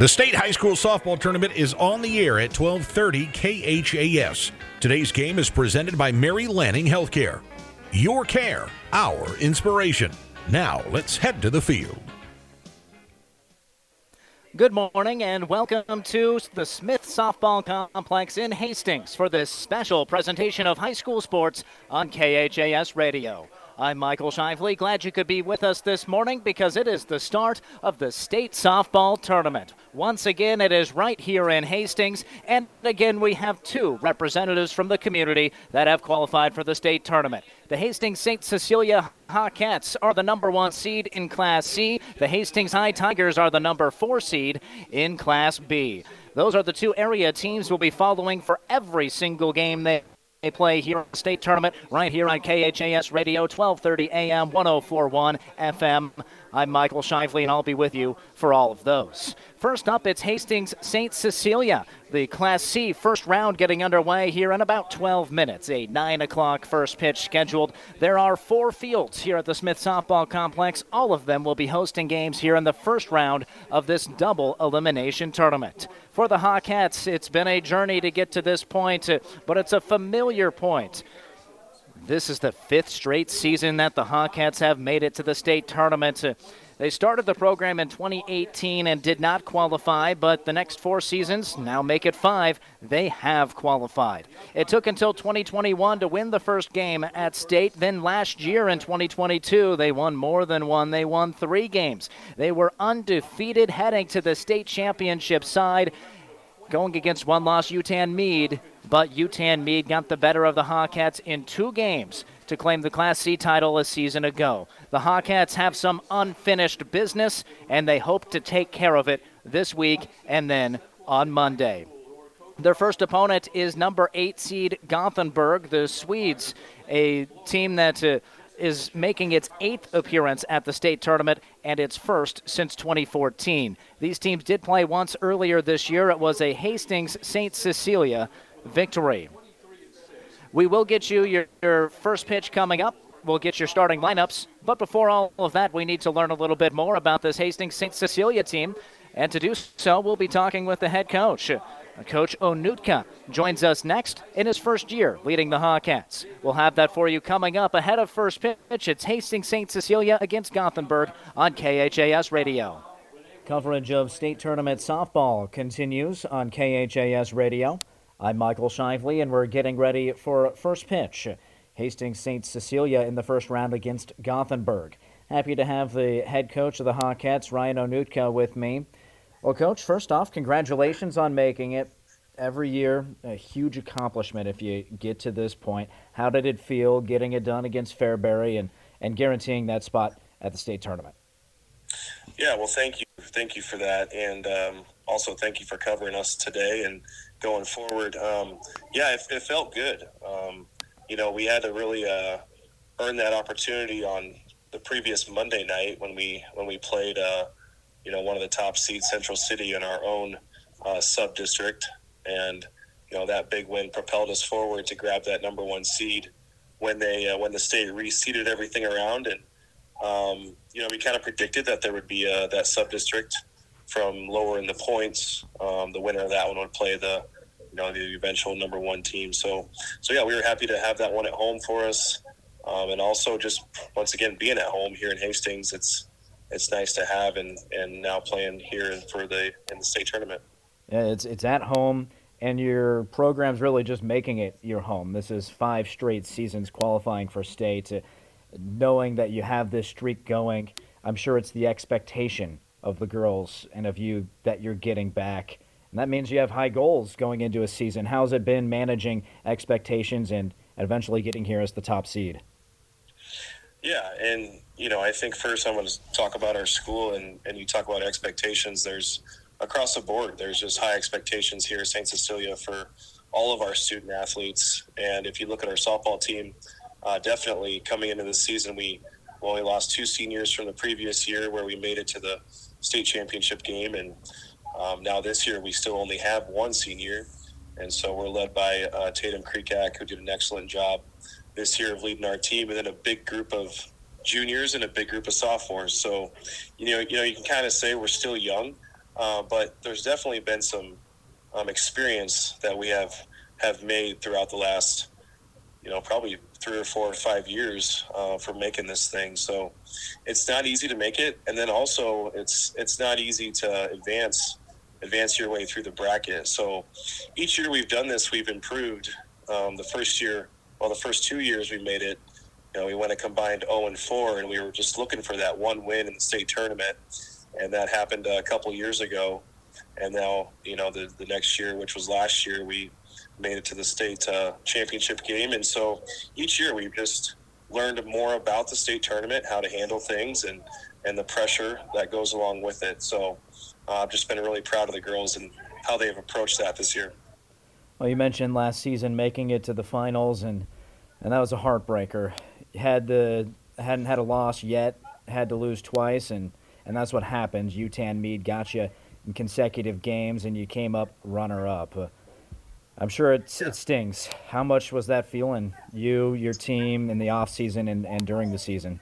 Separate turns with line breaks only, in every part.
The state high school softball tournament is on the air at 1230 KHAS. Today's game is presented by Mary Lanning Healthcare. Your care, our inspiration. Now let's head to the field.
Good morning and welcome to the Smith Softball Complex in Hastings for this special presentation of high school sports on KHAS Radio. I'm Michael Shively. Glad you could be with us this morning because it is the start of the state softball tournament. Once again, it is right here in Hastings, and again, we have two representatives from the community that have qualified for the state tournament. The Hastings St. Cecilia Hawkettes are the number one seed in Class C. The Hastings High Tigers are the number four seed in Class B. Those are the two area teams we'll be following for every single game they they play here at the state tournament right here on KHAS Radio, 1230 AM, 1041 FM. I'm Michael Shively, and I'll be with you for all of those. First up, it's Hastings St. Cecilia. The Class C first round getting underway here in about 12 minutes. A 9 o'clock first pitch scheduled. There are four fields here at the Smith Softball Complex. All of them will be hosting games here in the first round of this double elimination tournament. For the Hawkettes, it's been a journey to get to this point, uh, but it's a familiar point. This is the fifth straight season that the Hawkettes have made it to the state tournament. They started the program in 2018 and did not qualify, but the next four seasons, now make it five, they have qualified. It took until 2021 to win the first game at state. Then last year in 2022, they won more than one. They won three games. They were undefeated heading to the state championship side going against one loss Yutan Mead, but Yutan Mead got the better of the Hawkettes in two games to claim the Class C title a season ago. The Hawkettes have some unfinished business, and they hope to take care of it this week and then on Monday. Their first opponent is number eight seed Gothenburg, the Swedes, a team that uh, is making its eighth appearance at the state tournament and its first since 2014. These teams did play once earlier this year. It was a Hastings St. Cecilia victory. We will get you your, your first pitch coming up. We'll get your starting lineups. But before all of that, we need to learn a little bit more about this Hastings St. Cecilia team. And to do so, we'll be talking with the head coach. Coach Onutka joins us next in his first year leading the Hawkettes. We'll have that for you coming up ahead of first pitch. It's Hastings St. Cecilia against Gothenburg on KHAS Radio. Coverage of state tournament softball continues on KHAS Radio. I'm Michael Shively, and we're getting ready for first pitch. Hastings St. Cecilia in the first round against Gothenburg. Happy to have the head coach of the Hawkettes, Ryan Onutka, with me. Well, coach, first off, congratulations on making it. Every year, a huge accomplishment if you get to this point. How did it feel getting it done against Fairbury and, and guaranteeing that spot at the state tournament?
Yeah, well, thank you. Thank you for that. And um, also, thank you for covering us today and going forward. Um, yeah, it, it, felt good. Um, you know, we had to really uh, earn that opportunity on the previous Monday night when we when we played, uh, you know, one of the top seeds, Central City, in our own uh, sub district, and you know that big win propelled us forward to grab that number one seed when they uh, when the state reseeded everything around and. Um, you know, we kind of predicted that there would be uh, that sub district from lowering the points. Um, the winner of that one would play the you know the eventual number one team. So so yeah, we were happy to have that one at home for us, um, and also just once again being at home here in Hastings, it's it's nice to have and and now playing here for the in the state tournament.
Yeah, it's it's at home. And your program's really just making it your home. This is five straight seasons qualifying for state. Knowing that you have this streak going, I'm sure it's the expectation of the girls and of you that you're getting back. And that means you have high goals going into a season. How's it been managing expectations and eventually getting here as the top seed?
Yeah, and you know, I think first I want to talk about our school and, and you talk about expectations. There's across the board, there's just high expectations here at St. Cecilia for all of our student athletes. And if you look at our softball team, uh, definitely coming into the season, we only lost two seniors from the previous year where we made it to the state championship game, and um, now this year we still only have one senior, and so we're led by uh, Tatum Creekak, who did an excellent job this year of leading our team, and then a big group of juniors and a big group of sophomores. So, you know, you know, you can kind of say we're still young, uh, but there's definitely been some um, experience that we have have made throughout the last, you know, probably three or four or five years uh, for making this thing. So it's not easy to make it, and then also it's it's not easy to advance advance your way through the bracket. So each year we've done this, we've improved. Um, the first year, well, the first two years we made it. You know, we went a combined 0 and 4, and we were just looking for that one win in the state tournament, and that happened a couple years ago. And now, you know, the the next year, which was last year, we made it to the state uh, championship game. And so each year we've just learned more about the state tournament, how to handle things, and and the pressure that goes along with it. So uh, I've just been really proud of the girls and how they've approached that this year.
Well, you mentioned last season making it to the finals, and and that was a heartbreaker. Had the hadn't had a loss yet, had to lose twice, and and that's what happened. Yutan Mead got you in consecutive games, and you came up runner up. Uh, I'm sure it, it stings. How much was that feeling, you, your team, in the off season and, and during the season?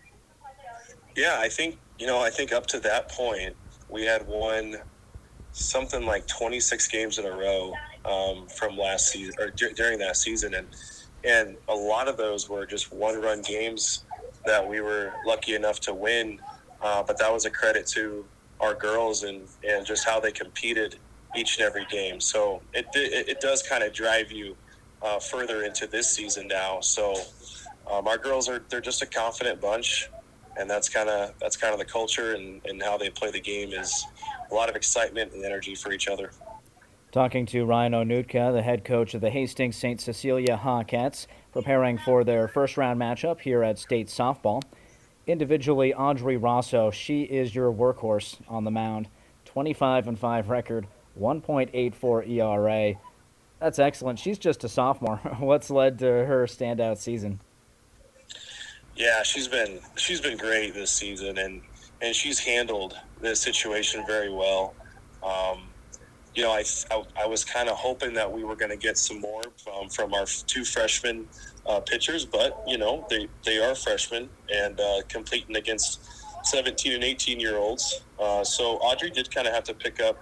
Yeah, I think you know, I think up to that point, we had won something like 26 games in a row um, from last season or d- during that season, and and a lot of those were just one-run games that we were lucky enough to win. Uh, but that was a credit to our girls and and just how they competed each and every game. So it it, it does kind of drive you uh, further into this season now. So um, our girls are they're just a confident bunch, and that's kind of that's kind of the culture and, and how they play the game is a lot of excitement and energy for each other.
Talking to Ryan Onutka, the head coach of the Hastings St. Cecilia Hawkettes, preparing for their first round matchup here at state softball. Individually, Audrey Rosso, she is your workhorse on the mound. 25 and 5 record, 1.84 ERA. That's excellent. She's just a sophomore. What's led to her standout season?
Yeah, she's been she's been great this season, and and she's handled this situation very well. Um, you know, I, I, I was kind of hoping that we were going to get some more from, from our two freshman uh, pitchers, but you know, they they are freshmen and uh, competing against 17 and 18 year olds. Uh, so Audrey did kind of have to pick up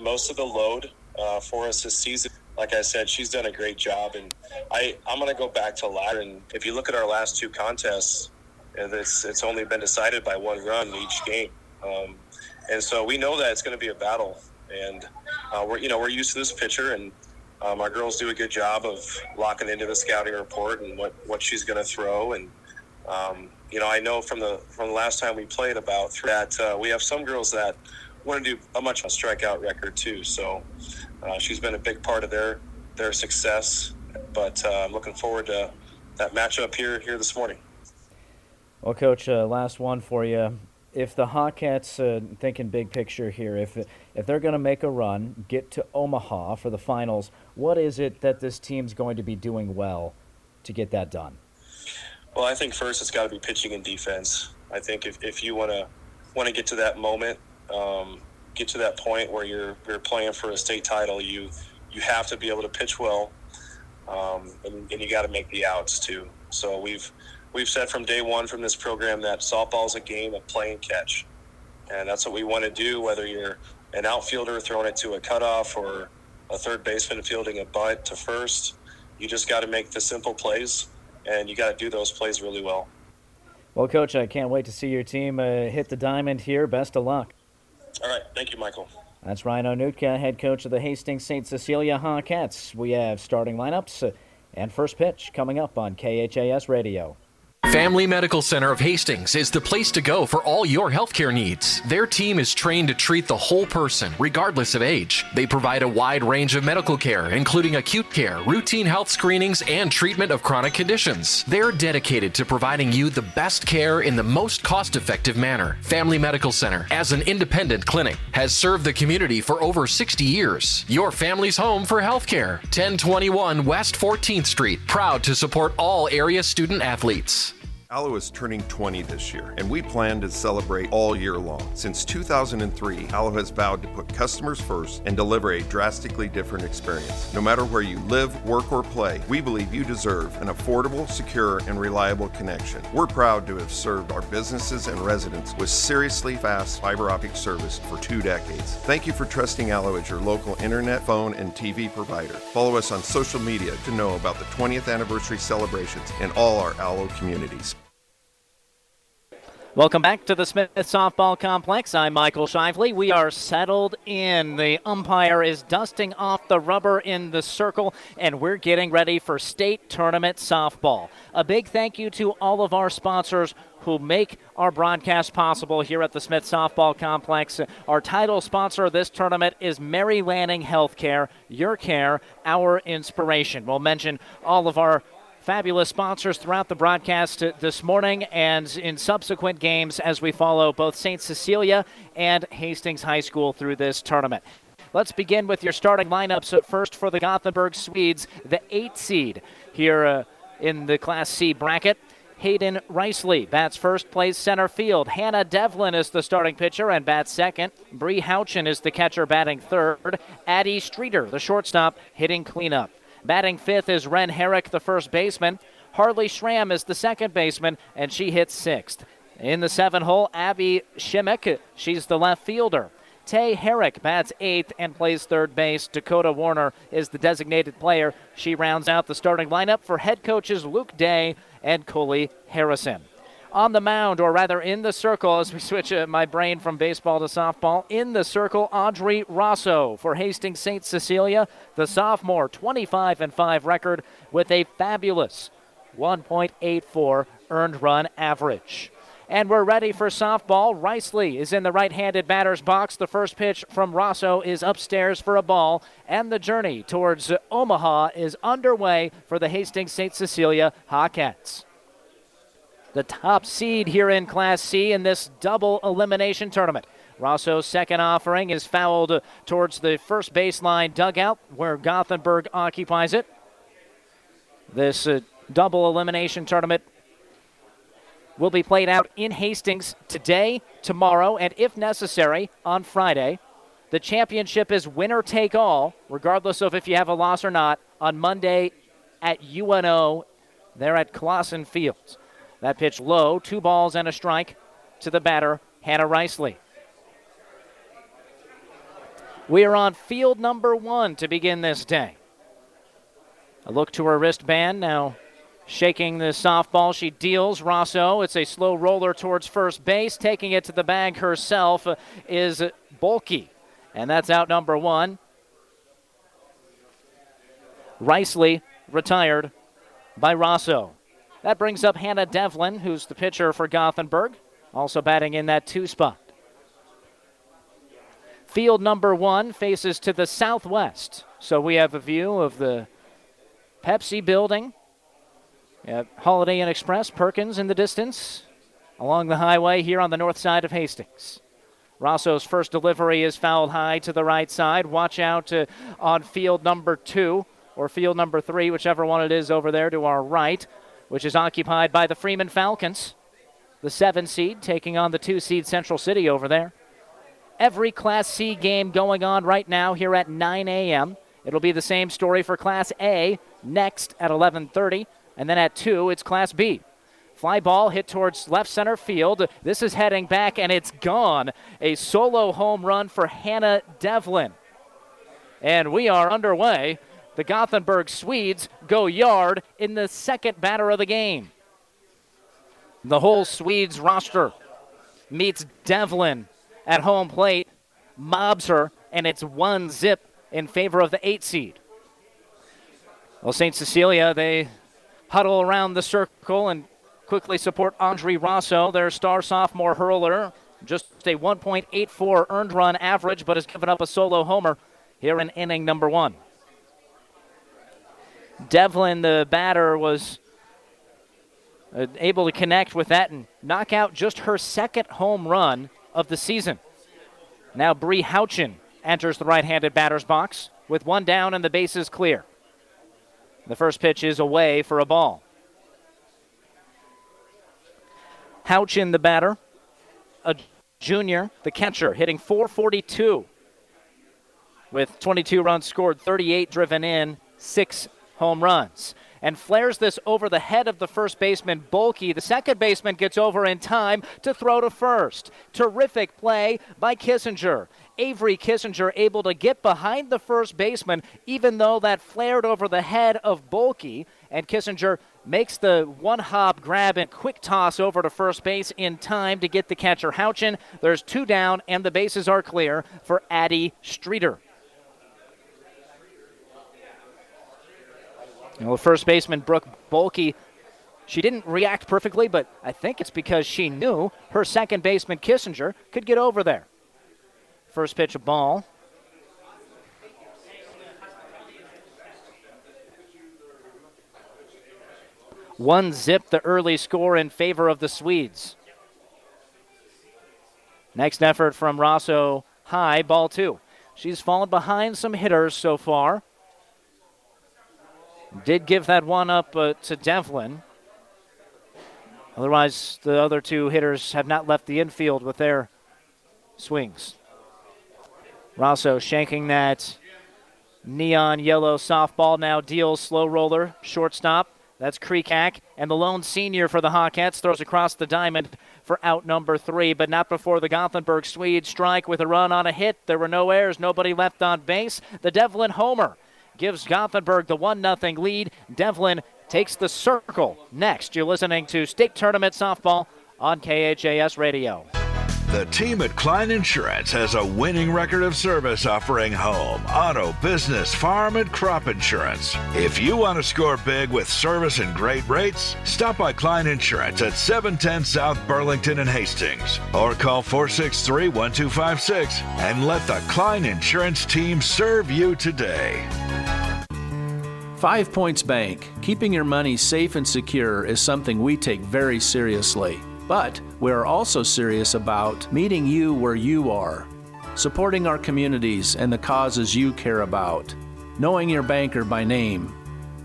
most of the load uh, for us this season. Like I said, she's done a great job, and I I'm going to go back to. And if you look at our last two contests, it's it's only been decided by one run each game, um, and so we know that it's going to be a battle. And uh, we're you know we're used to this pitcher, and um, our girls do a good job of locking into the scouting report and what what she's going to throw. And um, you know I know from the from the last time we played about that uh, we have some girls that want to do a much strikeout record too. So uh, she's been a big part of their their success. But uh, I'm looking forward to that matchup here here this morning.
Well, Coach, uh, last one for you. If the Hawkettes, uh, thinking big picture here, if if they're going to make a run, get to Omaha for the finals, what is it that this team's going to be doing well to get that done?
Well, I think first it's got to be pitching and defense. I think if, if you want to want to get to that moment, um, get to that point where you're you're playing for a state title, you you have to be able to pitch well, um, and, and, you got to make the outs too. So we've we've said from day one from this program that softball is a game of play and catch, and that's what we want to do. Whether you're an outfielder throwing it to a cutoff or a third baseman fielding a bunt to first, you just got to make the simple plays, and you got to do those plays really well.
Well, Coach, I can't wait to see your team uh, hit the diamond here. Best of luck.
All right. Thank you, Michael.
That's Ryan Onutka, head coach of the Hastings St. Cecilia Hawkettes. We have starting lineups and first pitch coming up on KHAS Radio.
Family Medical Center of Hastings is the place to go for all your healthcare needs. Their team is trained to treat the whole person, regardless of age. They provide a wide range of medical care, including acute care, routine health screenings, and treatment of chronic conditions. They're dedicated to providing you the best care in the most cost effective manner. Family Medical Center, as an independent clinic, has served the community for over 60 years. Your family's home for healthcare. 1021 West 14th Street, proud to support all area student athletes.
Allo is turning 20 this year, and we plan to celebrate all year long. Since 2003, Allo has vowed to put customers first and deliver a drastically different experience. No matter where you live, work, or play, we believe you deserve an affordable, secure, and reliable connection. We're proud to have served our businesses and residents with seriously fast fiber optic service for two decades. Thank you for trusting Allo as your local internet, phone, and TV provider. Follow us on social media to know about the 20th anniversary celebrations in all our Allo communities.
Welcome back to the Smith Softball Complex. I'm Michael Shively. We are settled in. The umpire is dusting off the rubber in the circle, and we're getting ready for state tournament softball. A big thank you to all of our sponsors who make our broadcast possible here at the Smith Softball Complex. Our title sponsor of this tournament is Mary Lanning Healthcare. Your care, our inspiration. We'll mention all of our fabulous sponsors throughout the broadcast this morning and in subsequent games as we follow both St. Cecilia and Hastings High School through this tournament. Let's begin with your starting lineups. First for the Gothenburg Swedes, the eight seed here uh, in the Class C bracket. Hayden Riceley bats first, plays center field. Hannah Devlin is the starting pitcher and bats second. Bree Houchin is the catcher, batting third. Addie Streeter, the shortstop, hitting cleanup. Batting fifth is Ren Herrick, the first baseman. Harley Schramm is the second baseman, and she hits sixth. In the seven hole, Abby Shimmick, she's the left fielder. Tay Herrick bats eighth and plays third base. Dakota Warner is the designated player. She rounds out the starting lineup for head coaches Luke Day and Coley Harrison on the mound, or rather in the circle, as we switch uh, my brain from baseball to softball. In the circle, Audrey Rosso for Hastings St. Cecilia, the sophomore, 25 and 5 record with a fabulous 1.84 earned run average. And we're ready for softball. Riceley is in the right handed batter's box. The first pitch from Rosso is upstairs for a ball. And the journey towards Omaha is underway for the Hastings St. Cecilia Hawkettes the top seed here in Class C in this double elimination tournament. Rosso's second offering is fouled towards the first baseline dugout where Gothenburg occupies it. This uh, double elimination tournament will be played out in Hastings today, tomorrow, and if necessary, on Friday. The championship is winner take all, regardless of if you have a loss or not, on Monday at UNO there at Claussen Fields. That pitch low, two balls and a strike to the batter, Hannah Riceley. We are on field number one to begin this day. A look to her wristband now. Shaking the softball, she deals Rosso. It's a slow roller towards first base. Taking it to the bag herself uh, is Bulky. And that's out number one. Riceley retired by Rosso. That brings up Hannah Devlin, who's the pitcher for Gothenburg, also batting in that two spot. Field number one faces to the southwest, so we have a view of the Pepsi building. Holiday Inn Express, Perkins in the distance, along the highway here on the north side of Hastings. Rosso's first delivery is fouled high to the right side. Watch out uh, on field number two or field number three, whichever one it is over there to our right which is occupied by the Freeman Falcons, the seven seed taking on the two seed Central City over there. Every Class C game going on right now here at 9 a.m. It'll be the same story for Class A next at 11:30, and then at 2 it's Class B. Fly ball hit towards left center field. This is heading back and it's gone. A solo home run for Hannah Devlin. And we are underway the Gothenburg Swedes go yard in the second batter of the game. The whole Swedes roster meets Devlin at home plate, mobs her, and it's one zip in favor of the eight seed. Well, St. Cecilia, they huddle around the circle and quickly support Audrey Rosso, their star sophomore hurler. Just a 1.84 earned run average, but has given up a solo homer here in inning number one. Devlin, the batter, was uh, able to connect with that and knock out just her second home run of the season. Now Bree Houchin enters the right-handed batter's box with one down and the bases clear. The first pitch is away for a ball. Houchin, the batter, a junior, the catcher, hitting 442 with 22 runs scored, 38 driven in, six home runs. And flares this over the head of the first baseman, Bulky. The second baseman gets over in time to throw to first. Terrific play by Kissinger. Avery Kissinger able to get behind the first baseman, even though that flared over the head of Bulky. And Kissinger makes the one hop grab and quick toss over to first base in time to get the catcher Houchin. There's two down, and the bases are clear for Addie Streeter. You know, first baseman, Brooke Bulky, she didn't react perfectly, but I think it's because she knew her second baseman, Kissinger, could get over there. First pitch, a ball. One zip the early score in favor of the Swedes. Next effort from Rosso High, ball two. She's fallen behind some hitters so far. Did give that one up uh, to Devlin. Otherwise, the other two hitters have not left the infield with their swings. Rosso shanking that neon yellow softball now deals slow roller, shortstop. That's Kreekak. And the lone senior for the Hawkettes throws across the diamond for out number three, but not before the Gothenburg Swedes strike with a run on a hit. There were no errors, nobody left on base. The Devlin homer gives Gothenburg the 1 0 lead. Devlin takes the circle. Next, you're listening to State Tournament Softball on KHAS Radio.
The team at Klein Insurance has a winning record of service offering home, auto, business, farm, and crop insurance. If you want to score big with service and great rates, stop by Klein Insurance at 710 South Burlington and Hastings or call 463 1256 and let the Klein Insurance team serve you today.
Five Points Bank, keeping your money safe and secure is something we take very seriously. But we are also serious about meeting you where you are, supporting our communities and the causes you care about, knowing your banker by name,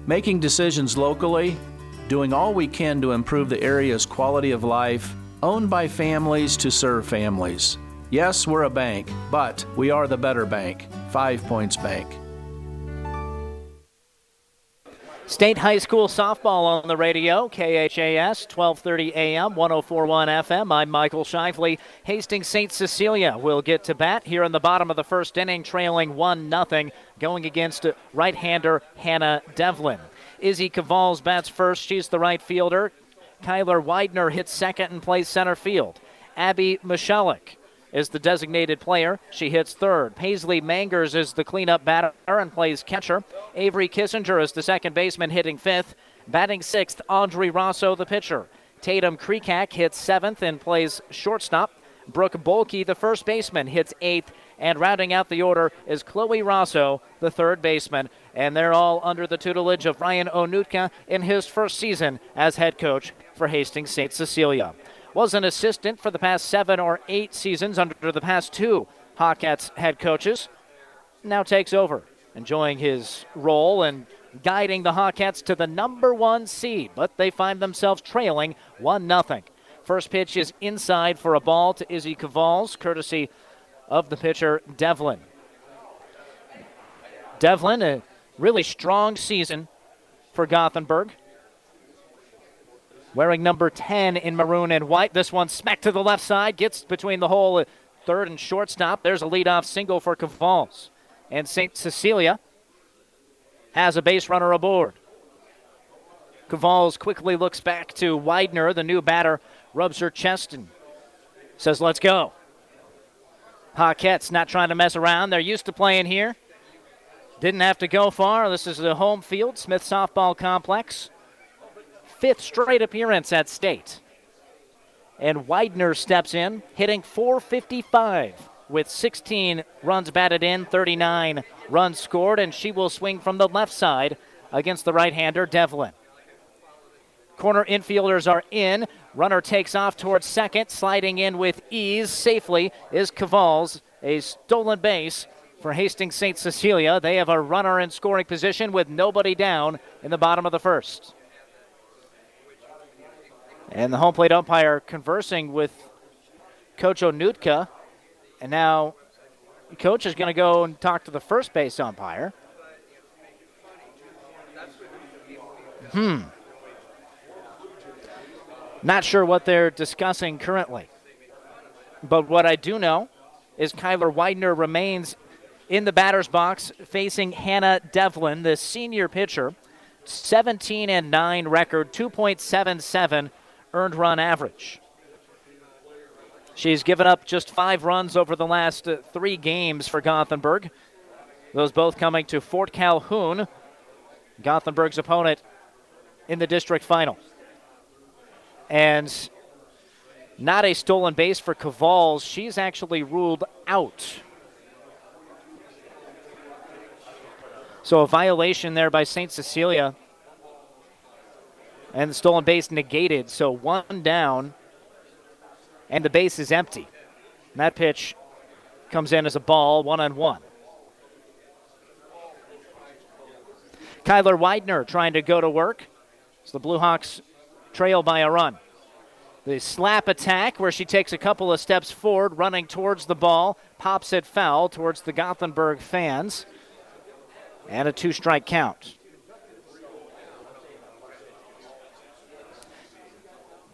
making decisions locally, doing all we can to improve the area's quality of life, owned by families to serve families. Yes, we're a bank, but we are the better bank, Five Points Bank.
State High School softball on the radio, KHAS, 12:30 a.m., 104.1 FM. I'm Michael Shively. Hastings St. Cecilia will get to bat here in the bottom of the first inning, trailing one 0 going against right-hander Hannah Devlin. Izzy Cavals bats first. She's the right fielder. Kyler Widener hits second and plays center field. Abby Michalik is the designated player. She hits third. Paisley Mangers is the cleanup batter and plays catcher. Avery Kissinger is the second baseman hitting fifth. Batting sixth, Audrey Rosso, the pitcher. Tatum Kreekak hits seventh and plays shortstop. Brooke Bulky, the first baseman, hits eighth. And rounding out the order is Chloe Rosso, the third baseman. And they're all under the tutelage of Ryan Onutka in his first season as head coach for Hastings St. Cecilia was an assistant for the past seven or eight seasons under the past two Hawkettes head coaches. Now takes over, enjoying his role and guiding the Hawkettes to the number one seed, but they find themselves trailing 1 0. First pitch is inside for a ball to Izzy Cavals, courtesy of the pitcher Devlin. Devlin, a really strong season for Gothenburg wearing number 10 in maroon and white. This one smacked to the left side, gets between the hole, third and shortstop. There's a leadoff single for Cavals. And St. Cecilia has a base runner aboard. Cavals quickly looks back to Widener, the new batter, rubs her chest and says, Let's go. Hawkettes not trying to mess around. They're used to playing here. Didn't have to go far. This is the home field, Smith Softball Complex fifth straight appearance at state. And Widener steps in, hitting 455 with 16 runs batted in, 39 runs scored, and she will swing from the left side against the right hander, Devlin. Corner infielders are in. Runner takes off towards second, sliding in with ease safely is Cavals. A stolen base for Hastings St. Cecilia. They have a runner in scoring position with nobody down in the bottom of the first. And the home plate umpire conversing with Coach Onutka. And now coach is going to go and talk to the first base umpire. Hmm. Not sure what they're discussing currently. But what I do know is Kyler Widener remains in the batter's box facing Hannah Devlin, the senior pitcher. 17 and 9 record, 2.77 earned run average. She's given up just five runs over the last uh, three games for Gothenburg. Those both coming to Fort Calhoun, Gothenburg's opponent in the district final. And not a stolen base for Cavals. She's actually ruled out. So a violation there by St. Cecilia. And the stolen base negated. So one down. And the base is empty. And that pitch comes in as a ball, one on one. Kyler Widener trying to go to work. So the Blue Hawks trail by a run. The slap attack, where she takes a couple of steps forward, running towards the ball, pops it foul towards the Gothenburg fans, and a two strike count.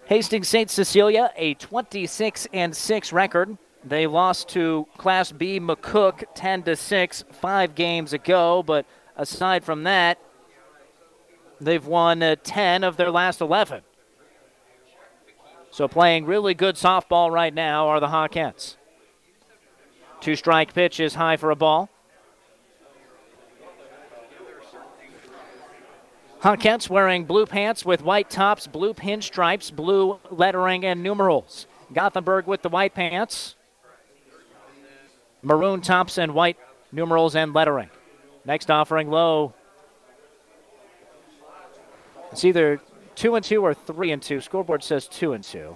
Hastings St. Cecilia, a 26 and 6 record. They lost to Class B McCook 10 to 6 five games ago, but aside from that, they've won uh, 10 of their last 11. So playing really good softball right now are the Hawkettes. Two strike pitch is high for a ball. Hawkettes wearing blue pants with white tops, blue pinstripes, blue lettering, and numerals. Gothenburg with the white pants, maroon tops, and white numerals and lettering. Next offering low. It's either two and two or three and two. Scoreboard says two and two.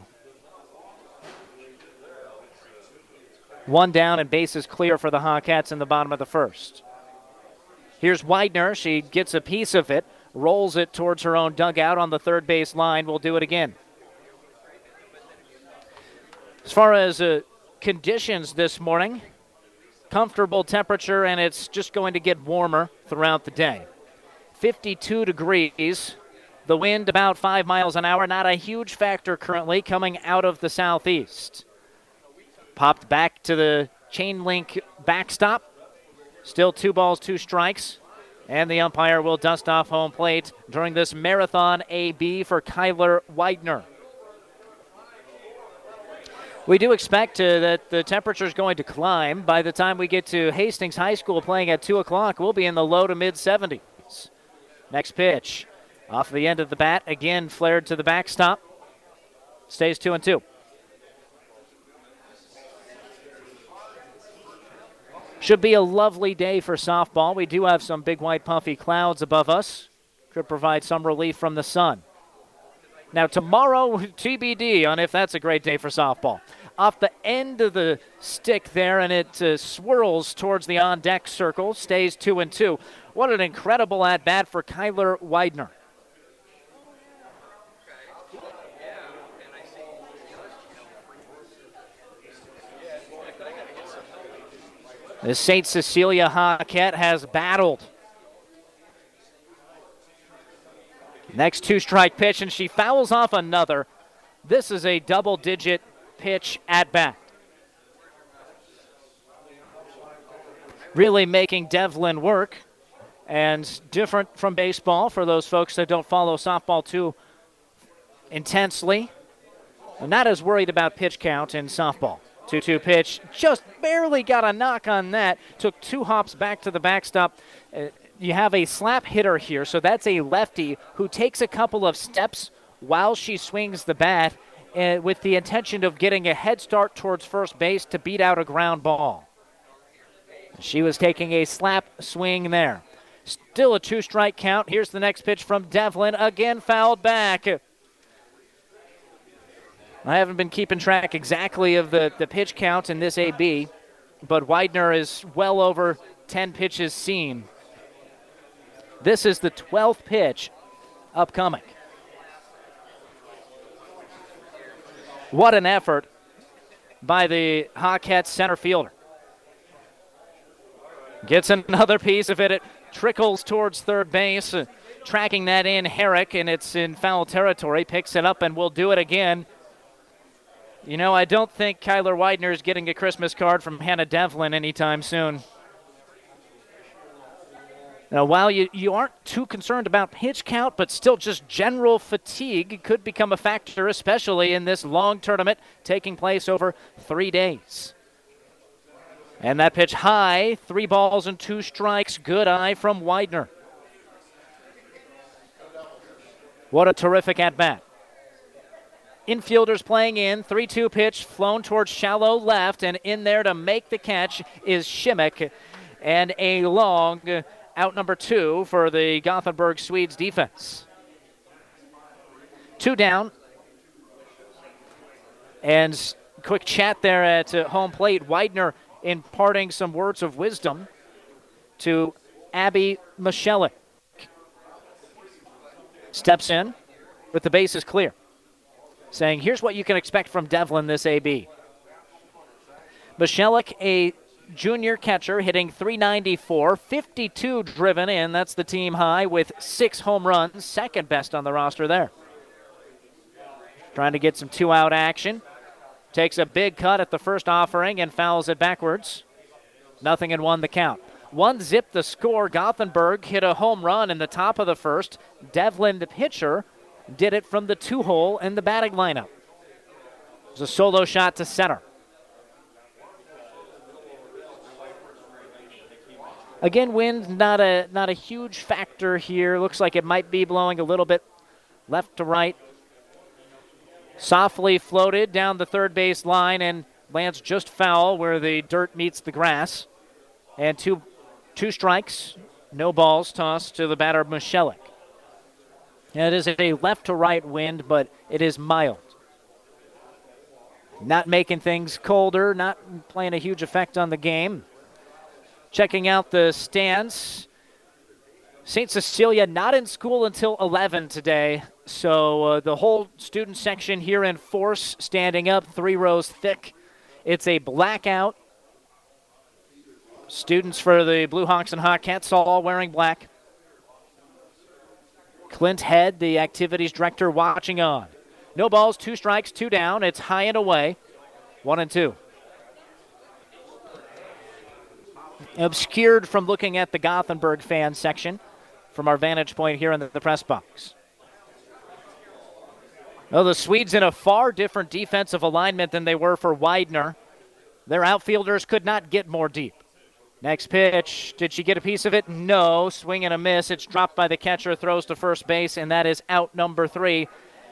One down and bases clear for the Hawkettes in the bottom of the first. Here's Widener. She gets a piece of it, rolls it towards her own dugout on the third base line. We'll do it again. As far as uh, conditions this morning, comfortable temperature, and it's just going to get warmer throughout the day. 52 degrees the wind about five miles an hour, not a huge factor currently coming out of the southeast. Popped back to the chain link backstop. Still two balls, two strikes. And the umpire will dust off home plate during this marathon AB for Kyler Widener. We do expect uh, that the temperature is going to climb. By the time we get to Hastings High School playing at 2 o'clock, we'll be in the low to mid 70s. Next pitch off the end of the bat, again flared to the backstop. Stays two and two. Should be a lovely day for softball. We do have some big white puffy clouds above us. Could provide some relief from the sun. Now, tomorrow, TBD on if that's a great day for softball. Off the end of the stick there, and it uh, swirls towards the on deck circle, stays two and two. What an incredible at bat for Kyler Widener. The St. Cecilia Hawkette has battled. Next two strike pitch, and she fouls off another. This is a double digit pitch at bat. Really making Devlin work and different from baseball for those folks that don't follow softball too intensely. not as worried about pitch count in softball. 2 2 pitch. Just barely got a knock on that. Took two hops back to the backstop. Uh, you have a slap hitter here, so that's a lefty who takes a couple of steps while she swings the bat uh, with the intention of getting a head start towards first base to beat out a ground ball. She was taking a slap swing there. Still a two strike count. Here's the next pitch from Devlin. Again, fouled back. I haven't been keeping track exactly of the, the pitch count in this AB, but Widener is well over 10 pitches seen. This is the 12th pitch upcoming. What an effort by the Hawkettes center fielder. Gets another piece of it. It trickles towards third base. Tracking that in, Herrick, and it's in foul territory. Picks it up and will do it again. You know, I don't think Kyler Widener is getting a Christmas card from Hannah Devlin anytime soon. Now, while you, you aren't too concerned about pitch count, but still just general fatigue could become a factor, especially in this long tournament taking place over three days. And that pitch high, three balls and two strikes. Good eye from Widener. What a terrific at bat. Infielders playing in, 3 2 pitch, flown towards shallow left, and in there to make the catch is Shimmick. And a long out number two for the Gothenburg Swedes defense. Two down. And quick chat there at uh, home plate. Widener imparting some words of wisdom to Abby Michelik. Steps in with the bases clear, saying, Here's what you can expect from Devlin this AB. Michelik, a junior catcher, hitting 394, 52 driven in. That's the team high with six home runs, second best on the roster there. Trying to get some two out action. Takes a big cut at the first offering and fouls it backwards. Nothing and one the count. One zip the score. Gothenburg hit a home run in the top of the first. Devlin, the pitcher, did it from the two hole in the batting lineup. It was a solo shot to center. Again, wind not a not a huge factor here. Looks like it might be blowing a little bit left to right. Softly floated down the third base line and lands just foul where the dirt meets the grass. And two two strikes, no balls tossed to the batter Michelik. It is a left to right wind, but it is mild. Not making things colder, not playing a huge effect on the game. Checking out the stands. St. Cecilia not in school until 11 today, so uh, the whole student section here in force, standing up, three rows thick. It's a blackout. Students for the Blue Hawks and Hawkettes all wearing black. Clint Head, the activities director, watching on. No balls, two strikes, two down. It's high and away. One and two. obscured from looking at the Gothenburg fan section from our vantage point here in the, press box. Well, the Swedes in a far different defensive alignment than they were for Widener. Their outfielders could not get more deep. Next pitch. Did she get a piece of it? No. Swing and a miss. It's dropped by the catcher, throws to first base, and that is out number three.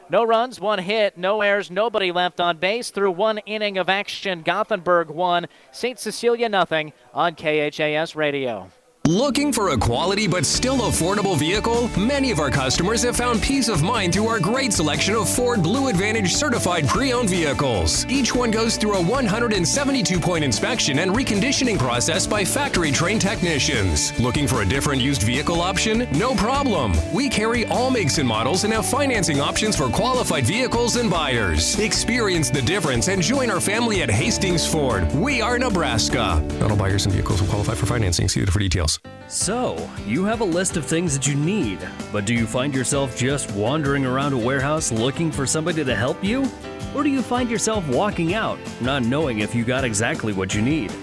No runs, one hit, no errors, nobody left on base through one inning of action. Gothenburg won, St. Cecilia nothing on KHAS Radio.
Looking for a quality but still affordable vehicle? Many of our customers have found peace of mind through our great selection of Ford Blue Advantage certified pre owned vehicles. Each one goes through a 172 point inspection and reconditioning process by factory trained technicians. Looking for a different used vehicle option? No problem. We carry all makes and models and have financing options for qualified vehicles and buyers. Experience the difference and join our family at Hastings Ford. We are Nebraska.
Not all buyers and vehicles will qualify for financing. See you for details.
So, you have a list of things that you need, but do you find yourself just wandering around a warehouse looking for somebody to help you? Or do you find yourself walking out, not knowing if you got exactly what you need?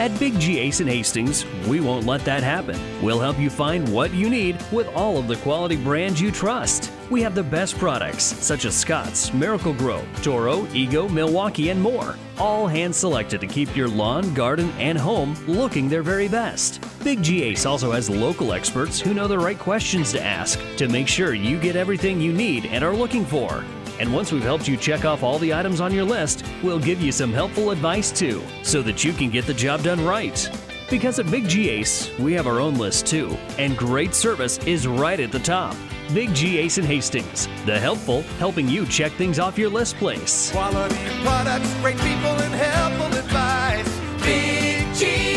At Big G Ace in Hastings, we won't let that happen. We'll help you find what you need with all of the quality brands you trust. We have the best products such as Scott's, Miracle-Gro, Toro, Ego, Milwaukee, and more. All hand selected to keep your lawn, garden, and home looking their very best. Big G Ace also has local experts who know the right questions to ask to make sure you get everything you need and are looking for. And once we've helped you check off all the items on your list, we'll give you some helpful advice too, so that you can get the job done right. Because at Big G Ace, we have our own list too, and great service is right at the top. Big G Ace in Hastings, the helpful helping you check things off your list place.
Quality products, great people, and helpful advice. Big G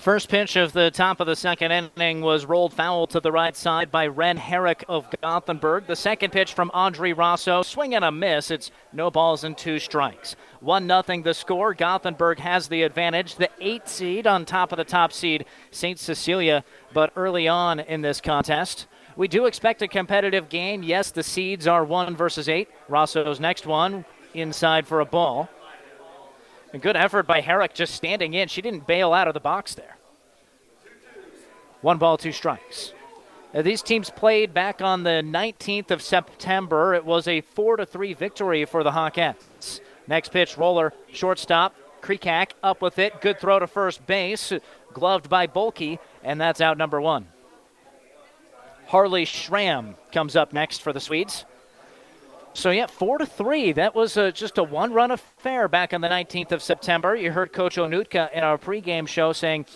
First pitch of the top of the second inning was rolled foul to the right side by Ren Herrick of Gothenburg. The second pitch from Audrey Rosso, swing and a miss. It's no balls and two strikes. 1 0 the score. Gothenburg has the advantage. The eight seed on top of the top seed, St. Cecilia, but early on in this contest. We do expect a competitive game. Yes, the seeds are 1 versus 8. Rosso's next one inside for a ball. A good effort by Herrick just standing in. She didn't bail out of the box there. One ball, two strikes. Now, these teams played back on the 19th of September. It was a 4 to 3 victory for the Hawkettes. Next pitch, roller, shortstop. Krekak up with it. Good throw to first base. Gloved by Bulky, and that's out number one. Harley Schramm comes up next for the Swedes. So yeah, four to three. That was uh, just a one-run affair back on the 19th of September. You heard Coach Onutka in our pregame show saying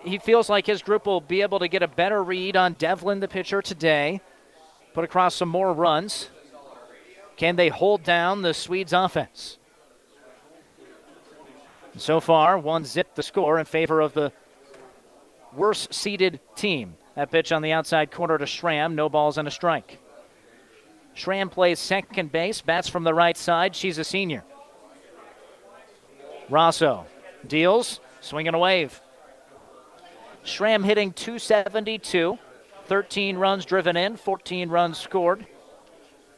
he feels like his group will be able to get a better read on Devlin, the pitcher, today. Put across some more runs. Can they hold down the Swedes' offense? So far, one zip the score in favor of the worst seeded team. That pitch on the outside corner to Schramm, no balls and a strike. Schramm plays second base, bats from the right side. She's a senior. Rosso deals, swinging a wave. Schramm hitting 272, 13 runs driven in, 14 runs scored,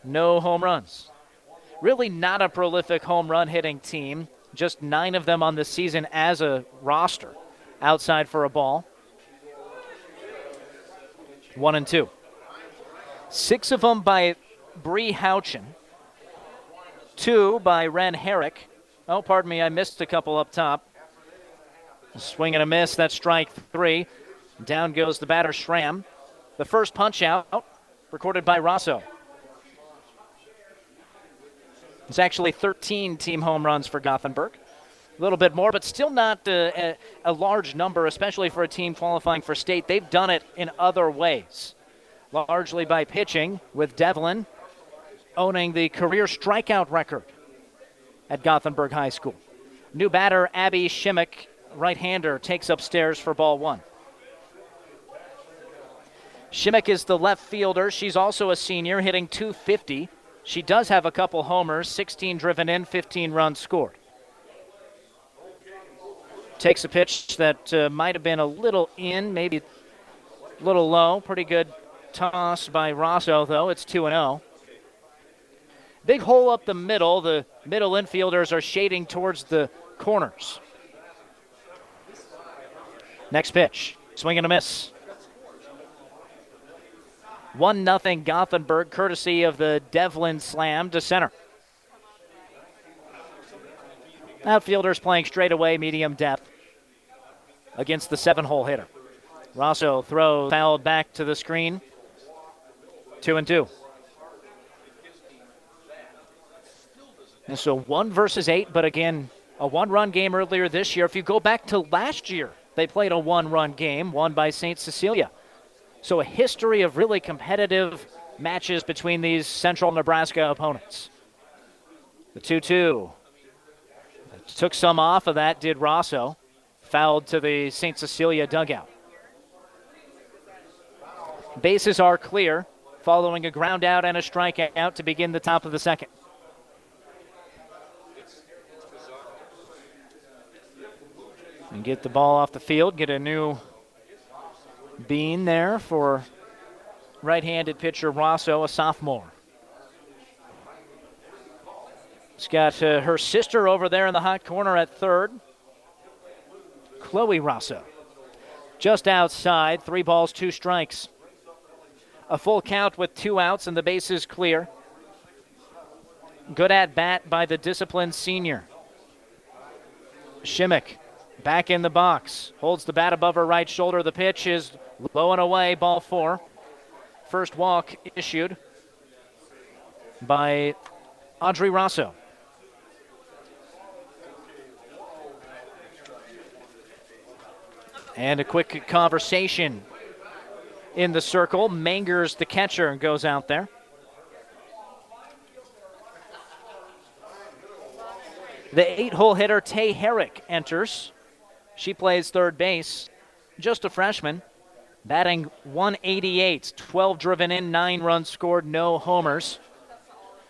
no home runs. Really not a prolific home run hitting team, just nine of them on the season as a roster. Outside for a ball. One and two. Six of them by Bree Houchin. Two by Ren Herrick. Oh, pardon me, I missed a couple up top. A swing and a miss. That's strike three. Down goes the batter Schramm. The first punch out, recorded by Rosso. It's actually 13 team home runs for Gothenburg. A little bit more, but still not uh, a, a large number, especially for a team qualifying for state. They've done it in other ways, largely by pitching, with Devlin owning the career strikeout record at Gothenburg High School. New batter Abby Shimmick right hander takes upstairs for ball one. Shimmick is the left fielder. She's also a senior, hitting 250. She does have a couple homers, 16 driven in, 15 runs scored. Takes a pitch that uh, might have been a little in, maybe a little low. Pretty good toss by Rosso, though. It's 2 0. Big hole up the middle. The middle infielders are shading towards the corners. Next pitch. Swing and a miss. 1 0 Gothenburg, courtesy of the Devlin slam to center. Outfielders playing straight away, medium depth against the seven hole hitter. Rosso throws fouled back to the screen. Two and two. And so one versus eight, but again, a one run game earlier this year. If you go back to last year, they played a one run game, won by St. Cecilia. So a history of really competitive matches between these central Nebraska opponents. The 2 2. Took some off of that, did Rosso. Fouled to the St. Cecilia dugout. Bases are clear, following a ground out and a strikeout to begin the top of the second. And get the ball off the field, get a new bean there for right handed pitcher Rosso, a sophomore. It's got uh, her sister over there in the hot corner at third, Chloe Rosso. Just outside, three balls, two strikes. A full count with two outs and the bases clear. Good at bat by the disciplined senior. Shimmick Back in the box. Holds the bat above her right shoulder. The pitch is low and away. Ball four. First walk issued by Audrey Rosso. And a quick conversation in the circle. Mangers, the catcher, and goes out there. The eight hole hitter, Tay Herrick, enters. She plays third base. just a freshman, batting 188, 12 driven in, 9 runs scored, no homers.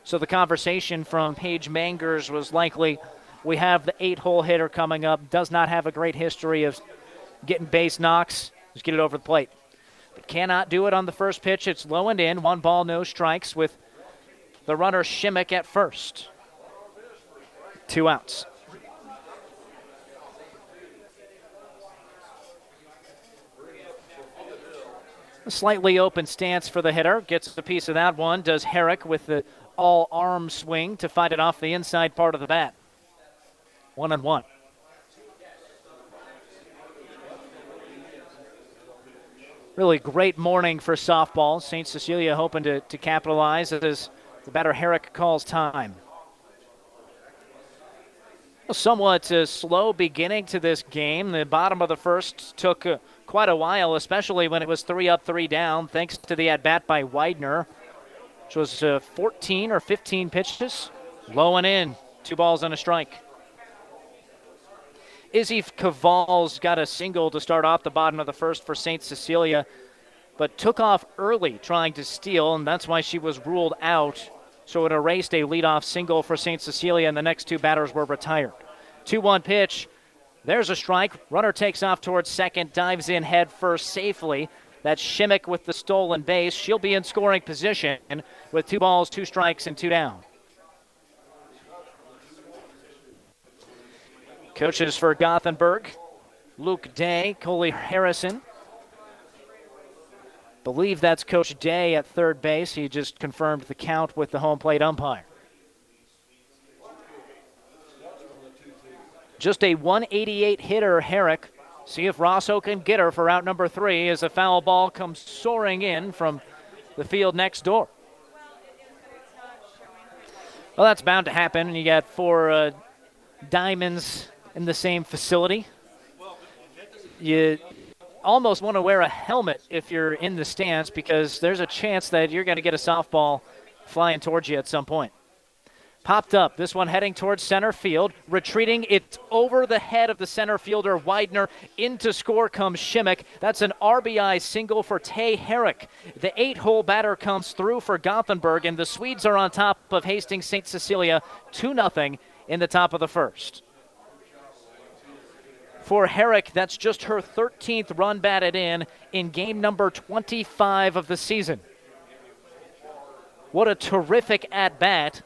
So the conversation from Paige Mangers was likely we have the eight hole hitter coming up, does not have a great history of getting base knocks. Just get it over the plate. But cannot do it on the first pitch. It's low and in. One ball, no strikes with the runner Shimmick at first. Two outs. A slightly open stance for the hitter. Gets a piece of that one. Does Herrick with the all arm swing to fight it off the inside part of the bat. One and one. Really great morning for softball. St. Cecilia hoping to, to capitalize as the batter Herrick calls time. A somewhat uh, slow beginning to this game. The bottom of the first took uh, quite a while, especially when it was three up, three down, thanks to the at bat by Widener, which was uh, 14 or 15 pitches. Low and in, two balls and a strike. Izzy Caval's got a single to start off the bottom of the first for St. Cecilia, but took off early trying to steal, and that's why she was ruled out. So it erased a leadoff single for St. Cecilia, and the next two batters were retired. 2 1 pitch. There's a strike. Runner takes off towards second, dives in head first safely. That's Shimmick with the stolen base. She'll be in scoring position with two balls, two strikes, and two down. Coaches for Gothenburg Luke Day, Coley Harrison. Believe that's Coach Day at third base. He just confirmed the count with the home plate umpire. Just a 188 hitter, Herrick. See if Rosso can get her for out number three as a foul ball comes soaring in from the field next door. Well, that's bound to happen. You got four uh, diamonds in the same facility. You almost want to wear a helmet if you're in the stands because there's a chance that you're going to get a softball flying towards you at some point. Popped up. This one heading towards center field. Retreating. It's over the head of the center fielder, Widener. Into score comes Shimmick. That's an RBI single for Tay Herrick. The eight hole batter comes through for Gothenburg, and the Swedes are on top of Hastings St. Cecilia 2 0 in the top of the first. For Herrick, that's just her 13th run batted in in game number 25 of the season. What a terrific at bat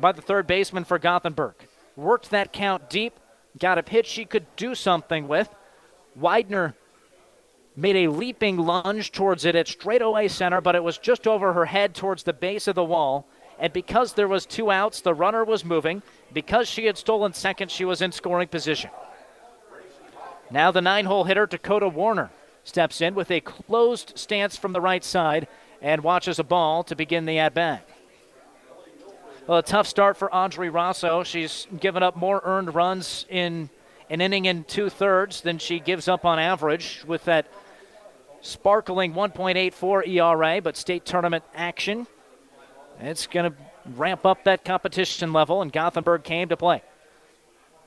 by the third baseman for Gothenburg. Worked that count deep, got a pitch she could do something with. Widener made a leaping lunge towards it at straightaway center, but it was just over her head towards the base of the wall. And because there was two outs, the runner was moving. Because she had stolen second, she was in scoring position. Now the nine hole hitter, Dakota Warner, steps in with a closed stance from the right side and watches a ball to begin the at bat. Well, a tough start for Audrey Rosso. She's given up more earned runs in an inning and two thirds than she gives up on average with that sparkling 1.84 ERA, but state tournament action. It's going to ramp up that competition level, and Gothenburg came to play.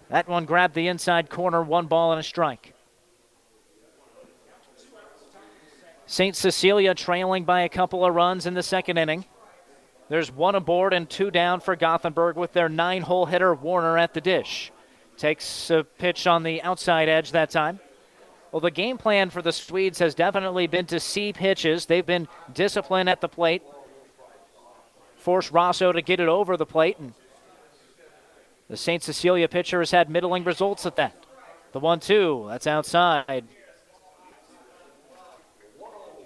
That one grabbed the inside corner, one ball and a strike. St. Cecilia trailing by a couple of runs in the second inning. There's one aboard and two down for Gothenburg with their nine hole hitter Warner at the dish. Takes a pitch on the outside edge that time. Well, the game plan for the Swedes has definitely been to see pitches. They've been disciplined at the plate, force Rosso to get it over the plate, and the St. Cecilia pitcher has had middling results at that. The 1 2, that's outside.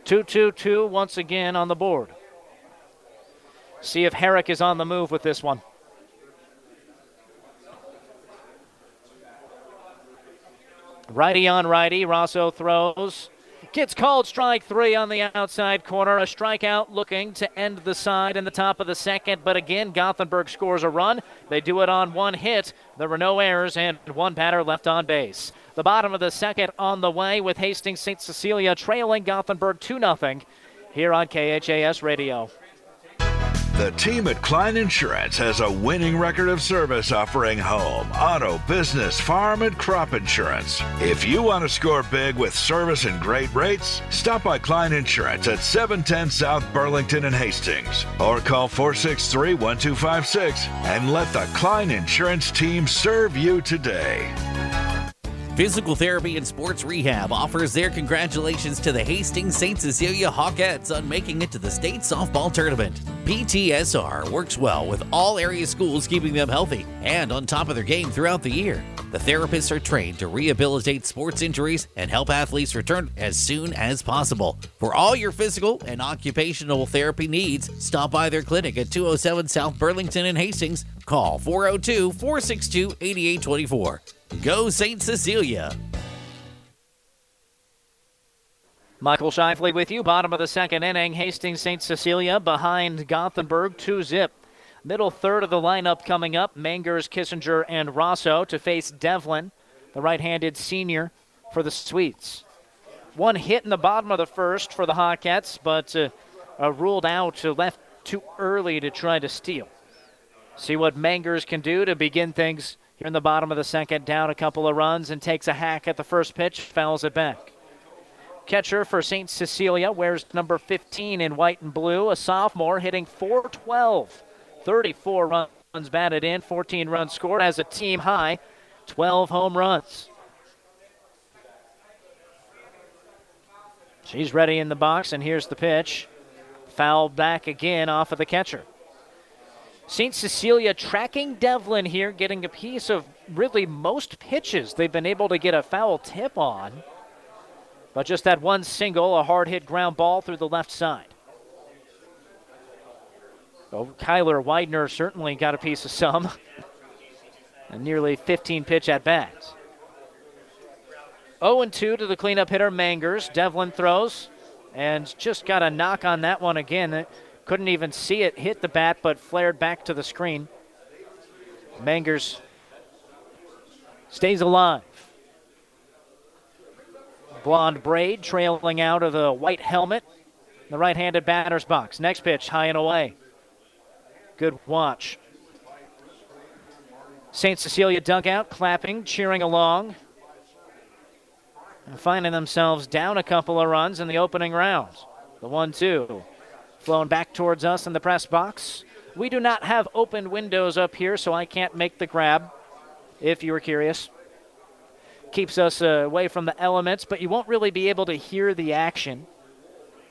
2 2 2 once again on the board. See if Herrick is on the move with this one. Righty on righty. Rosso throws. Gets called strike three on the outside corner. A strikeout looking to end the side in the top of the second. But again, Gothenburg scores a run. They do it on one hit. There were no errors and one batter left on base. The bottom of the second on the way with Hastings St. Cecilia trailing Gothenburg 2 0 here on KHAS Radio.
The team at Klein Insurance has a winning record of service offering home, auto, business, farm, and crop insurance. If you want to score big with service and great rates, stop by Klein Insurance at 710 South Burlington and Hastings or call 463 1256 and let the Klein Insurance team serve you today.
Physical Therapy and Sports Rehab offers their congratulations to the Hastings St. Cecilia Hawkettes on making it to the state softball tournament. PTSR works well with all area schools, keeping them healthy and on top of their game throughout the year. The therapists are trained to rehabilitate sports injuries and help athletes return as soon as possible. For all your physical and occupational therapy needs, stop by their clinic at 207 South Burlington in Hastings. Call 402 462 8824. Go St. Cecilia.
Michael Shively with you. Bottom of the second inning. Hastings St. Cecilia behind Gothenburg, 2 zip. Middle third of the lineup coming up. Mangers, Kissinger, and Rosso to face Devlin, the right handed senior for the Swedes. One hit in the bottom of the first for the Hawkettes, but uh, uh, ruled out, uh, left too early to try to steal. See what Mangers can do to begin things here in the bottom of the second, down a couple of runs and takes a hack at the first pitch, fouls it back. Catcher for St. Cecilia wears number 15 in white and blue, a sophomore hitting 412. 34 runs batted in, 14 runs scored, has a team high 12 home runs. She's ready in the box, and here's the pitch. Foul back again off of the catcher. St. Cecilia tracking Devlin here, getting a piece of really most pitches they've been able to get a foul tip on. But just that one single, a hard hit ground ball through the left side. Oh, Kyler Widener certainly got a piece of some. and nearly 15 pitch at bats. 0 and 2 to the cleanup hitter Mangers. Devlin throws and just got a knock on that one again. Couldn't even see it hit the bat, but flared back to the screen. Mangers stays alive. Blonde braid trailing out of the white helmet. The right handed batter's box. Next pitch, high and away. Good watch. St. Cecilia dugout, clapping, cheering along, and finding themselves down a couple of runs in the opening round. The 1 2 Flowing back towards us in the press box. We do not have open windows up here, so I can't make the grab, if you were curious. Keeps us uh, away from the elements, but you won't really be able to hear the action.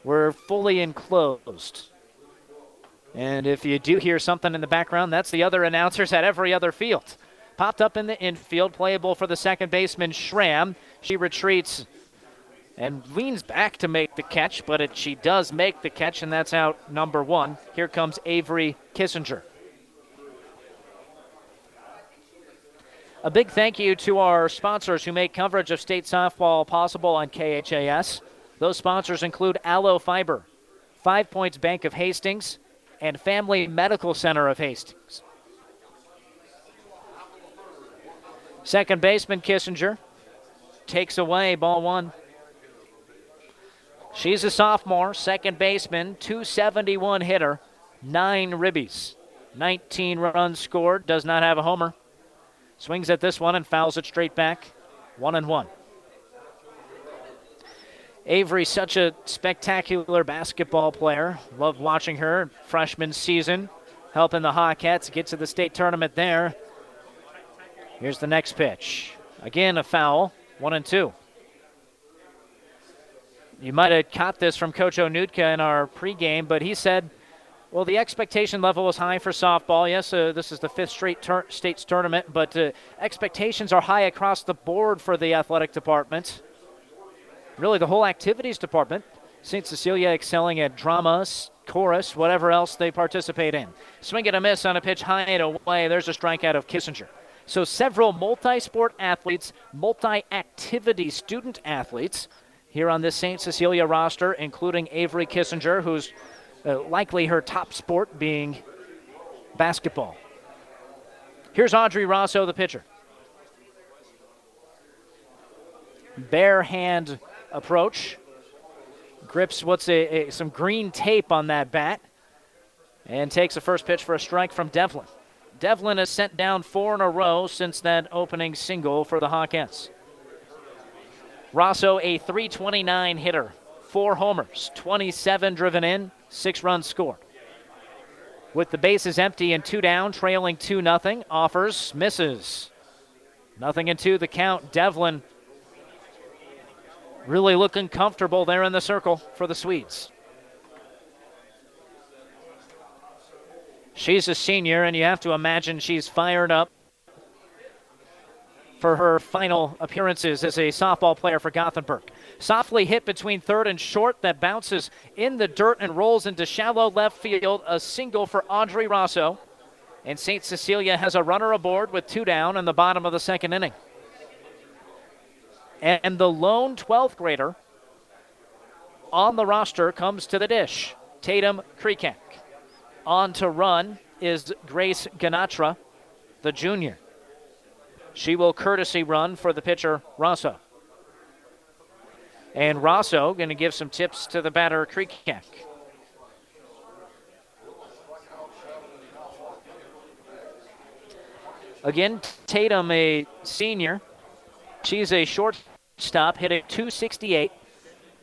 We're fully enclosed. And if you do hear something in the background, that's the other announcers at every other field. Popped up in the infield, playable for the second baseman, Schramm. She retreats and leans back to make the catch, but it, she does make the catch, and that's out number one. Here comes Avery Kissinger. A big thank you to our sponsors who make coverage of state softball possible on KHAS. Those sponsors include Allo Fiber, Five Points Bank of Hastings, and Family Medical Center of Hastings. Second baseman Kissinger takes away ball one. She's a sophomore, second baseman, 271 hitter, nine ribbies, 19 runs scored, does not have a homer. Swings at this one and fouls it straight back, one and one. Avery, such a spectacular basketball player. Love watching her freshman season, helping the Hawkettes get to the state tournament there. Here's the next pitch. Again, a foul, one and two. You might have caught this from Coach Onutka in our pregame, but he said, well, the expectation level is high for softball. Yes, uh, this is the fifth straight states tournament, but uh, expectations are high across the board for the athletic department. Really, the whole activities department. St. Cecilia excelling at drama, chorus, whatever else they participate in. Swing and a miss on a pitch high and away. There's a strikeout of Kissinger. So several multi sport athletes, multi activity student athletes here on this St. Cecilia roster, including Avery Kissinger, who's uh, likely her top sport being basketball. Here's Audrey Rosso, the pitcher. Bare hand approach. Grips what's a, a, some green tape on that bat. and takes the first pitch for a strike from Devlin. Devlin has sent down four in a row since that opening single for the Hawkettes. Rosso, a 329 hitter, four homers, 27 driven in, six runs scored. With the bases empty and two down, trailing 2 nothing, offers, misses. Nothing in two, the count. Devlin really looking comfortable there in the circle for the Swedes. She's a senior, and you have to imagine she's fired up for her final appearances as a softball player for Gothenburg. Softly hit between third and short that bounces in the dirt and rolls into shallow left field. A single for Audrey Rosso. And St. Cecilia has a runner aboard with two down in the bottom of the second inning. And the lone 12th grader on the roster comes to the dish. Tatum Kreekak. On to run is Grace Ganatra, the junior. She will courtesy run for the pitcher, Rosso. And Rosso going to give some tips to the batter, Kreekak. Again, Tatum, a senior. She's a shortstop, hitting 268.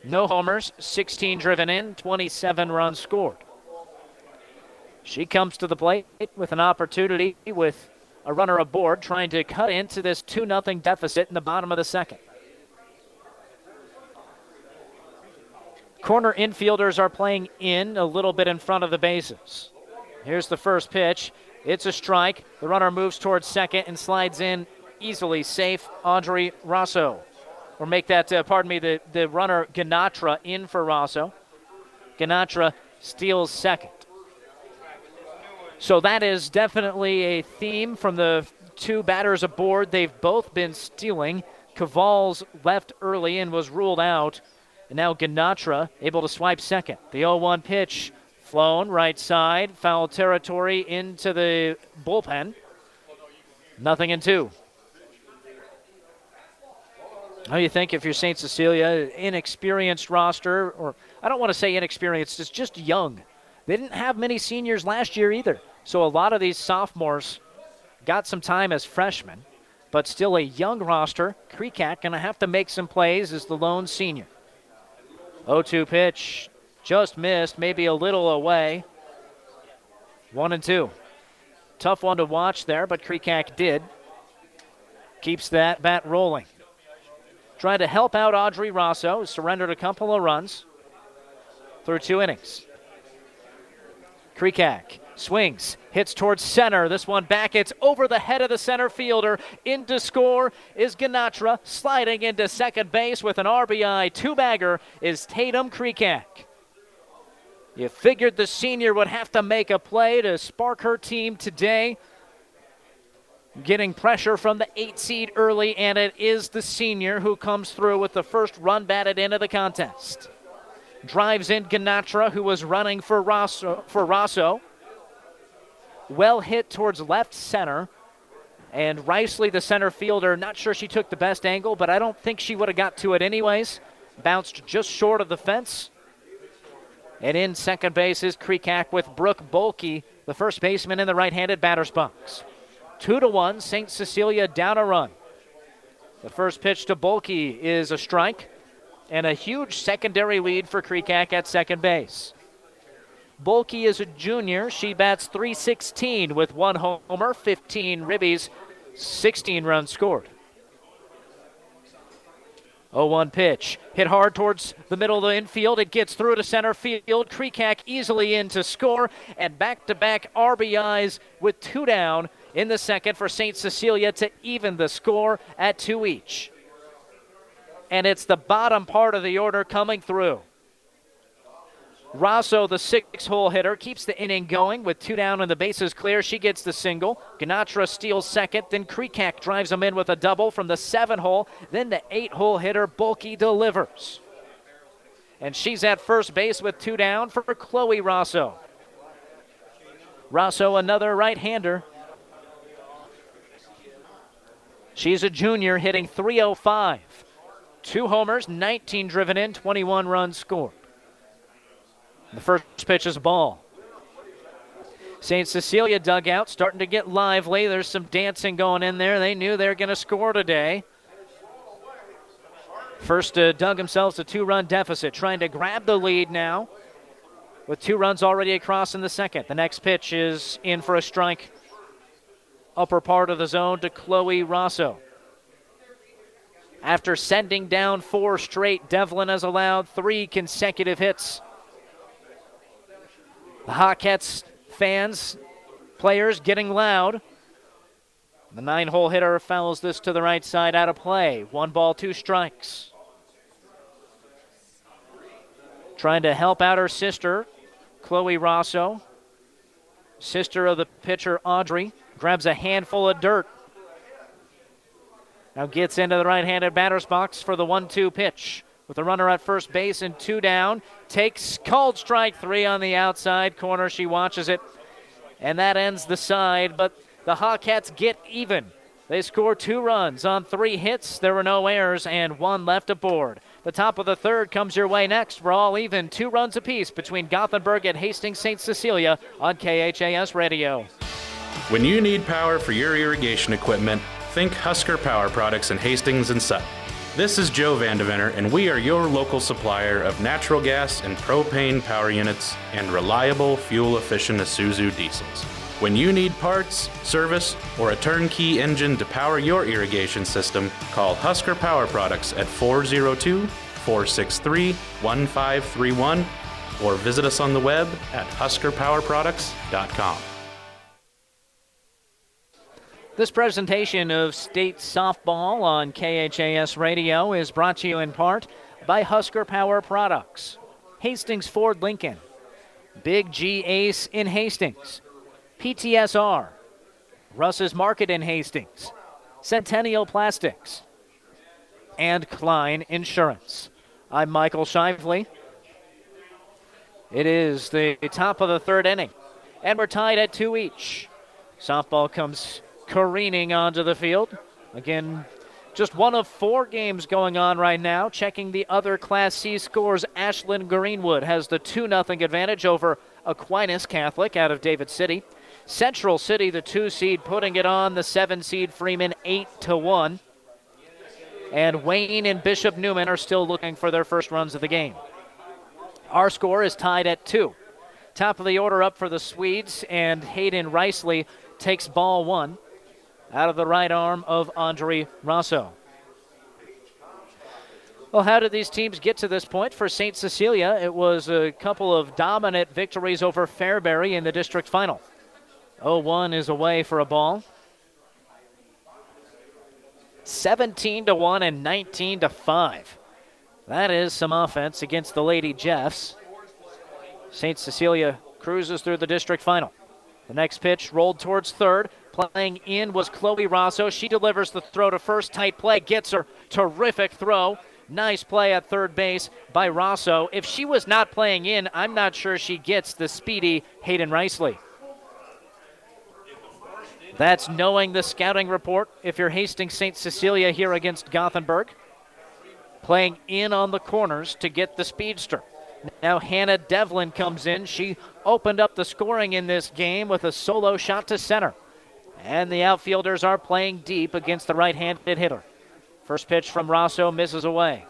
No homers, 16 driven in, 27 runs scored. She comes to the plate with an opportunity with a runner aboard, trying to cut into this 2 0 deficit in the bottom of the second. Corner infielders are playing in a little bit in front of the bases. Here's the first pitch. It's a strike. The runner moves towards second and slides in easily safe. Audrey Rosso. Or make that, uh, pardon me, the, the runner Ganatra in for Rosso. Ganatra steals second. So that is definitely a theme from the two batters aboard. They've both been stealing. Cavals left early and was ruled out. And now Ganatra able to swipe second. The 0 1 pitch flown right side, foul territory into the bullpen. Nothing in two. How do you think if you're St. Cecilia, inexperienced roster, or I don't want to say inexperienced, it's just young. They didn't have many seniors last year either. So a lot of these sophomores got some time as freshmen, but still a young roster. Kreekak going to have to make some plays as the lone senior. 0 2 pitch, just missed, maybe a little away. One and two. Tough one to watch there, but Kreekak did. Keeps that bat rolling. Trying to help out Audrey Rosso, surrendered a couple of runs through two innings. Kreekak swings, hits towards center. This one back, it's over the head of the center fielder. Into score is Ganatra, sliding into second base with an RBI. Two bagger is Tatum Kreekak. You figured the senior would have to make a play to spark her team today. Getting pressure from the eight seed early, and it is the senior who comes through with the first run batted into the contest. Drives in Ganatra, who was running for Rosso. For Rosso. Well hit towards left center. And Riceley, the center fielder, not sure she took the best angle, but I don't think she would have got to it anyways. Bounced just short of the fence. And in second base is Kreekak with Brooke Bulkey, the first baseman in the right-handed batter's box. Two to one, St. Cecilia down a run. The first pitch to Bulkey is a strike, and a huge secondary lead for Kreekak at second base. Bulkey is a junior. She bats 316 with one homer, 15 ribbies, 16 runs scored. 0 1 pitch. Hit hard towards the middle of the infield. It gets through to center field. Kreekak easily in to score. And back to back RBIs with two down in the second for St. Cecilia to even the score at two each. And it's the bottom part of the order coming through. Rosso, the six hole hitter, keeps the inning going with two down and the bases clear. She gets the single. Ganatra steals second. Then Kreekak drives him in with a double from the seven hole. Then the eight hole hitter, Bulkey, delivers. And she's at first base with two down for Chloe Rosso. Rosso, another right hander. She's a junior hitting 305. Two homers, 19 driven in, 21 runs scored. The first pitch is a ball. St. Cecilia dugout starting to get lively. There's some dancing going in there. They knew they were going to score today. First, uh, dug themselves a two run deficit, trying to grab the lead now with two runs already across in the second. The next pitch is in for a strike, upper part of the zone to Chloe Rosso. After sending down four straight, Devlin has allowed three consecutive hits. The Hawkettes fans, players getting loud. The nine hole hitter fouls this to the right side out of play. One ball, two strikes. Trying to help out her sister, Chloe Rosso. Sister of the pitcher, Audrey, grabs a handful of dirt. Now gets into the right handed batter's box for the 1 2 pitch. With a runner at first base and two down, takes called strike three on the outside corner. She watches it, and that ends the side. But the Hawkettes get even. They score two runs on three hits. There were no errors and one left aboard. The top of the third comes your way next. We're all even, two runs apiece between Gothenburg and Hastings St. Cecilia on KHAS Radio.
When you need power for your irrigation equipment, think Husker Power Products in Hastings and Sutton. This is Joe Vandeventer, and we are your local supplier of natural gas and propane power units and reliable, fuel efficient Isuzu diesels. When you need parts, service, or a turnkey engine to power your irrigation system, call Husker Power Products at 402 463 1531 or visit us on the web at huskerpowerproducts.com.
This presentation of state softball on KHAS Radio is brought to you in part by Husker Power Products, Hastings Ford Lincoln, Big G Ace in Hastings, PTSR, Russ's Market in Hastings, Centennial Plastics, and Klein Insurance. I'm Michael Shively. It is the top of the third inning, and we're tied at two each. Softball comes careening onto the field. Again, just one of four games going on right now. Checking the other Class C scores, Ashland Greenwood has the 2 0 advantage over Aquinas Catholic out of David City. Central City, the two seed, putting it on the seven seed Freeman, eight to one. And Wayne and Bishop Newman are still looking for their first runs of the game. Our score is tied at two. Top of the order up for the Swedes, and Hayden Riceley takes ball one out of the right arm of Audrey Rosso. Well, how did these teams get to this point? For St. Cecilia, it was a couple of dominant victories over Fairbury in the district final. 0 1 is away for a ball. 17 to 1 and 19 to 5. That is some offense against the Lady Jeffs. St. Cecilia cruises through the district final. The next pitch rolled towards third. Playing in was Chloe Rosso. She delivers the throw to first. Tight play gets her. Terrific throw. Nice play at third base by Rosso. If she was not playing in, I'm not sure she gets the speedy Hayden Riceley. That's knowing the scouting report if you're Hastings St. Cecilia here against Gothenburg. Playing in on the corners to get the speedster. Now Hannah Devlin comes in. She opened up the scoring in this game with a solo shot to center. And the outfielders are playing deep against the right handed hitter. First pitch from Rosso misses away.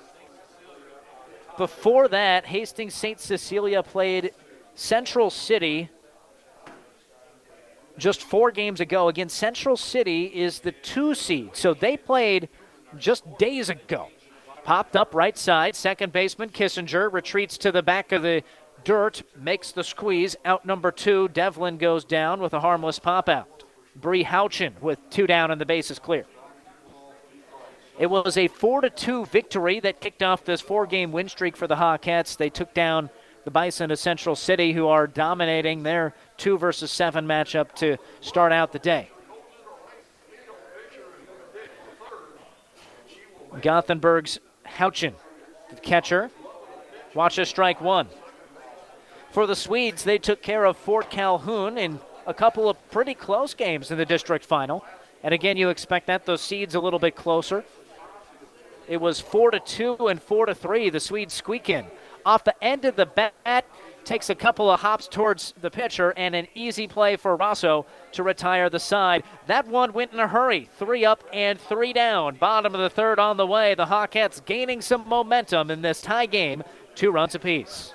Before that, Hastings St. Cecilia played Central City just four games ago. Again, Central City is the two seed, so they played just days ago. Popped up right side, second baseman Kissinger retreats to the back of the dirt, makes the squeeze. Out number two, Devlin goes down with a harmless pop out. Bree Houchin with two down and the bases clear. It was a 4 to 2 victory that kicked off this four game win streak for the Hawkettes. They took down the Bison of Central City, who are dominating their two versus seven matchup to start out the day. Gothenburg's Houchin, the catcher, watches strike one. For the Swedes, they took care of Fort Calhoun in a couple of pretty close games in the district final. And again, you expect that those seeds a little bit closer. It was four to two and four to three. The Swedes squeak in off the end of the bat, takes a couple of hops towards the pitcher, and an easy play for Rosso to retire the side. That one went in a hurry. Three up and three down. Bottom of the third on the way. The Hawkettes gaining some momentum in this tie game, two runs apiece.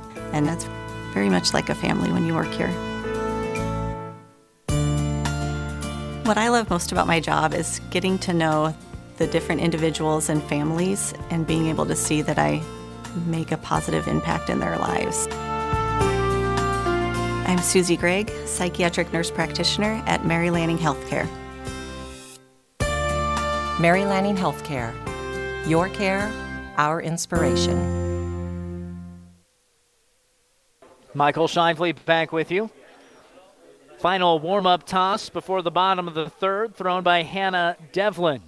and that's very much like a family when you work here. What I love most about my job is getting to know the different individuals and families and being able to see that I make a positive impact in their lives. I'm Susie Gregg, psychiatric nurse practitioner at Mary Lanning Healthcare.
Mary Lanning Healthcare. Your care, our inspiration.
Michael Shively back with you. Final warm up toss before the bottom of the third, thrown by Hannah Devlin.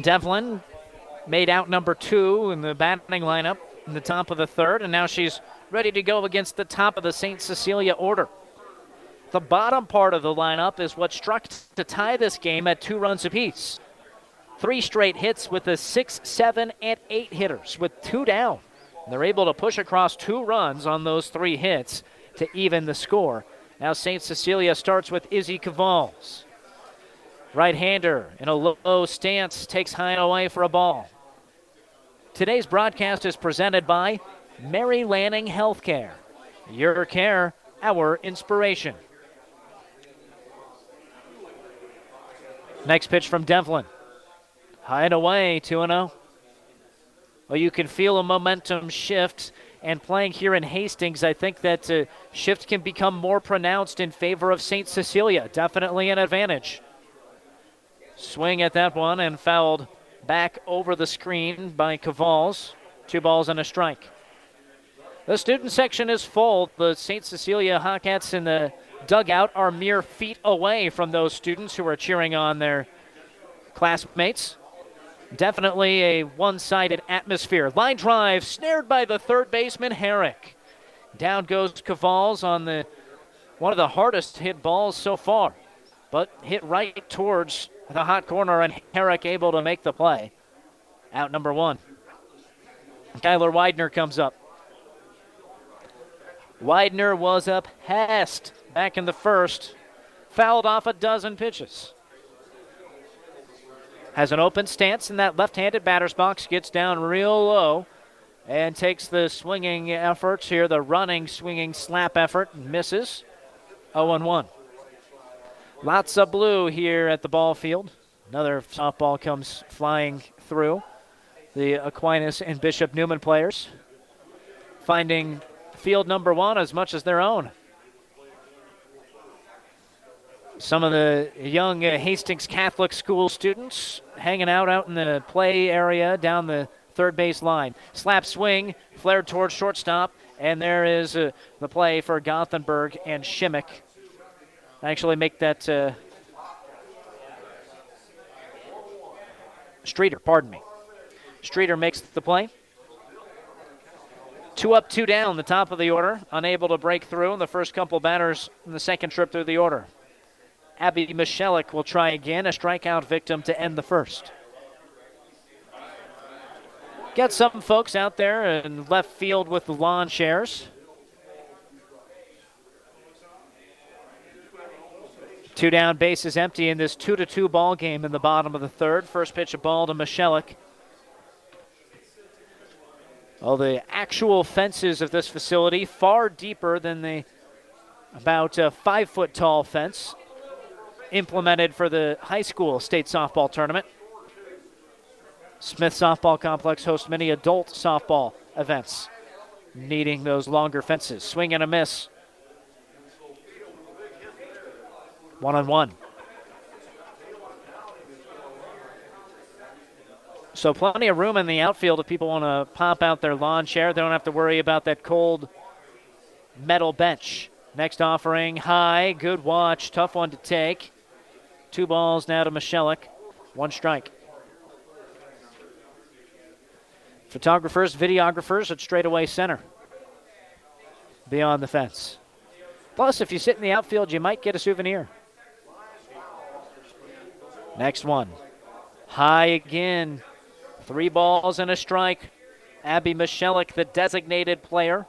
Devlin made out number two in the batting lineup in the top of the third, and now she's ready to go against the top of the St. Cecilia order. The bottom part of the lineup is what struck to tie this game at two runs apiece. Three straight hits with the six, seven, and eight hitters with two down. They're able to push across two runs on those three hits to even the score. Now St. Cecilia starts with Izzy Cavals. Right hander in a low stance takes high and away for a ball. Today's broadcast is presented by Mary Lanning Healthcare. Your care, our inspiration. Next pitch from Devlin. High and away, 2 0. Well, you can feel a momentum shift. And playing here in Hastings, I think that uh, shift can become more pronounced in favor of St. Cecilia. Definitely an advantage. Swing at that one and fouled back over the screen by Cavals. Two balls and a strike. The student section is full. The St. Cecilia Hawkettes in the dugout are mere feet away from those students who are cheering on their classmates. Definitely a one sided atmosphere. Line drive snared by the third baseman, Herrick. Down goes Cavals on the one of the hardest hit balls so far, but hit right towards the hot corner, and Herrick able to make the play. Out number one. Kyler Widener comes up. Widener was a pest back in the first, fouled off a dozen pitches. Has an open stance in that left handed batter's box, gets down real low and takes the swinging efforts here, the running, swinging slap effort—and misses. 0 1. Lots of blue here at the ball field. Another softball comes flying through. The Aquinas and Bishop Newman players finding field number one as much as their own. Some of the young Hastings Catholic school students hanging out out in the play area down the third base line. Slap swing, flared towards shortstop, and there is uh, the play for Gothenburg and Shimmick actually make that uh, Streeter, pardon me. Streeter makes the play. Two up, two down, the top of the order. Unable to break through in the first couple batters in the second trip through the order. Abby Michelik will try again, a strikeout victim to end the first. Got some folks out there in left field with the lawn chairs. Two down, bases empty in this two to two ball game in the bottom of the third. First pitch, a ball to Michelik. Well, the actual fences of this facility far deeper than the about five foot tall fence implemented for the high school state softball tournament. Smith Softball Complex hosts many adult softball events needing those longer fences. Swing and a miss One on one. So plenty of room in the outfield if people want to pop out their lawn chair. They don't have to worry about that cold metal bench. Next offering, high, good watch, tough one to take. Two balls now to Michelik, one strike. Photographers, videographers at straightaway center. Beyond the fence. Plus, if you sit in the outfield, you might get a souvenir. Next one. High again. Three balls and a strike. Abby Michelik, the designated player,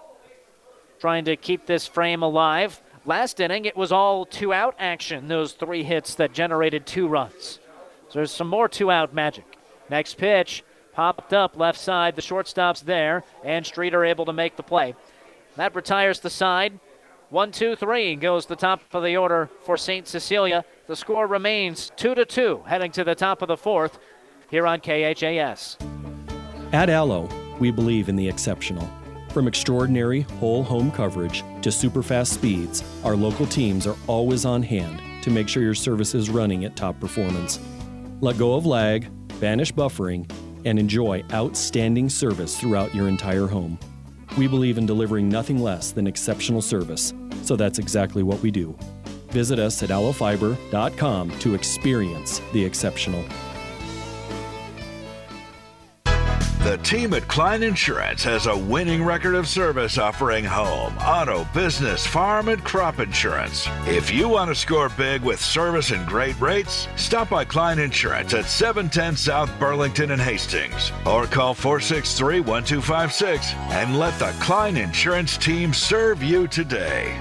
trying to keep this frame alive. Last inning, it was all two out action, those three hits that generated two runs. So there's some more two out magic. Next pitch, popped up left side. The shortstop's there, and Streeter able to make the play. That retires the side. One, two, three goes the top of the order for St. Cecilia. The score remains two to two, heading to the top of the fourth here on KHAS.
At Allo, we believe in the exceptional. From extraordinary whole home coverage to super fast speeds, our local teams are always on hand to make sure your service is running at top performance. Let go of lag, banish buffering, and enjoy outstanding service throughout your entire home. We believe in delivering nothing less than exceptional service, so that's exactly what we do. Visit us at allofiber.com to experience the exceptional.
The team at Klein Insurance has a winning record of service offering home, auto, business, farm, and crop insurance. If you want to score big with service and great rates, stop by Klein Insurance at 710 South Burlington and Hastings or call 463 1256 and let the Klein Insurance team serve you today.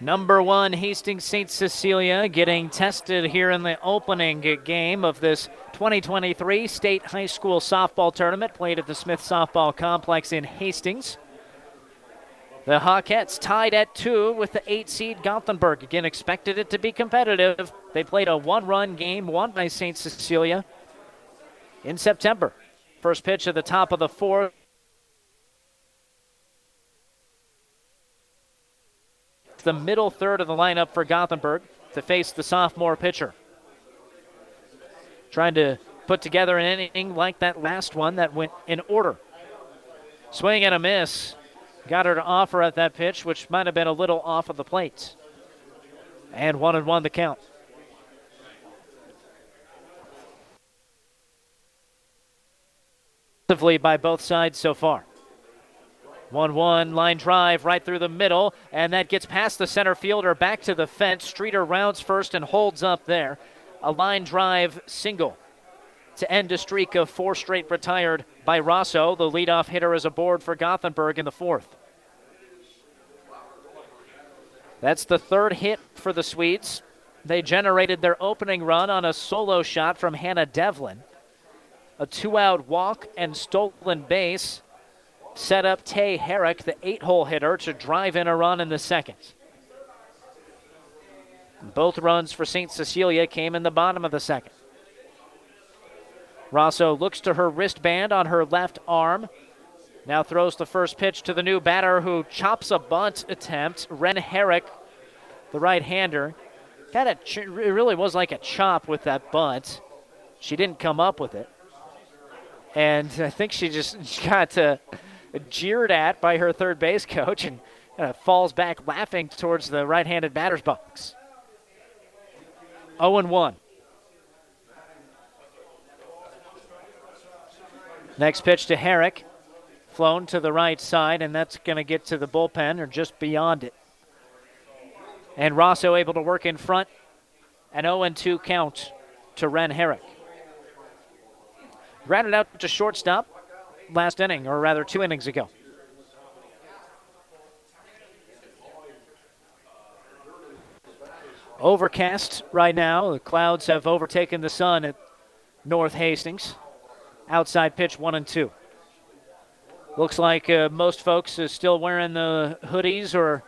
Number one, Hastings St. Cecilia getting tested here in the opening game of this 2023 State High School Softball Tournament played at the Smith Softball Complex in Hastings. The Hawkettes tied at two with the eight seed Gothenburg. Again, expected it to be competitive. They played a one run game won by St. Cecilia in September. First pitch at the top of the fourth. The middle third of the lineup for Gothenburg to face the sophomore pitcher. Trying to put together an inning like that last one that went in order. Swing and a miss. Got her to offer at that pitch, which might have been a little off of the plate. And one and one the count. By both sides so far. 1 1 line drive right through the middle, and that gets past the center fielder back to the fence. Streeter rounds first and holds up there. A line drive single to end a streak of four straight retired by Rosso. The leadoff hitter is aboard for Gothenburg in the fourth. That's the third hit for the Swedes. They generated their opening run on a solo shot from Hannah Devlin. A two out walk and stolen base set up Tay Herrick, the eight hole hitter, to drive in a run in the second. Both runs for St. Cecilia came in the bottom of the second. Rosso looks to her wristband on her left arm. Now throws the first pitch to the new batter who chops a bunt attempt. Ren Herrick, the right hander. Kind of, ch- it really was like a chop with that bunt. She didn't come up with it. And I think she just got to jeered at by her third base coach and uh, falls back laughing towards the right handed batter's box. 0 1. Next pitch to Herrick. Flown to the right side, and that's going to get to the bullpen or just beyond it. And Rosso able to work in front. An 0 2 count to Ren Herrick. Grounded out to shortstop last inning, or rather two innings ago. Overcast right now. The clouds have overtaken the sun at North Hastings. Outside pitch one and two. Looks like uh, most folks are still wearing the hoodies or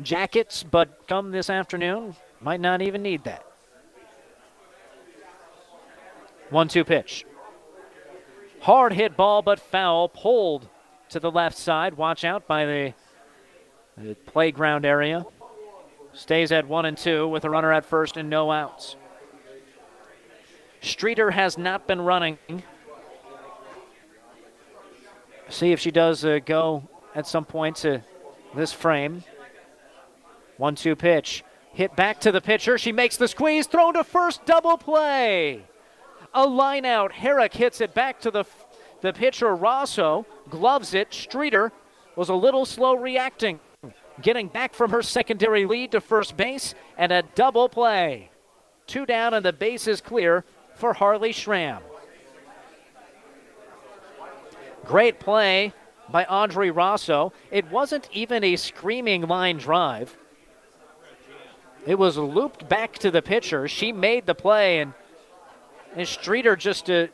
jackets, but come this afternoon, might not even need that. One two pitch. Hard hit ball, but foul. Pulled to the left side. Watch out by the, the playground area. Stays at one and two with a runner at first and no outs. Streeter has not been running. See if she does uh, go at some point to this frame. One two pitch. Hit back to the pitcher. She makes the squeeze. Thrown to first. Double play. A line out. Herrick hits it back to the, the pitcher, Rosso. Gloves it. Streeter was a little slow reacting. Getting back from her secondary lead to first base. And a double play. Two down, and the base is clear for Harley Schramm. Great play by Audrey Rosso. It wasn't even a screaming line drive. It was looped back to the pitcher. She made the play, and, and Streeter just uh,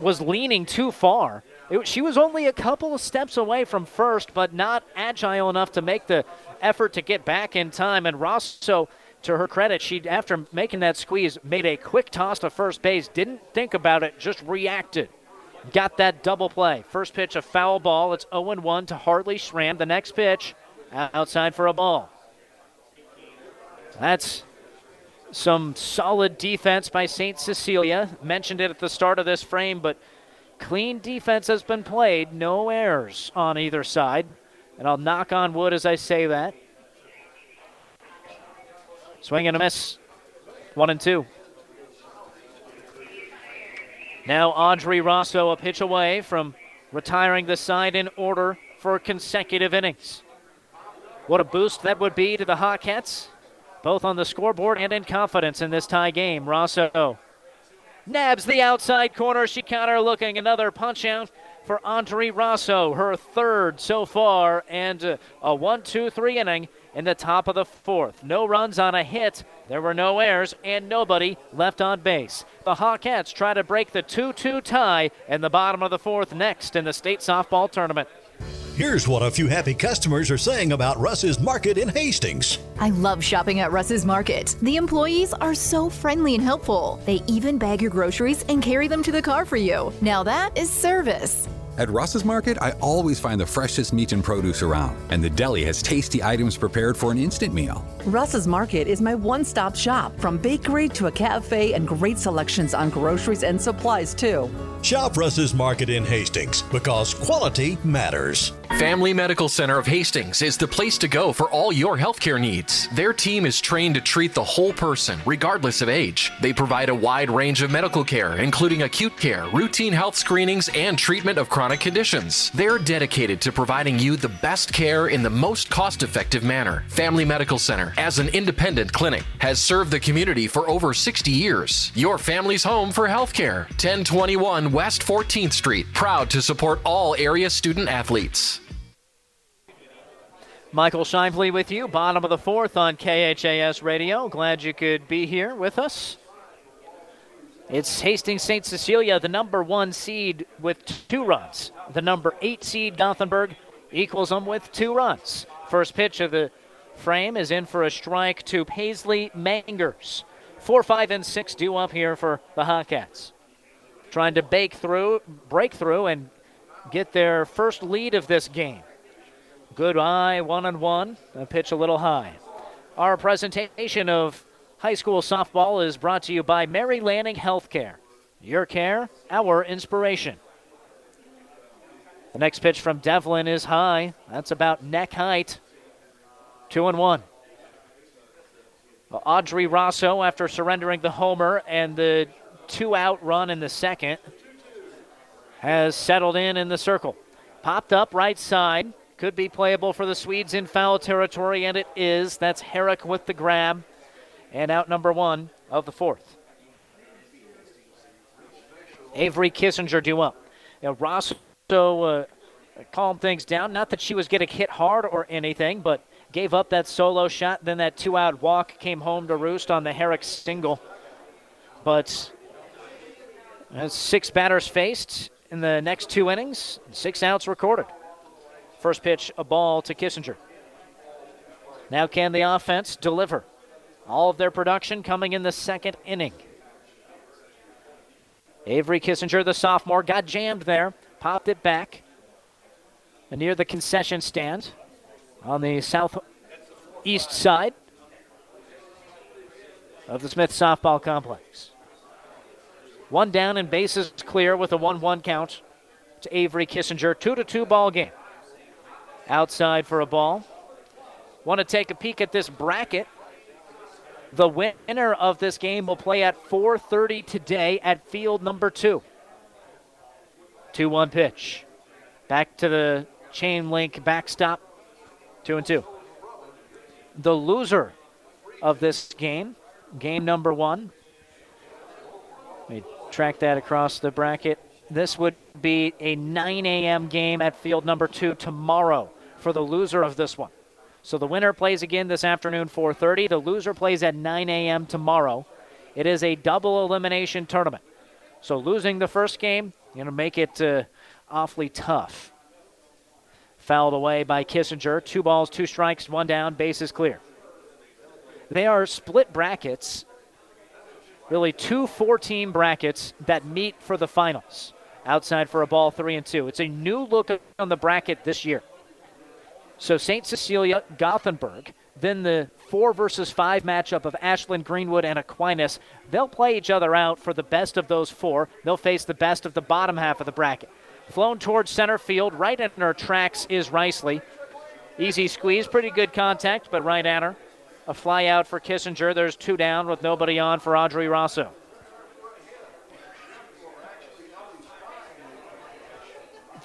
was leaning too far. It, she was only a couple of steps away from first, but not agile enough to make the effort to get back in time. And Rosso, to her credit, she after making that squeeze, made a quick toss to first base. Didn't think about it, just reacted. Got that double play. First pitch, a foul ball. It's 0 1 to Hartley Schramm. The next pitch, outside for a ball. That's some solid defense by St. Cecilia. Mentioned it at the start of this frame, but clean defense has been played. No errors on either side. And I'll knock on wood as I say that. Swing and a miss. One and two. Now Audrey Rosso a pitch away from retiring the side in order for consecutive innings. What a boost that would be to the Hawkettes both on the scoreboard and in confidence in this tie game. Rosso nabs the outside corner. She counter looking. Another punch out for Audrey Rosso, her third so far, and uh, a 1 2 3 inning in the top of the fourth. No runs on a hit. There were no errors and nobody left on base. The Hawkettes try to break the 2 2 tie in the bottom of the fourth next in the state softball tournament.
Here's what a few happy customers are saying about Russ's Market in Hastings.
I love shopping at Russ's Market. The employees are so friendly and helpful. They even bag your groceries and carry them to the car for you. Now that is service.
At Russ's Market, I always find the freshest meat and produce around, and the deli has tasty items prepared for an instant meal.
Russ's Market is my one stop shop, from bakery to a cafe and great selections on groceries and supplies, too.
Shop Russ's Market in Hastings because quality matters.
Family Medical Center of Hastings is the place to go for all your healthcare needs. Their team is trained to treat the whole person, regardless of age. They provide a wide range of medical care, including acute care, routine health screenings, and treatment of chronic conditions. They're dedicated to providing you the best care in the most cost effective manner. Family Medical Center, as an independent clinic, has served the community for over 60 years. Your family's home for healthcare. 1021 West 14th Street, proud to support all area student athletes.
Michael Shively with you, bottom of the fourth on KHAS Radio. Glad you could be here with us. It's Hastings St. Cecilia, the number one seed with two runs. The number eight seed, Gothenburg, equals them with two runs. First pitch of the frame is in for a strike to Paisley Mangers. Four, five, and six due up here for the Hawkettes. Trying to bake through, break through, and get their first lead of this game. Good eye, one on one. A pitch a little high. Our presentation of high school softball is brought to you by Mary Lanning Healthcare. Your care, our inspiration. The next pitch from Devlin is high. That's about neck height. Two and one. Audrey Rosso, after surrendering the homer and the two out run in the second, has settled in in the circle. Popped up right side. Could be playable for the Swedes in foul territory, and it is. That's Herrick with the grab. And out number one of the fourth. Avery Kissinger due up. Now, Rosso uh, calmed things down. Not that she was getting hit hard or anything, but gave up that solo shot. Then that two out walk came home to roost on the Herrick single. But uh, six batters faced in the next two innings, six outs recorded. First pitch, a ball to Kissinger. Now, can the offense deliver? All of their production coming in the second inning. Avery Kissinger, the sophomore, got jammed there, popped it back near the concession stand on the southeast side of the Smith softball complex. One down and bases clear with a 1 1 count to Avery Kissinger. 2 to 2 ball game. Outside for a ball. Want to take a peek at this bracket. The winner of this game will play at 4:30 today at field number 2. 2-1 pitch. Back to the chain link backstop. 2 and 2. The loser of this game, game number 1. Let me track that across the bracket. This would be a 9 a.m. game at field number 2 tomorrow for the loser of this one. So the winner plays again this afternoon, 4:30. The loser plays at 9 a.m. tomorrow. It is a double elimination tournament. So losing the first game, you know, make it uh, awfully tough. Fouled away by Kissinger. Two balls, two strikes, one down, bases clear. They are split brackets, really two four team brackets that meet for the finals. Outside for a ball, three and two. It's a new look on the bracket this year. So St. Cecilia, Gothenburg, then the four versus five matchup of Ashland, Greenwood, and Aquinas. They'll play each other out for the best of those four. They'll face the best of the bottom half of the bracket. Flown towards center field, right at her tracks is Riceley. Easy squeeze, pretty good contact, but right at her. A fly out for Kissinger. There's two down with nobody on for Audrey Rosso.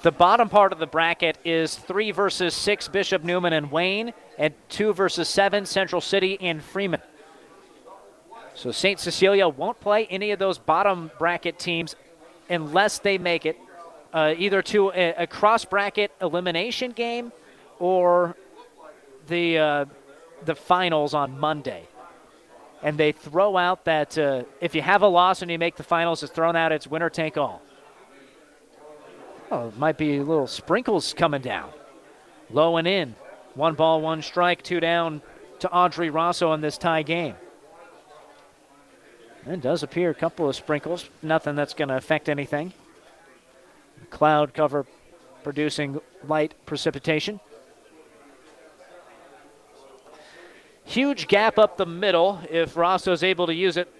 The bottom part of the bracket is three versus six Bishop Neumann and Wayne, and two versus seven Central City and Freeman. So St. Cecilia won't play any of those bottom bracket teams unless they make it uh, either to a, a, cross bracket elimination game or the uh, the finals on Monday. And they throw out that uh, if you have a loss and you make the finals, it's thrown out. It's winner take all. Oh, might be little sprinkles coming down. Low and in. One ball, one strike, two down to Audrey Rosso in this tie game. It does appear a couple of sprinkles. Nothing that's going to affect anything. Cloud cover producing light precipitation. Huge gap up the middle if Rosso's able to use it.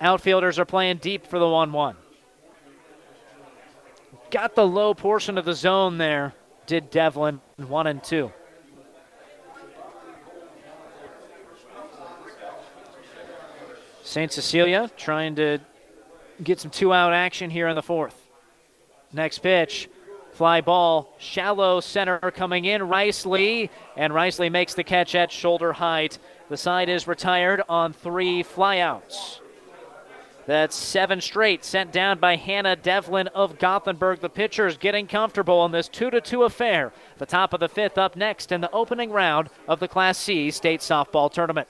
Outfielders are playing deep for the 1 1 got the low portion of the zone there, did Devlin, one and two. St. Cecilia trying to get some two out action here in the fourth. Next pitch, fly ball, shallow center coming in, Riceley, and Riceley makes the catch at shoulder height. The side is retired on three flyouts. That's seven straight sent down by Hannah Devlin of Gothenburg. The pitchers getting comfortable in this 2 to 2 affair. The top of the fifth up next in the opening round of the Class C state softball tournament.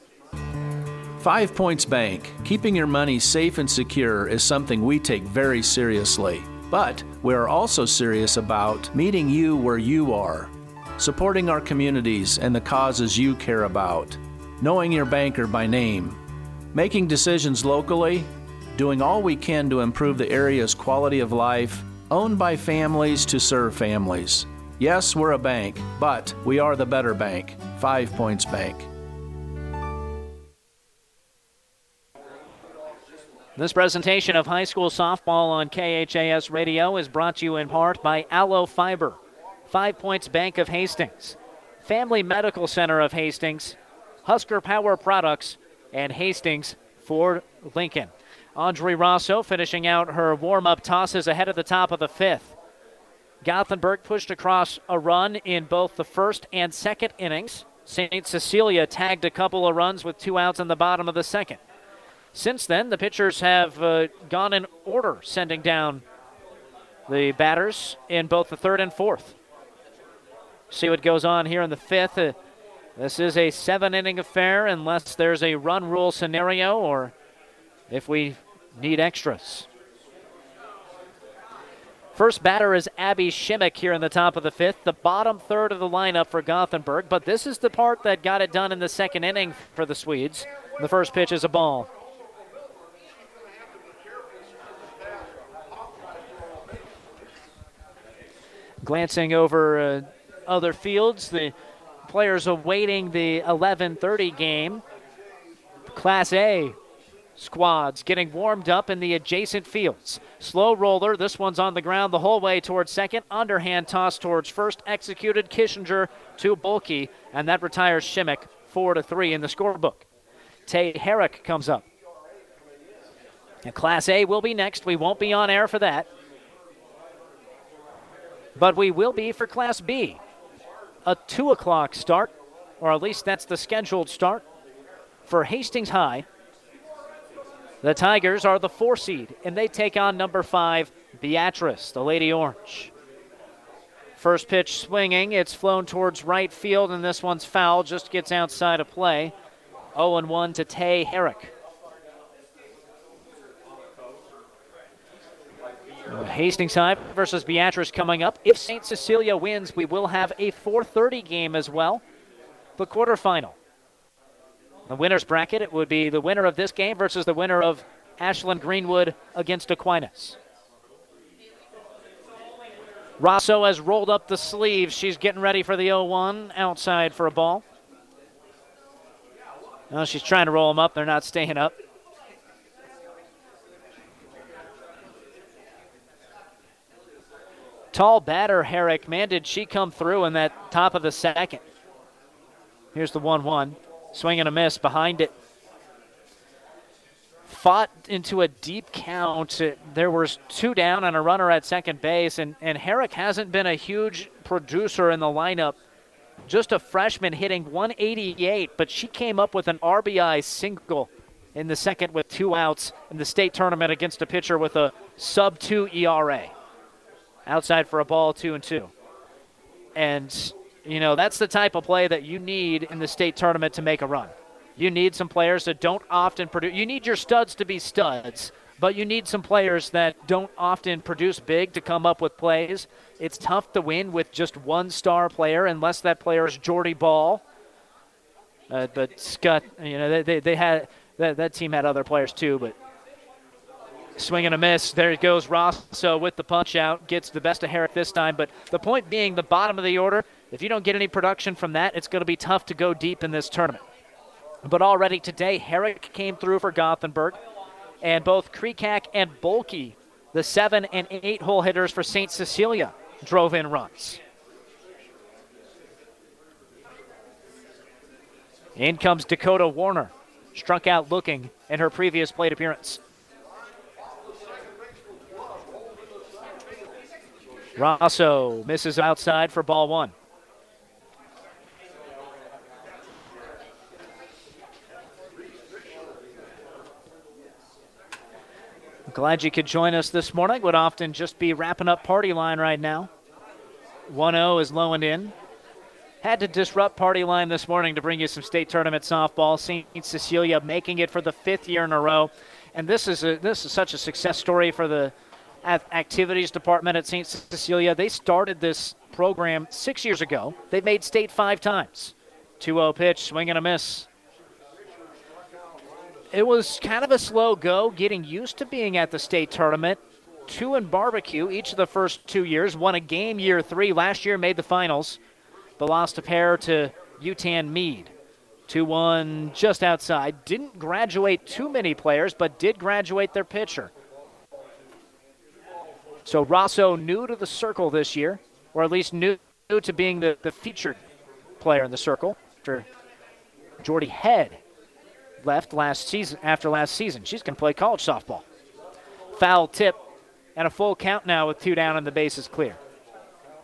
Five Points Bank. Keeping your money safe and secure is something we take very seriously. But we are also serious about meeting you where you are, supporting our communities and the causes you care about, knowing your banker by name, making decisions locally doing all we can to improve the area's quality of life, owned by families to serve families. Yes, we're a bank, but we are the better bank, Five Points Bank.
This presentation of high school softball on KHAS Radio is brought to you in part by Allo Fiber, Five Points Bank of Hastings, Family Medical Center of Hastings, Husker Power Products, and Hastings Ford Lincoln. Audrey Rosso finishing out her warm up tosses ahead of the top of the fifth. Gothenburg pushed across a run in both the first and second innings. St. Cecilia tagged a couple of runs with two outs in the bottom of the second. Since then, the pitchers have uh, gone in order, sending down the batters in both the third and fourth. See what goes on here in the fifth. Uh, this is a seven inning affair unless there's a run rule scenario or if we need extras. First batter is Abby Shimmick here in the top of the fifth, the bottom third of the lineup for Gothenburg. But this is the part that got it done in the second inning for the Swedes. The first pitch is a ball. Glancing over uh, other fields, the players awaiting the 11:30 game. Class A squads getting warmed up in the adjacent fields. Slow roller, this one's on the ground the whole way towards second. Underhand toss towards first, executed Kissinger to Bulkey, and that retires Shimmick 4 to 3 in the scorebook. Tay Herrick comes up. Class A will be next. We won't be on air for that. But we will be for Class B. A 2 o'clock start, or at least that's the scheduled start for Hastings High. The Tigers are the four seed, and they take on number five, Beatrice, the Lady Orange. First pitch swinging. It's flown towards right field, and this one's foul. Just gets outside of play. 0 1 to Tay Herrick. Uh, Hastings High versus Beatrice coming up. If St. Cecilia wins, we will have a 4:30 game as well, the quarterfinal. The winner's bracket it would be the winner of this game versus the winner of Ashland Greenwood against Aquinas. Rosso has rolled up the sleeves. She's getting ready for the 0-1 outside for a ball. Now she's trying to roll them up. They're not staying up. Tall batter Herrick. Man, did she come through in that top of the second. Here's the 1 1. Swing and a miss behind it. Fought into a deep count. There was two down and a runner at second base, and, and Herrick hasn't been a huge producer in the lineup. Just a freshman hitting 188, but she came up with an RBI single in the second with two outs in the state tournament against a pitcher with a sub two ERA. Outside for a ball, two and two. And you know, that's the type of play that you need in the state tournament to make a run. You need some players that don't often produce. You need your studs to be studs, but you need some players that don't often produce big to come up with plays. It's tough to win with just one star player unless that player is Jordy Bahl. Uh, but Scott, you know, they, they, they had that, that team had other players too, but swing and a miss. There it goes Rosso with the punch out, gets the best of Herrick this time. But the point being, the bottom of the order, if you don't get any production from that, it's going to be tough to go deep in this tournament. But already today, Herrick came through for Gothenburg, and both Krekak and Bulkey, the seven and eight hole hitters for St. Cecilia, drove in runs. In comes Dakota Warner, struck out looking in her previous plate appearance. Rosso misses outside for ball one. Glad you could join us this morning. Would often just be wrapping up party line right now. 1 0 is low and in. Had to disrupt party line this morning to bring you some state tournament softball. St. Cecilia making it for the fifth year in a row. And this is a, this is such a success story for the activities department at St. Cecilia. They started this program six years ago. They've made state five times. 2 0 pitch, swing and a miss it was kind of a slow go getting used to being at the state tournament. Two in barbecue each of the first two years. Won a game year three. Last year made the finals, but lost a pair to Yutan Mead. 2 1 just outside. Didn't graduate too many players, but did graduate their pitcher. So Rosso new to the circle this year, or at least new, new to being the, the featured player in the circle after Jordy Head left last season after last season. She's going to play college softball. Foul tip and a full count now with two down and the bases clear.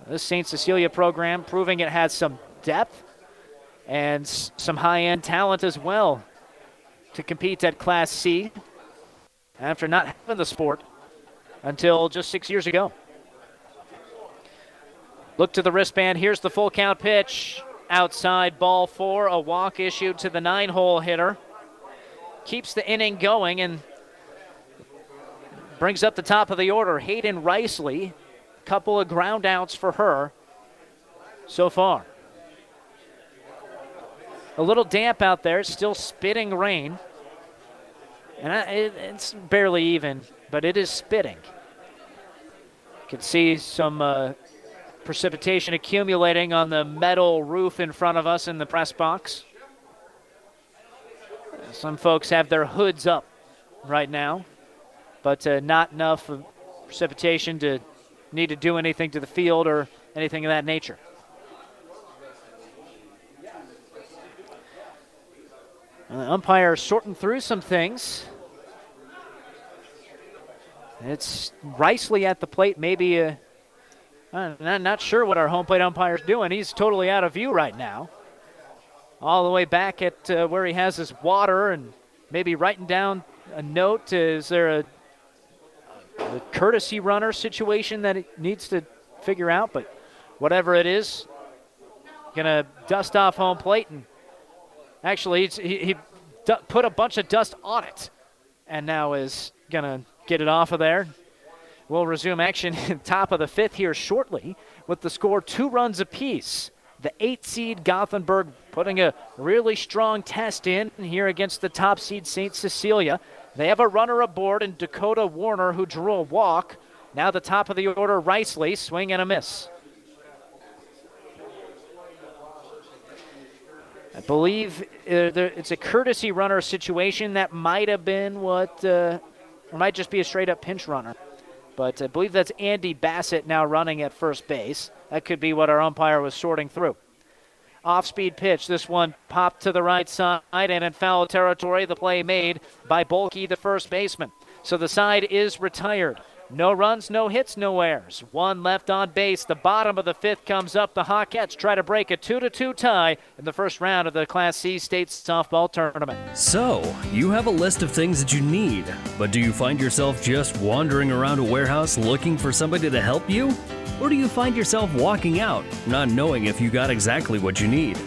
This St. Cecilia program proving it has some depth and some high end talent as well to compete at Class C after not having the sport until just six years ago. Look to the wristband. Here's the full count pitch. Outside ball four, a walk issued to the nine hole hitter keeps the inning going and brings up the top of the order. Hayden Riceley, couple of ground outs for her so far. A little damp out there, still spitting rain. And it, it's barely even, but it is spitting. You can see some uh, precipitation accumulating on the metal roof in front of us in the press box. Some folks have their hoods up right now, but uh, not enough precipitation to need to do anything to the field or anything of that nature. The umpire sorting through some things. It's Riceley at the plate, maybe. Uh, I'm not sure what our home plate umpire is doing. He's totally out of view right now. All the way back at uh, where he has his water and maybe writing down a note. Is there a, a courtesy runner situation that he needs to figure out? But whatever it is, gonna dust off home plate and actually he, he put a bunch of dust on it, and now is gonna get it off of there. We'll resume action in top of the fifth here shortly with the score two runs apiece. The eight seed Gothenburg putting a really strong test in here against the top seed St. Cecilia. They have a runner aboard in Dakota Warner who drew a walk. Now the top of the order, Riceley, swing and a miss. I believe uh, it's a courtesy runner situation that might have been what, uh, or might just be a straight up pinch runner. But I believe that's Andy Bassett now running at first base. That could be what our umpire was sorting through. Off speed pitch. This one popped to the right side and in foul territory. The play made by Bulkey, the first baseman. So the side is retired. No runs, no hits, no errors. One left on base. The bottom of the fifth comes up. The Hawkettes try to break a 2 to 2 tie in the first round of the Class C state softball tournament.
So, you have a list of things that you need, but do you find yourself just wandering around a warehouse looking for somebody to help you? Or do you find yourself walking out, not knowing if you got exactly what you need?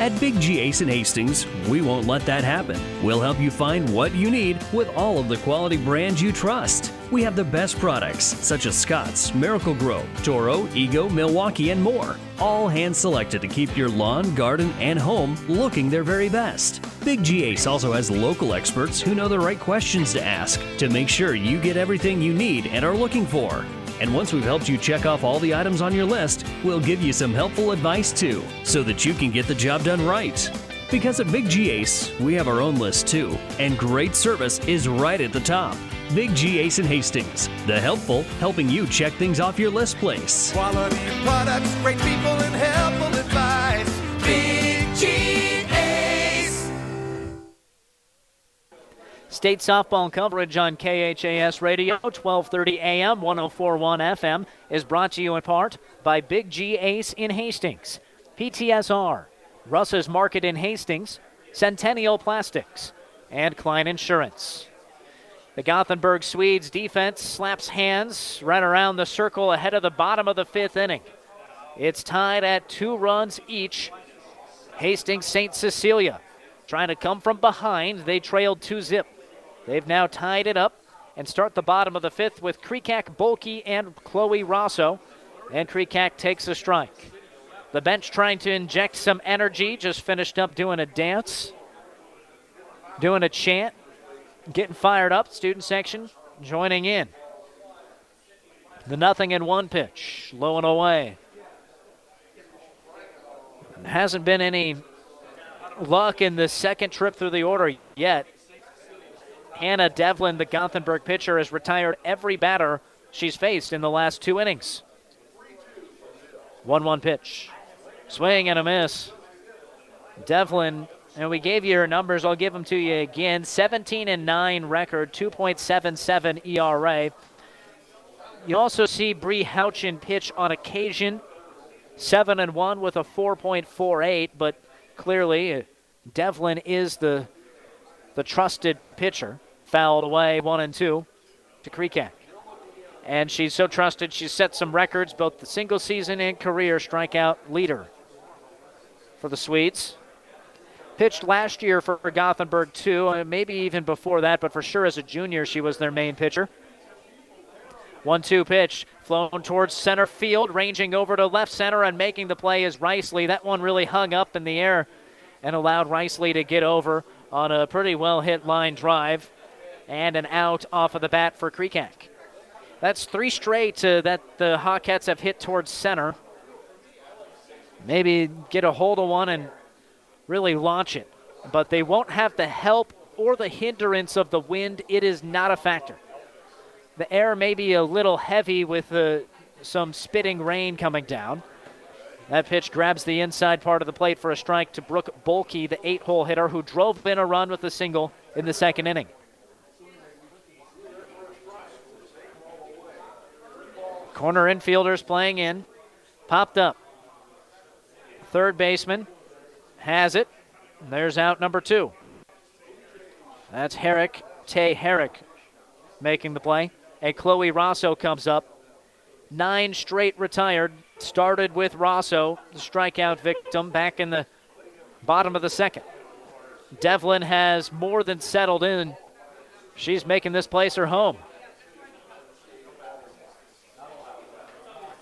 At Big G Ace in Hastings, we won't let that happen. We'll help you find what you need with all of the quality brands you trust. We have the best products such as Scott's, Miracle-Gro, Toro, Ego, Milwaukee, and more. All hand selected to keep your lawn, garden, and home looking their very best. Big G Ace also has local experts who know the right questions to ask to make sure you get everything you need and are looking for. And once we've helped you check off all the items on your list, we'll give you some helpful advice too, so that you can get the job done right. Because at Big G Ace, we have our own list too, and great service is right at the top. Big G Ace in Hastings, the helpful helping you check things off your list place.
Quality products, great people, and helpful advice.
State softball coverage on KHAS Radio, 1230 AM, 1041 FM, is brought to you in part by Big G Ace in Hastings, PTSR, Russ's Market in Hastings, Centennial Plastics, and Klein Insurance. The Gothenburg Swedes defense slaps hands right around the circle ahead of the bottom of the fifth inning. It's tied at two runs each. Hastings St. Cecilia trying to come from behind. They trailed 2 zip. They've now tied it up and start the bottom of the fifth with Krekak, Bulkey, and Chloe Rosso. And Krekak takes a strike. The bench trying to inject some energy, just finished up doing a dance, doing a chant, getting fired up. Student section joining in. The nothing in one pitch, low and away. Hasn't been any luck in the second trip through the order yet. Hannah Devlin, the Gothenburg pitcher, has retired every batter she's faced in the last two innings. 1 1 pitch. Swing and a miss. Devlin, and we gave you her numbers. I'll give them to you again 17 and 9 record, 2.77 ERA. You also see Bree Houchin pitch on occasion, 7 and 1 with a 4.48, but clearly uh, Devlin is the, the trusted pitcher fouled away, one and two to Krekak. And she's so trusted, she's set some records, both the single season and career strikeout leader for the Swedes. Pitched last year for Gothenburg, too, maybe even before that, but for sure as a junior, she was their main pitcher. 1 2 pitch, flown towards center field, ranging over to left center and making the play is Riceley. That one really hung up in the air and allowed Riceley to get over on a pretty well hit line drive and an out off of the bat for Krekak. That's three straight uh, that the Hawkettes have hit towards center. Maybe get a hold of one and really launch it. But they won't have the help or the hindrance of the wind, it is not a factor. The air may be a little heavy with uh, some spitting rain coming down. That pitch grabs the inside part of the plate for a strike to Brooke Bulkey, the eight hole hitter who drove in a run with a single in the second inning. Corner infielders playing in. Popped up. Third baseman has it. There's out number two. That's Herrick, Tay Herrick making the play. And Chloe Rosso comes up. Nine straight retired. Started with Rosso, the strikeout victim, back in the bottom of the second. Devlin has more than settled in. She's making this place her home.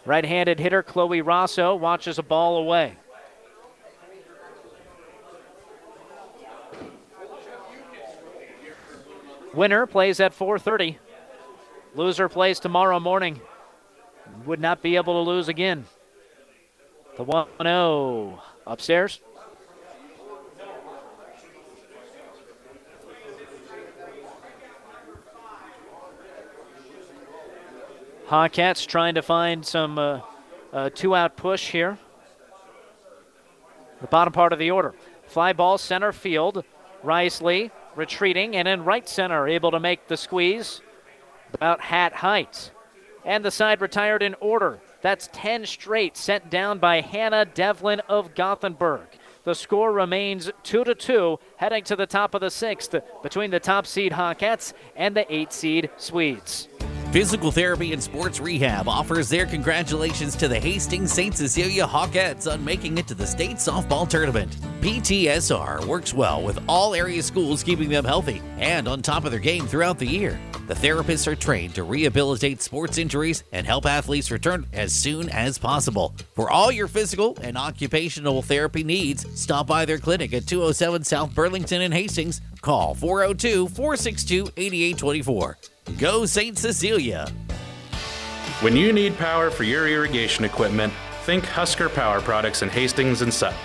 Right handed hitter Chloe Rosso watches a ball away. Winner plays at 4:30. Loser plays tomorrow morning. Would not be able to lose again. The 1-0 upstairs. Hawkettes trying to find some uh, uh, two out push here. The bottom part of the order. Fly ball center field. Risley retreating and in right center, able to make the squeeze about hat height. And the side retired in order. That's 10 straight sent down by Hannah Devlin of Gothenburg. The score remains 2 to 2, heading to the top of the sixth between the top seed Hawkettes and the eight seed Swedes.
Physical Therapy and Sports Rehab offers their congratulations to the Hastings St. Cecilia Hawkettes on making it to the state softball tournament. PTSR works well with all area schools, keeping them healthy and on top of their game throughout the year. The therapists are trained to rehabilitate sports injuries and help athletes return as soon as possible. For all your physical and occupational therapy needs, stop by their clinic at 207 South Burlington in Hastings. Call 402 462 8824. Go St. Cecilia.
When you need power for your irrigation equipment, think Husker Power Products in Hastings and Sutton.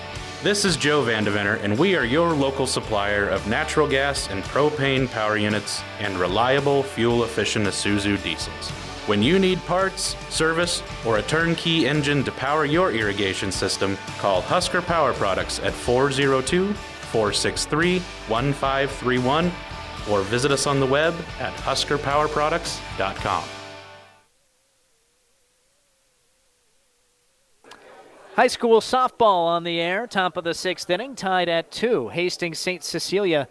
This is Joe Vandeventer, and we are your local supplier of natural gas and propane power units and reliable, fuel efficient Isuzu diesels. When you need parts, service, or a turnkey engine to power your irrigation system, call Husker Power Products at 402 463 1531 or visit us on the web at huskerpowerproducts.com.
High school softball on the air, top of the sixth inning, tied at two. Hastings St. Cecilia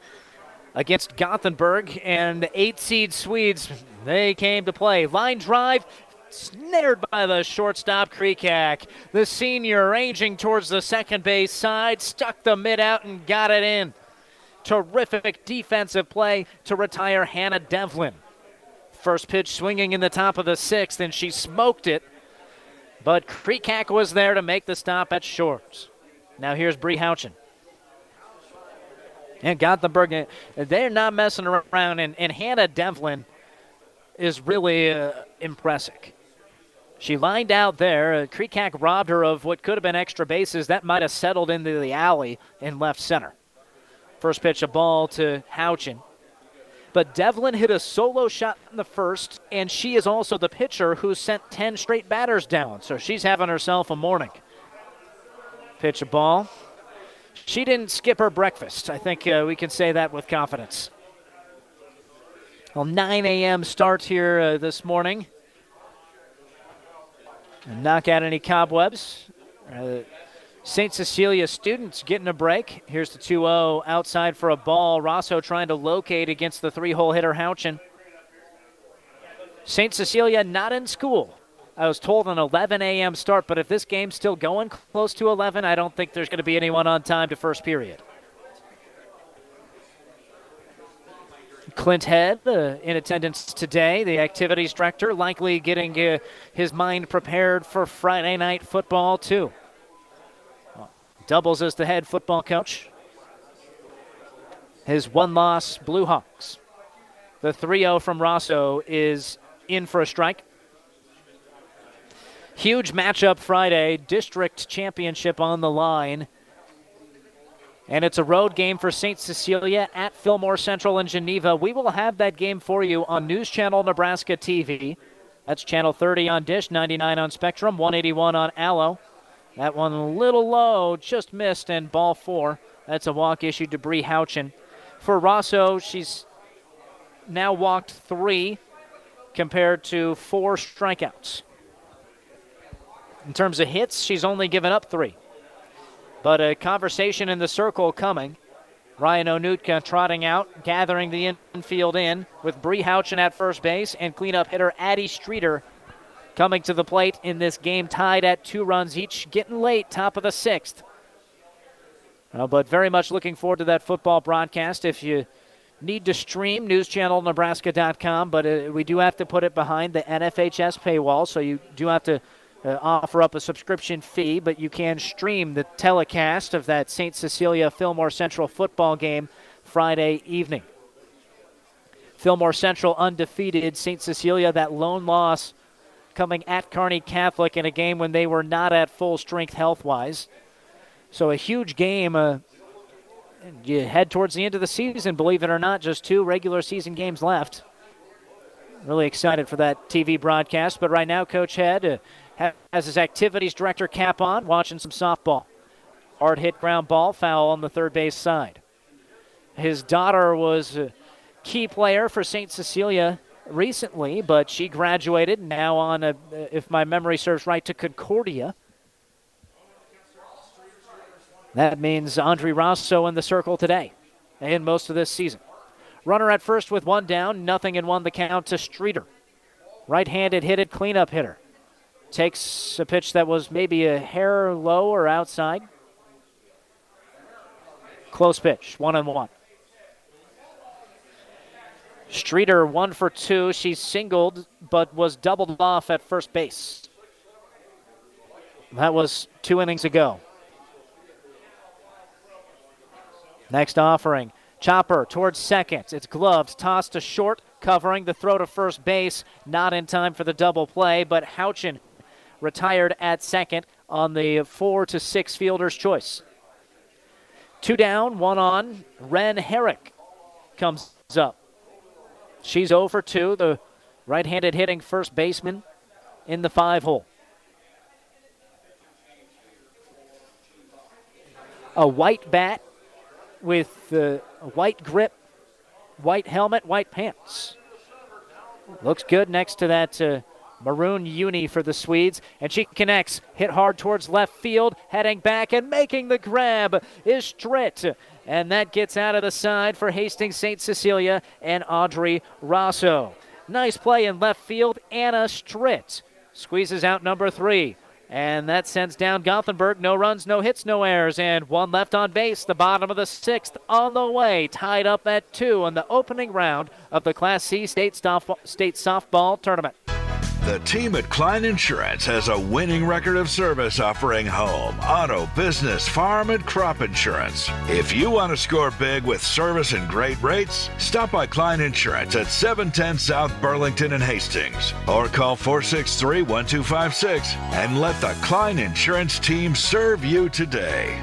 against Gothenburg, and eight seed Swedes, they came to play. Line drive, snared by the shortstop Kreekak. The senior ranging towards the second base side, stuck the mid out and got it in. Terrific defensive play to retire Hannah Devlin. First pitch swinging in the top of the sixth, and she smoked it. But Kreekak was there to make the stop at short. Now here's Bree Houchin. And Gothenburg, they're not messing around, and, and Hannah Devlin is really uh, impressive. She lined out there. Uh, Kreekak robbed her of what could have been extra bases. That might have settled into the alley in left center. First pitch, a ball to Houchin. But Devlin hit a solo shot in the first, and she is also the pitcher who sent 10 straight batters down. So she's having herself a morning. Pitch a ball. She didn't skip her breakfast. I think uh, we can say that with confidence. Well, 9 a.m. start here uh, this morning. And knock out any cobwebs. Uh, St. Cecilia students getting a break. Here's the 2 0 outside for a ball. Rosso trying to locate against the three hole hitter Houchin. St. Cecilia not in school. I was told an 11 a.m. start, but if this game's still going close to 11, I don't think there's going to be anyone on time to first period. Clint Head uh, in attendance today, the activities director, likely getting uh, his mind prepared for Friday night football, too doubles as the head football coach. His one loss, Blue Hawks. The 3 0 from Rosso is in for a strike. Huge matchup Friday, district championship on the line. And it's a road game for St. Cecilia at Fillmore Central in Geneva. We will have that game for you on News Channel Nebraska TV. That's channel 30 on Dish, 99 on Spectrum, 181 on Allo. That one a little low, just missed, and ball four. That's a walk issued to Bree Houchin. For Rosso, she's now walked three compared to four strikeouts. In terms of hits, she's only given up three. But a conversation in the circle coming. Ryan Onutka trotting out, gathering the infield in with Bree Houchin at first base and cleanup hitter Addie Streeter coming to the plate in this game tied at two runs each, getting late, top of the sixth. Uh, but very much looking forward to that football broadcast. If you need to stream, newschannelnebraska.com, but uh, we do have to put it behind the NFHS paywall, so you do have to uh, offer up a subscription fee, but you can stream the telecast of that St. Cecilia Fillmore Central football game Friday evening. Fillmore Central undefeated, St. Cecilia that lone loss coming at Kearney Catholic in a game when they were not at full strength health wise. So a huge game. Uh, you head towards the end of the season, believe it or not, just two regular season games left. Really excited for that TV broadcast. But right now, Coach Head uh, has his activities director cap on, watching some softball. Hard hit ground ball, foul on the third base side. His daughter was a key player for St. Cecilia recently, but she graduated now on, a, if my memory serves right, to Concordia. That means Audrey Rosso in the circle today and most of this season. Runner at first with one down, nothing in one the count to Streeter. Right handed hit it, cleanup hitter. Takes a pitch that was maybe a hair low or outside. Close pitch, one and one. Streeter one for two. She singled, but was doubled off at first base. That was two innings ago. Next offering. Chopper towards second. It's gloved, tossed to short, covering the throw to first base. Not in time for the double play, but Houchin retired at second on the four to six fielder's choice. Two down, one on. Ren Herrick comes up. She's 0 for 2, the right handed hitting first baseman in the five hole. A white bat with a white grip, white helmet, white pants. Looks good next to that uh, maroon uni for the Swedes. And she connects, hit hard towards left field, heading back and making the grab is Stritt. And that gets out of the side for Hastings St. Cecilia and Audrey Rosso. Nice play in left field. Anna Stritt squeezes out number three. And that sends down Gothenburg. No runs, no hits, no errors, and one left on base. The bottom of the sixth on the way, tied up at two in the opening round of the Class C state, state softball tournament.
The team at Klein Insurance has a winning record of service offering home, auto, business, farm, and crop insurance. If you want to score big with service and great rates, stop by Klein Insurance at 710 South Burlington and Hastings or call 463 1256 and let the Klein Insurance team serve you today.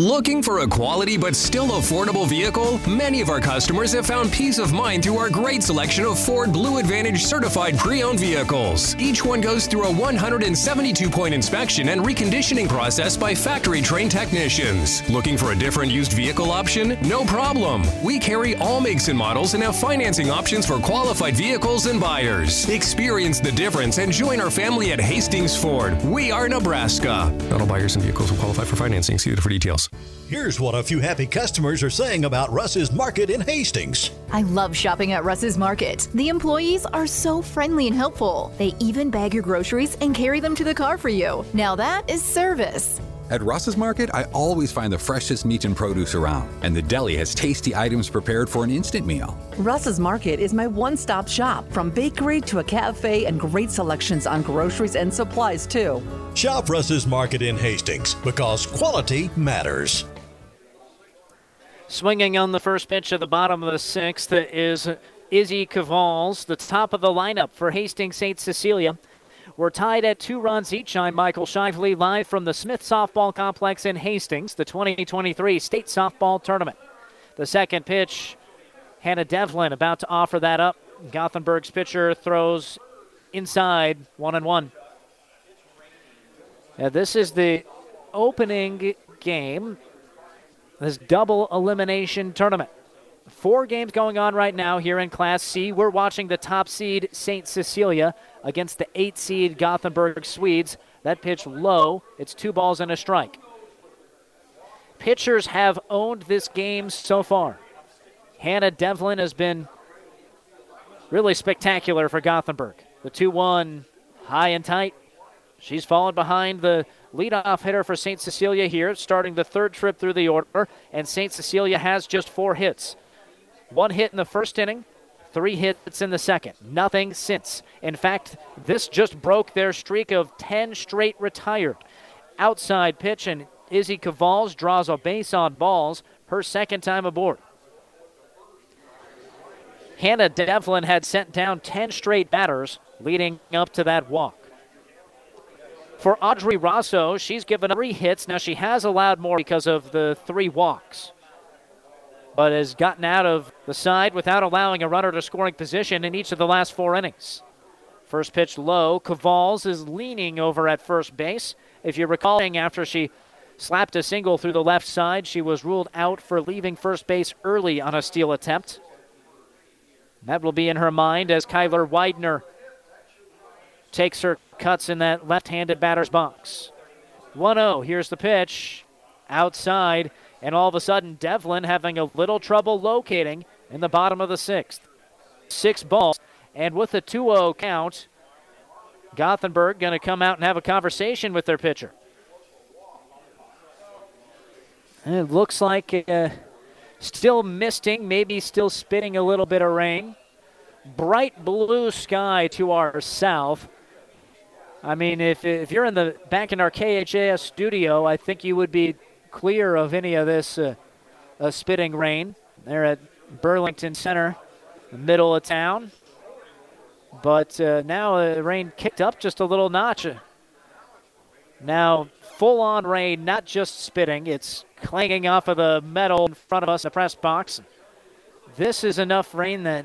Looking for a quality but still affordable vehicle? Many of our customers have found peace of mind through our great selection of Ford Blue Advantage certified pre owned vehicles. Each one goes through a 172 point inspection and reconditioning process by factory trained technicians. Looking for a different used vehicle option? No problem. We carry all makes and models and have financing options for qualified vehicles and buyers. Experience the difference and join our family at Hastings Ford. We are Nebraska.
Not all buyers and vehicles will qualify for financing. See the for details.
Here's what a few happy customers are saying about Russ's Market in Hastings.
I love shopping at Russ's Market. The employees are so friendly and helpful. They even bag your groceries and carry them to the car for you. Now that is service.
At Russ's Market, I always find the freshest meat and produce around, and the deli has tasty items prepared for an instant meal.
Russ's Market is my one stop shop, from bakery to a cafe and great selections on groceries and supplies, too.
Shop Russ's Market in Hastings because quality matters.
Swinging on the first pitch of the bottom of the sixth is Izzy Cavals, the top of the lineup for Hastings St. Cecilia We're tied at two runs each. I'm Michael Shively, live from the Smith Softball Complex in Hastings, the 2023 State Softball Tournament. The second pitch, Hannah Devlin about to offer that up. Gothenburg's pitcher throws inside, one and one. Now, this is the opening game, this double elimination tournament. Four games going on right now here in Class C. We're watching the top seed St. Cecilia against the eight seed Gothenburg Swedes. That pitch low. It's two balls and a strike. Pitchers have owned this game so far. Hannah Devlin has been really spectacular for Gothenburg. The 2 1 high and tight. She's fallen behind the leadoff hitter for St. Cecilia here, starting the third trip through the order, and St. Cecilia has just four hits. One hit in the first inning, three hits in the second. Nothing since. In fact, this just broke their streak of 10 straight retired. Outside pitch, and Izzy Cavals draws a base on balls, her second time aboard. Hannah Devlin had sent down 10 straight batters leading up to that walk. For Audrey Rosso, she's given three hits. Now she has allowed more because of the three walks, but has gotten out of the side without allowing a runner to scoring position in each of the last four innings. First pitch low. Cavals is leaning over at first base. If you're recalling, after she slapped a single through the left side, she was ruled out for leaving first base early on a steal attempt. That will be in her mind as Kyler Widener takes her cuts in that left handed batter's box. 1 0. Here's the pitch. Outside. And all of a sudden, Devlin having a little trouble locating in the bottom of the sixth. Six balls. And with a 2 0 count, Gothenburg going to come out and have a conversation with their pitcher. It looks like uh, still misting, maybe still spitting a little bit of rain. Bright blue sky to our south. I mean, if, if you're in the back in our KHAS studio, I think you would be clear of any of this uh, uh, spitting rain. There at Burlington Center, middle of town. But uh, now uh, the rain kicked up just a little notch. Now, full on rain, not just spitting, it's clanging off of the metal in front of us, the press box. This is enough rain that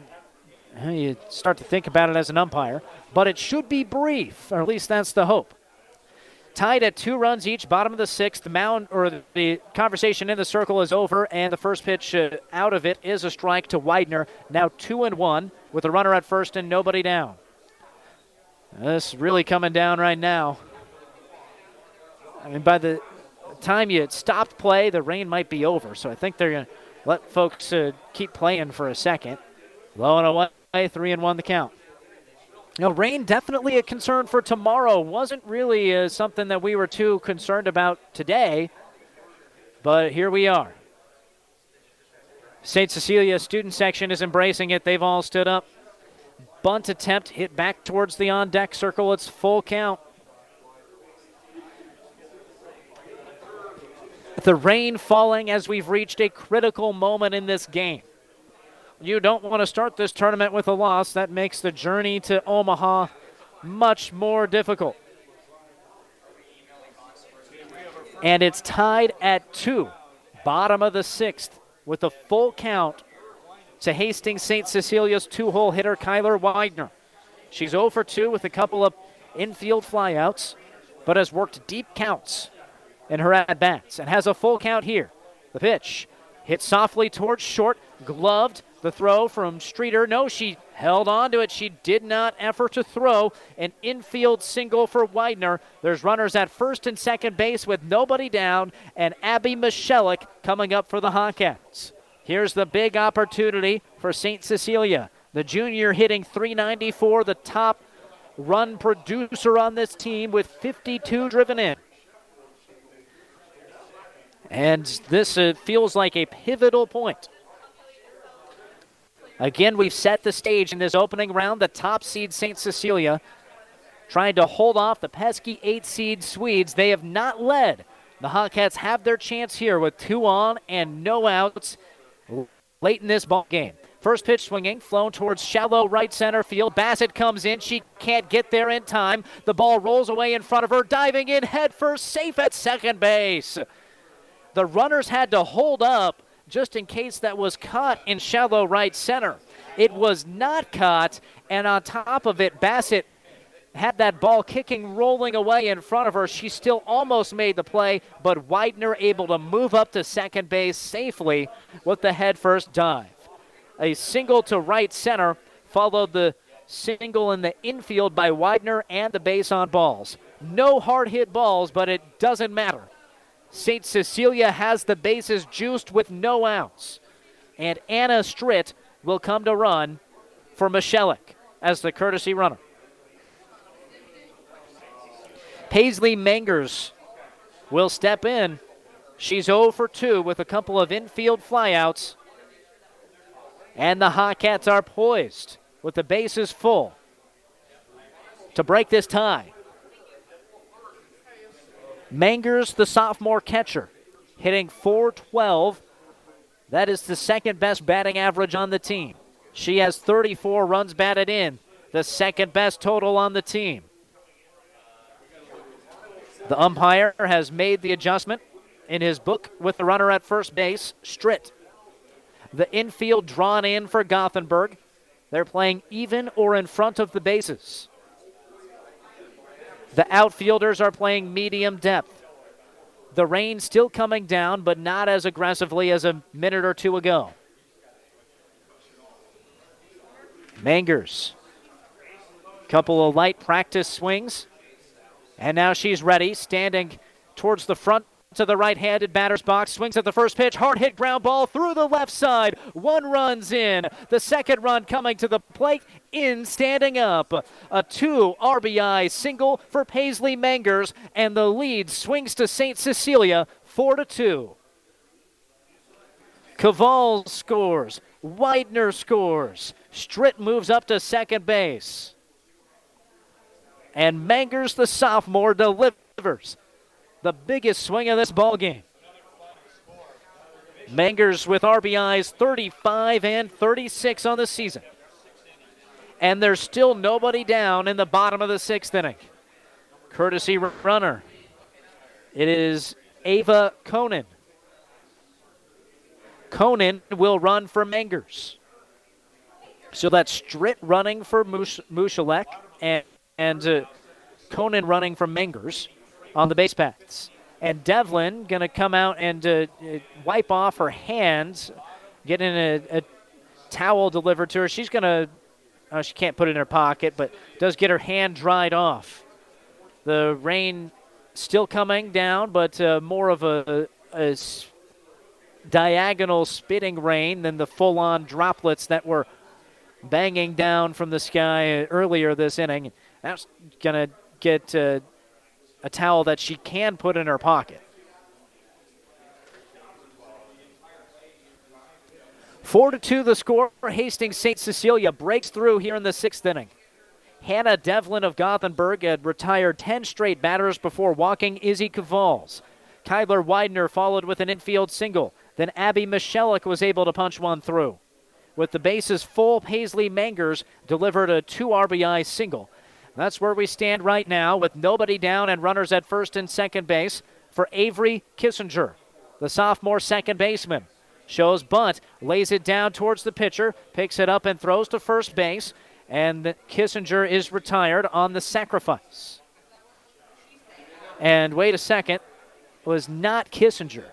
you start to think about it as an umpire, but it should be brief, or at least that's the hope. Tied at two runs each, bottom of the sixth. Mound or the conversation in the circle is over, and the first pitch uh, out of it is a strike to Widener. Now two and one with a runner at first and nobody down. This really coming down right now. I mean, by the time you stopped play, the rain might be over. So I think they're going to let folks uh, keep playing for a second. Low and away, three and one the count. Know, rain definitely a concern for tomorrow. Wasn't really uh, something that we were too concerned about today, but here we are. St. Cecilia student section is embracing it. They've all stood up. Bunt attempt hit back towards the on deck circle. It's full count. The rain falling as we've reached a critical moment in this game. You don't want to start this tournament with a loss. That makes the journey to Omaha much more difficult. And it's tied at two, bottom of the sixth, with a full count to Hastings St. Cecilia's two hole hitter, Kyler Widener. She's 0 for 2 with a couple of infield flyouts, but has worked deep counts in her at bats and has a full count here. The pitch hit softly towards short, gloved. The throw from Streeter. No, she held on to it. She did not effort to throw. An infield single for Widener. There's runners at first and second base with nobody down, and Abby Michelik coming up for the Hawkettes. Here's the big opportunity for St. Cecilia. The junior hitting 394, the top run producer on this team with 52 driven in. And this uh, feels like a pivotal point. Again, we've set the stage in this opening round. The top seed, St. Cecilia, trying to hold off the pesky eight seed Swedes. They have not led. The Hawkettes have their chance here with two on and no outs late in this ball game. First pitch swinging, flown towards shallow right center field. Bassett comes in. She can't get there in time. The ball rolls away in front of her, diving in headfirst, safe at second base. The runners had to hold up just in case that was caught in shallow right center. It was not caught, and on top of it, Bassett had that ball kicking, rolling away in front of her. She still almost made the play, but Widener able to move up to second base safely with the headfirst dive a single to right center, followed the single in the infield by Widener and the base on balls. No hard hit balls, but it doesn't matter. St. Cecilia has the bases juiced with no outs. And Anna Stritt will come to run for Michelik as the courtesy runner. Paisley Mangers will step in. She's 0 for 2 with a couple of infield flyouts and the Hawkettes are poised with the bases full to break this tie. Mangers, the sophomore catcher, hitting 412. That is the second best batting average on the team. She has 34 runs batted in, the second best total on the team. The umpire has made the adjustment in his book with the runner at first base, Stritt. The infield drawn in for Gothenburg. They're playing even or in front of the bases. The outfielders are playing medium depth. The rain still coming down, but not as aggressively as a minute or two ago. Mangers. Couple of light practice swings. And now she's ready, standing towards the front to the right handed batter's box, swings at the first pitch, hard hit ground ball through the left side. One runs in. The second run coming to the plate, in standing up. A two RBI single for Paisley Mangers, and the lead swings to St. Cecilia 4 to 2. Caval scores. Widener scores. Stritt moves up to second base. And Mangers, the sophomore, delivers the biggest swing of this ball game. Mangers with RBIs 35 and 36 on the season. And there's still nobody down in the bottom of the sixth inning. Courtesy runner. It is Ava Conan. Conan will run for Mangers. So that's Stritt running for Mushalek and, and uh, Conan running for Mangers on the base paths. And Devlin going to come out and uh, uh, wipe off her hands, getting a, a towel delivered to her. She's going to, oh, she can't put it in her pocket, but does get her hand dried off. The rain still coming down, but uh, more of a, diagonal spitting rain than the full on droplets that were banging down from the sky earlier this inning. That's going to get uh, a towel that she can put in her pocket. Four to two, the score. Hastings St. Cecilia breaks through here in the sixth inning. Hannah Devlin of Gothenburg had retired 10 straight batters before walking Izzy Cavals. Kyler Widener followed with an infield single. Then Abby Michelik was able to punch one through. With the bases full, Paisley Mangers delivered a two RBI single. That's where we stand right now with nobody down and runners at first and second base for Avery Kissinger, the sophomore second baseman. Shows bunt, lays it down towards the pitcher, picks it up and throws to first base, and Kissinger is retired on the sacrifice. And wait a second, was not Kissinger.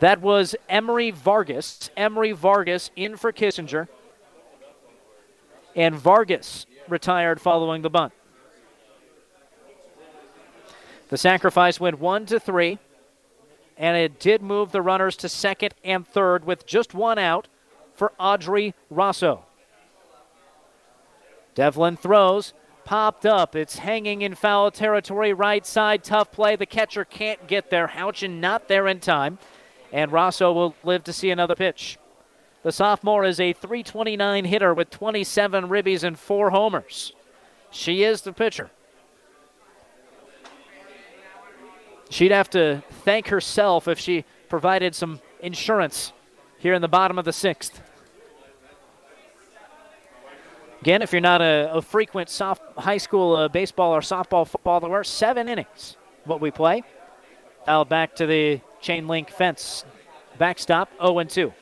That was Emery Vargas. Emery Vargas in for Kissinger. And Vargas retired following the bunt. The sacrifice went one to three, and it did move the runners to second and third with just one out for Audrey Rosso. Devlin throws, popped up. It's hanging in foul territory, right side, tough play. The catcher can't get there. Houchin not there in time, and Rosso will live to see another pitch. The sophomore is a 329 hitter with 27 ribbies and four homers. She is the pitcher. She'd have to thank herself if she provided some insurance here in the bottom of the sixth. Again, if you're not a, a frequent soft high school uh, baseball or softball follower, seven innings what we play. Out back to the chain link fence. Backstop 0 2.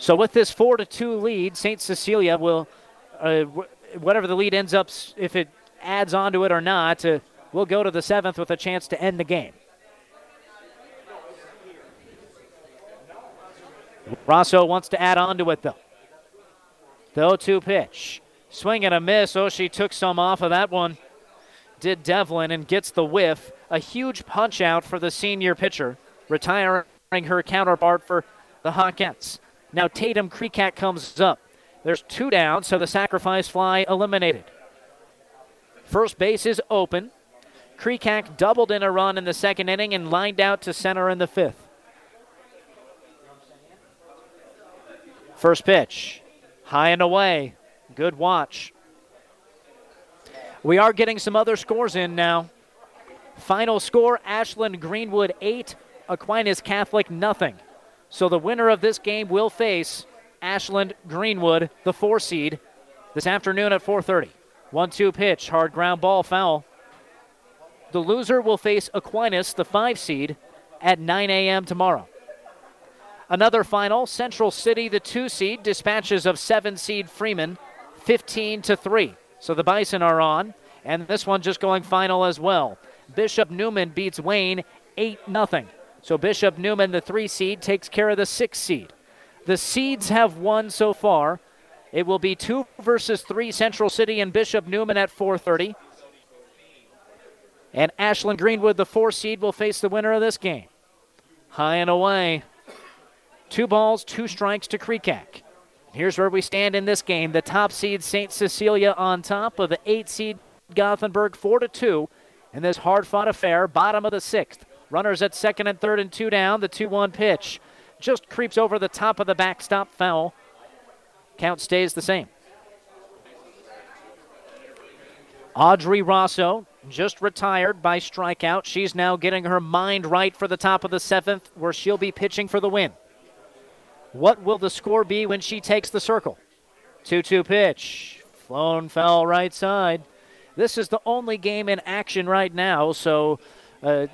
So with this 4 to 2 lead, St. Cecilia will, uh, whatever the lead ends up, if it adds onto it or not, uh, will go to the seventh with a chance to end the game. Rosso wants to add on to it, though. The 0 2 pitch. Swing and a miss. Oh, she took some off of that one. Did Devlin and gets the whiff. A huge punch out for the senior pitcher, retiring her counterpart for the Hawkettes. Now Tatum Creekak comes up. There's two down, so the sacrifice fly eliminated. First base is open. Creekak doubled in a run in the second inning and lined out to center in the fifth. First pitch, high and away. Good watch. We are getting some other scores in now. Final score Ashland Greenwood 8, Aquinas Catholic nothing. So the winner of this game will face Ashland Greenwood, the 4 seed, this afternoon at 4:30. 1-2 pitch, hard ground ball foul. The loser will face Aquinas, the 5 seed, at 9 a.m. tomorrow. Another final, Central City, the 2 seed, dispatches of 7 seed Freeman 15 to 3. So the Bison are on, and this one just going final as well. Bishop Neumann beats Wayne 8 0. So Bishop Neumann, the 3 seed, takes care of the 6 seed. The seeds have won so far. It will be 2 versus 3 Central City and Bishop Neumann at 4:30. And Ashland Greenwood, the 4 seed, will face the winner of this game. High and away. Two balls, two strikes to Creekak. Here's where we stand in this game. The top seed St. Cecilia on top of the eight seed Gothenburg, four to two, in this hard-fought affair. Bottom of the sixth. Runners at second and third and two down. The 2-1 pitch just creeps over the top of the backstop foul. Count stays the same. Audrey Rosso just retired by strikeout. She's now getting her mind right for the top of the seventh, where she'll be pitching for the win. What will the score be when she takes the circle? 2 2 pitch. Flown foul right side. This is the only game in action right now, so. Uh,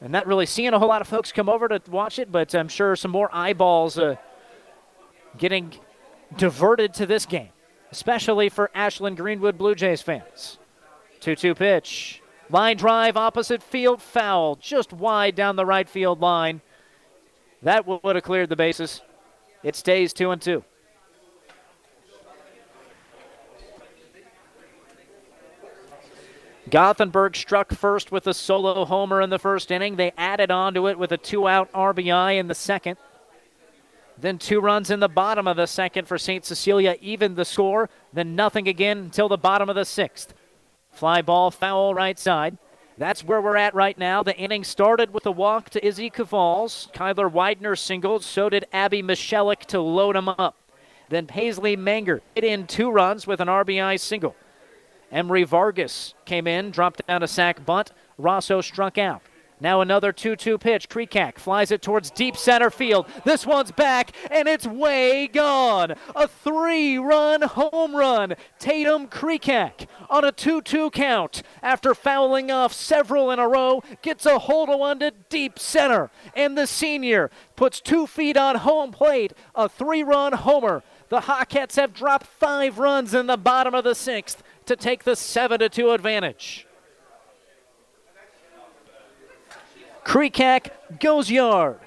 I'm not really seeing a whole lot of folks come over to watch it, but I'm sure some more eyeballs uh, getting diverted to this game, especially for Ashland Greenwood Blue Jays fans. 2 2 pitch. Line drive, opposite field, foul, just wide down the right field line. That would have cleared the bases. It stays 2 and 2. Gothenburg struck first with a solo homer in the first inning. They added on to it with a two out RBI in the second. Then two runs in the bottom of the second for St. Cecilia, even the score. Then nothing again until the bottom of the sixth. Fly ball, foul right side. That's where we're at right now. The inning started with a walk to Izzy Cavals. Kyler Widener singled. So did Abby Michelik to load him up. Then Paisley Manger hit in two runs with an RBI single. Emery Vargas came in, dropped down a sac bunt. Rosso struck out. Now another 2 2 pitch. Creekak flies it towards deep center field. This one's back, and it's way gone. A three run home run. Tatum Creekak on a 2 2 count after fouling off several in a row gets a hold of one to deep center. And the senior puts two feet on home plate. A three run homer. The Hawkettes have dropped five runs in the bottom of the sixth to take the 7 to 2 advantage. Creekak goes yard.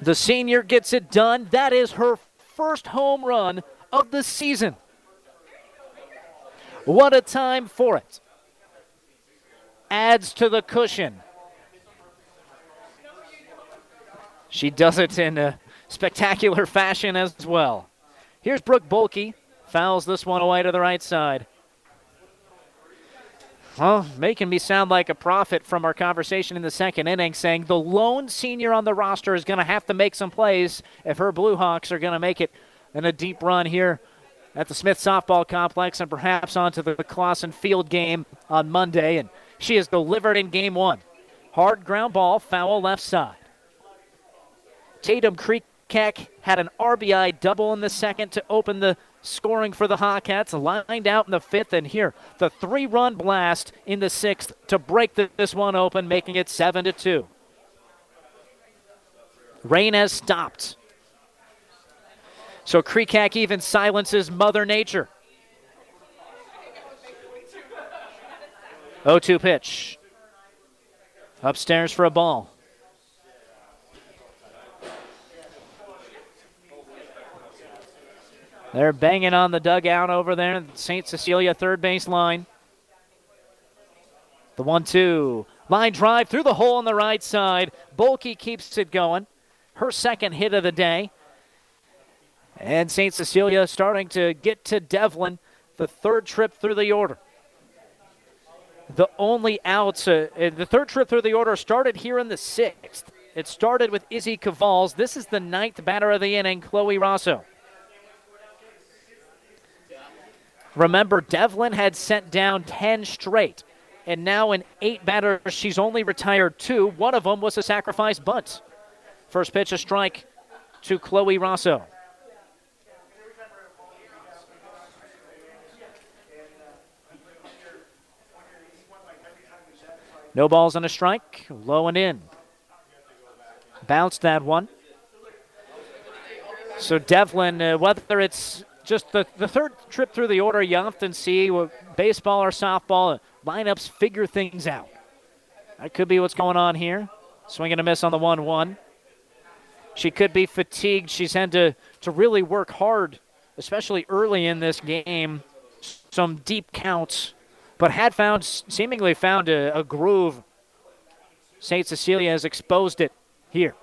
The senior gets it done. That is her first home run of the season. What a time for it. Adds to the cushion. She does it in a spectacular fashion as well. Here's Brooke Bulkey. Fouls this one away to the right side. Well, making me sound like a prophet from our conversation in the second inning, saying the lone senior on the roster is going to have to make some plays if her Blue Hawks are going to make it in a deep run here at the Smith Softball Complex and perhaps onto the Claussen Field game on Monday. And she has delivered in game one. Hard ground ball, foul left side. Tatum Creek Keck had an RBI double in the second to open the scoring for the Hawkettes, lined out in the fifth, and here the three-run blast in the sixth to break the, this one open, making it seven to two. Rain has stopped. So Creekak even silences Mother Nature. 0 2 pitch. Upstairs for a ball. They're banging on the dugout over there, St. Cecilia third base line. The 1 2. Line drive through the hole on the right side. Bulkey keeps it going. Her second hit of the day. And St. Cecilia starting to get to Devlin, the third trip through the order. The only outs, uh, uh, the third trip through the order started here in the sixth. It started with Izzy Cavals. This is the ninth batter of the inning, Chloe Rosso. Remember, Devlin had sent down 10 straight, and now in eight batters, she's only retired two. One of them was a sacrifice bunt. First pitch, a strike to Chloe Rosso. No balls and a strike. Low and in. Bounced that one. So Devlin, uh, whether it's just the, the third trip through the order, you often see baseball or softball lineups figure things out. That could be what's going on here. Swing and a miss on the 1 1. She could be fatigued. She's had to, to really work hard, especially early in this game. Some deep counts but had found seemingly found a, a groove. St. Cecilia has exposed it here.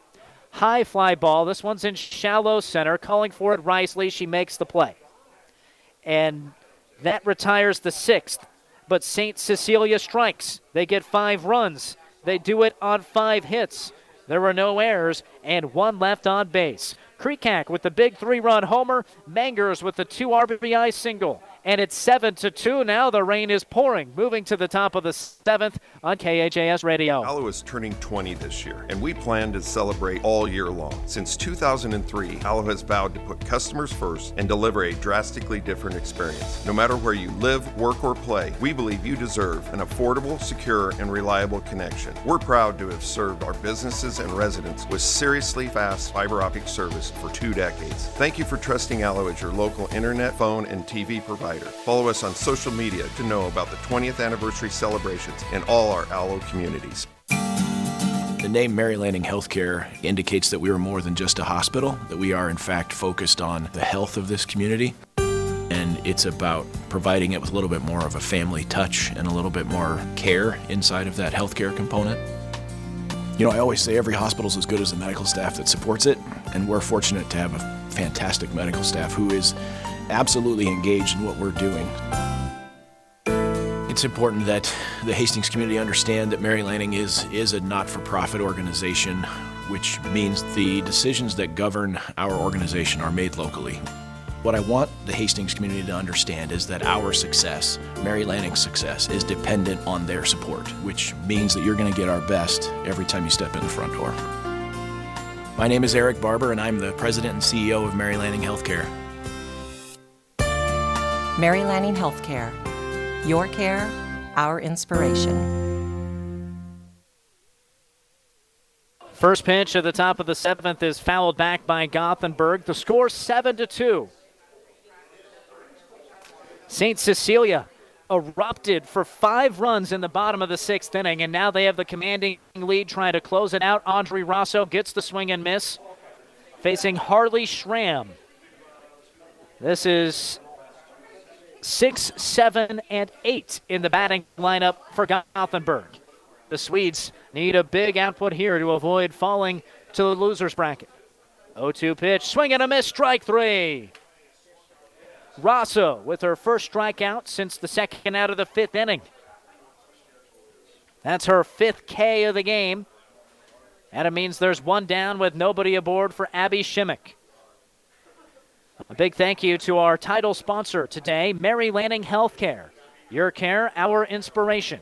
High fly ball. This one's in shallow center. Calling for it, Risley. She makes the play. And that retires the sixth. But St. Cecilia strikes. They get five runs. They do it on five hits. There were no errors and one left on base. Creekak with the big three run homer. Mangers with the two RBI single and it's 7 to 2 now. The rain is pouring, moving to the top of the seventh on KHAS Radio.
Allo is turning 20 this year, and we plan to celebrate all year long. Since 2003, Allo has vowed to put customers first and deliver a drastically different experience. No matter where you live, work, or play, we believe you deserve an affordable, secure, and reliable connection. We're proud to have served our businesses and residents with seriously fast fiber optic service for two decades. Thank you for trusting Allo as your local internet, phone, and TV provider. Follow us on social media to know about the 20th anniversary celebrations in all our Allo communities.
The name Mary Lanning Healthcare indicates that we are more than just a hospital, that we are in fact focused on the health of this community. And it's about providing it with a little bit more of a family touch and a little bit more care inside of that healthcare component. You know, I always say every hospital is as good as the medical staff that supports it, and we're fortunate to have a fantastic medical staff who is absolutely engaged in what we're doing. It's important that the Hastings community understand that Mary Lanning is, is a not for profit organization, which means the decisions that govern our organization are made locally. What I want the Hastings community to understand is that our success, Mary Lanning's success, is dependent on their support, which means that you're going to get our best every time you step in the front door. My name is Eric Barber, and I'm the president and CEO of Mary Lanning Healthcare.
Mary Lanning Healthcare. Your care, our inspiration.
First pitch at the top of the seventh is fouled back by Gothenburg. The score 7 to 2. St. Cecilia erupted for five runs in the bottom of the sixth inning, and now they have the commanding lead trying to close it out. Audrey Rosso gets the swing and miss, facing Harley Schramm. This is six, seven, and eight in the batting lineup for Gothenburg. The Swedes need a big output here to avoid falling to the loser's bracket. 0 2 pitch, swing and a miss, strike three. Rosso with her first strikeout since the second out of the fifth inning. That's her fifth K of the game. And it means there's one down with nobody aboard for Abby Shimmick. A big thank you to our title sponsor today, Mary Lanning Healthcare. Your care, our inspiration.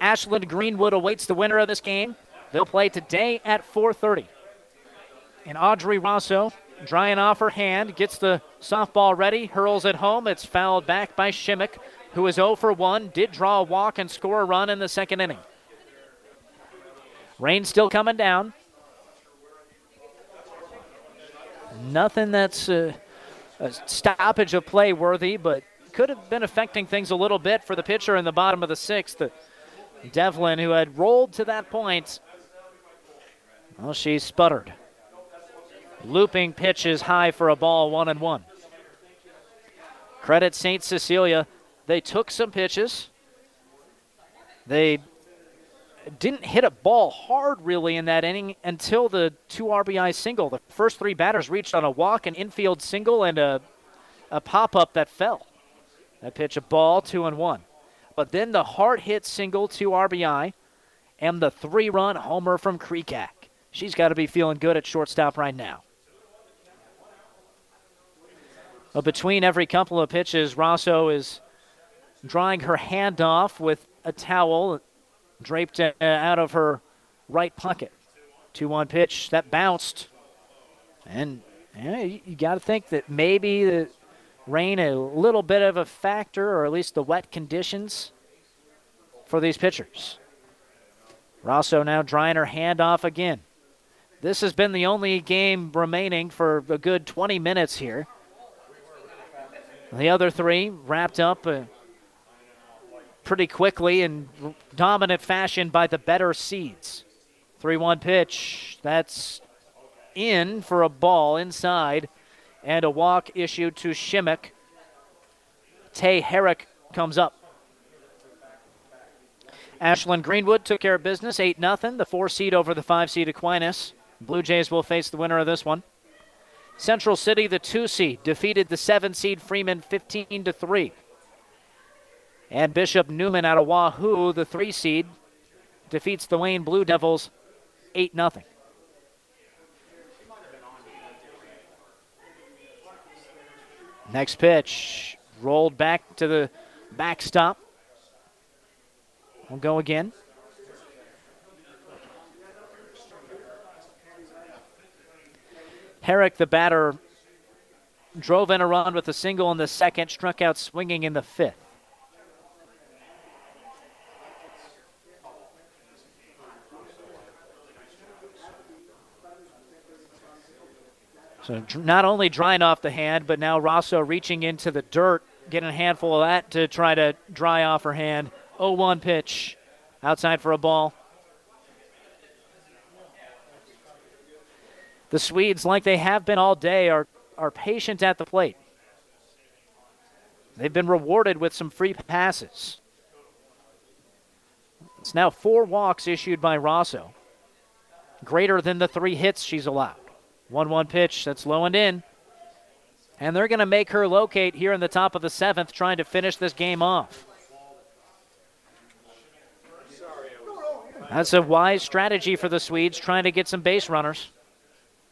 Ashland Greenwood awaits the winner of this game. They'll play today at 4:30. And Audrey Rosso drying off her hand, gets the softball ready, hurls it home. It's fouled back by Shimmick, who is 0 for 1, did draw a walk and score a run in the second inning. Rain still coming down. Nothing that's a, a stoppage of play worthy, but could have been affecting things a little bit for the pitcher in the bottom of the sixth. Devlin, who had rolled to that point, well, she sputtered. Looping pitches high for a ball, one and one. Credit St. Cecilia. They took some pitches. They didn't hit a ball hard really in that inning until the two RBI single. The first three batters reached on a walk, an infield single, and a, a pop up that fell. That pitch, a ball, two and one. But then the hard hit single, two RBI, and the three run homer from Creekak. She's got to be feeling good at shortstop right now. But between every couple of pitches, Rosso is drying her hand off with a towel draped uh, out of her right pocket. 2 1 pitch that bounced. And yeah, you got to think that maybe the rain a little bit of a factor, or at least the wet conditions for these pitchers. Rosso now drying her hand off again. This has been the only game remaining for a good 20 minutes here. The other three wrapped up uh, pretty quickly in dominant fashion by the better seeds. 3 1 pitch. That's in for a ball inside, and a walk issued to Shimmick. Tay Herrick comes up. Ashland Greenwood took care of business, 8 0. The four seed over the five seed Aquinas. Blue Jays will face the winner of this one. Central City, the two seed, defeated the seven seed Freeman 15 to 3. And Bishop Neumann out of Wahoo, the three seed, defeats the Wayne Blue Devils 8 0. Next pitch, rolled back to the backstop. We'll go again. Herrick, the batter, drove in a run with a single in the second, struck out swinging in the fifth. So not only drying off the hand, but now Rosso reaching into the dirt, getting a handful of that to try to dry off her hand. 0-1 pitch, outside for a ball. The Swedes, like they have been all day, are, are patient at the plate. They've been rewarded with some free passes. It's now four walks issued by Rosso, greater than the three hits she's allowed. 1 1 pitch that's low and in. And they're going to make her locate here in the top of the seventh, trying to finish this game off. That's a wise strategy for the Swedes, trying to get some base runners.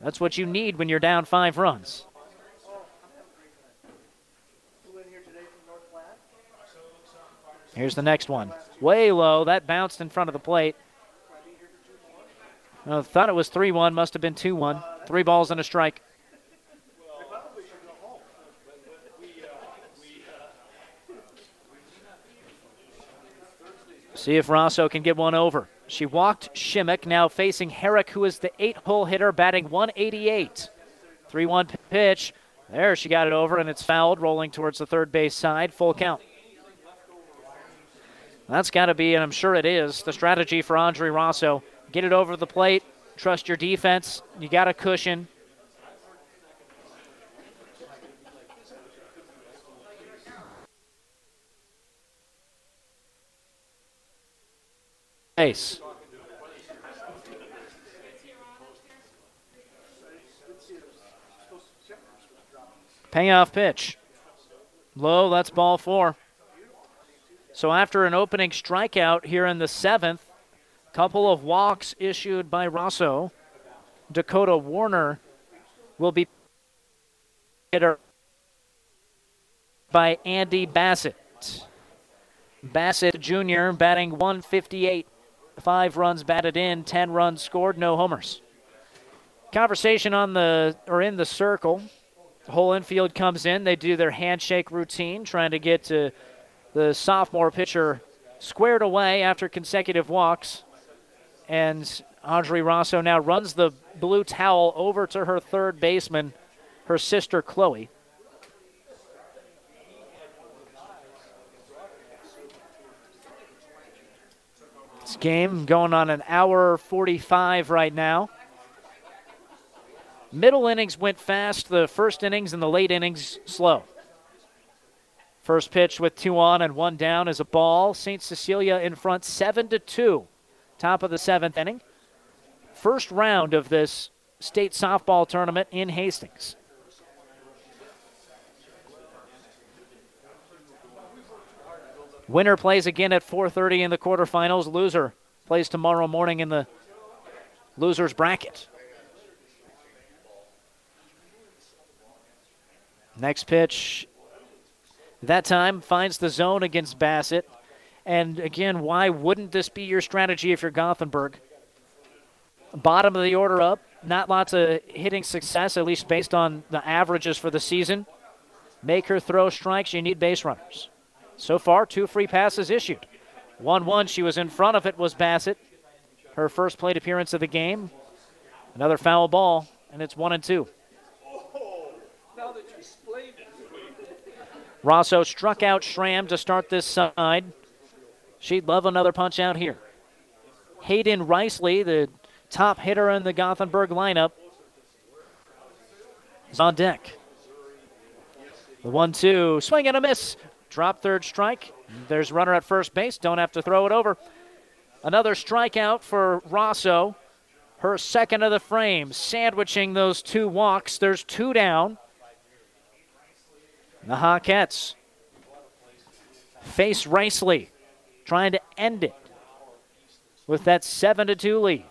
That's what you need when you're down five runs. Here's the next one. Way low. That bounced in front of the plate. I thought it was 3 1, must have been 2 1. Three balls and a strike. See if Rosso can get one over. She walked Shimmick, now facing Herrick, who is the eight hole hitter, batting 188. 3 1 pitch. There, she got it over, and it's fouled, rolling towards the third base side. Full count. That's got to be, and I'm sure it is, the strategy for Audrey Rosso. Get it over the plate, trust your defense. You got a cushion. Ace. Payoff pitch. Low, that's ball four. So after an opening strikeout here in the seventh, couple of walks issued by Rosso, Dakota Warner will be hitter by Andy Bassett. Bassett Jr. batting 158 Five runs batted in, 10 runs scored, no homers. Conversation on the or in the circle. Whole infield comes in. They do their handshake routine, trying to get to the sophomore pitcher squared away after consecutive walks. And Audrey Rosso now runs the blue towel over to her third baseman, her sister Chloe. This game going on an hour 45 right now. Middle innings went fast. The first innings and the late innings slow. First pitch with two on and one down is a ball. St. Cecilia in front, seven to two. Top of the seventh inning. First round of this state softball tournament in Hastings. Winner plays again at 4:30 in the quarterfinals. Loser plays tomorrow morning in the losers bracket. Next pitch, that time finds the zone against Bassett. And again, why wouldn't this be your strategy if you're Gothenburg? Bottom of the order up, not lots of hitting success, at least based on the averages for the season. Make her throw strikes, you need base runners. So far, two free passes issued. 1 1, she was in front of it, was Bassett. Her first plate appearance of the game. Another foul ball, and it's 1 and 2. Rosso struck out Schramm to start this side. She'd love another punch out here. Hayden Riceley, the top hitter in the Gothenburg lineup, is on deck. The one two, swing and a miss. Drop third strike. There's runner at first base. Don't have to throw it over. Another strikeout for Rosso. Her second of the frame, sandwiching those two walks. There's two down. The Hawkettes face Riceley, trying to end it with that 7 to 2 lead.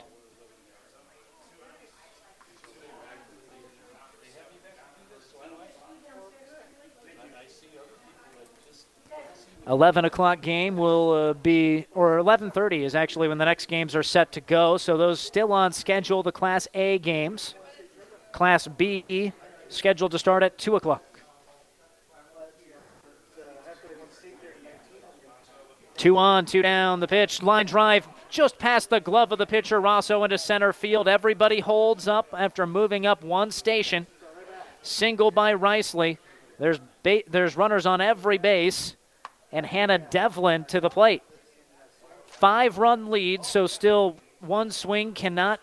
Eleven o'clock game will uh, be, or eleven thirty is actually when the next games are set to go. So those still on schedule. The Class A games, Class B scheduled to start at two o'clock. Two on, two down. The pitch, line drive, just past the glove of the pitcher. Rosso into center field. Everybody holds up after moving up one station. Single by Riceley. There's ba- there's runners on every base, and Hannah Devlin to the plate. Five run lead, so still one swing cannot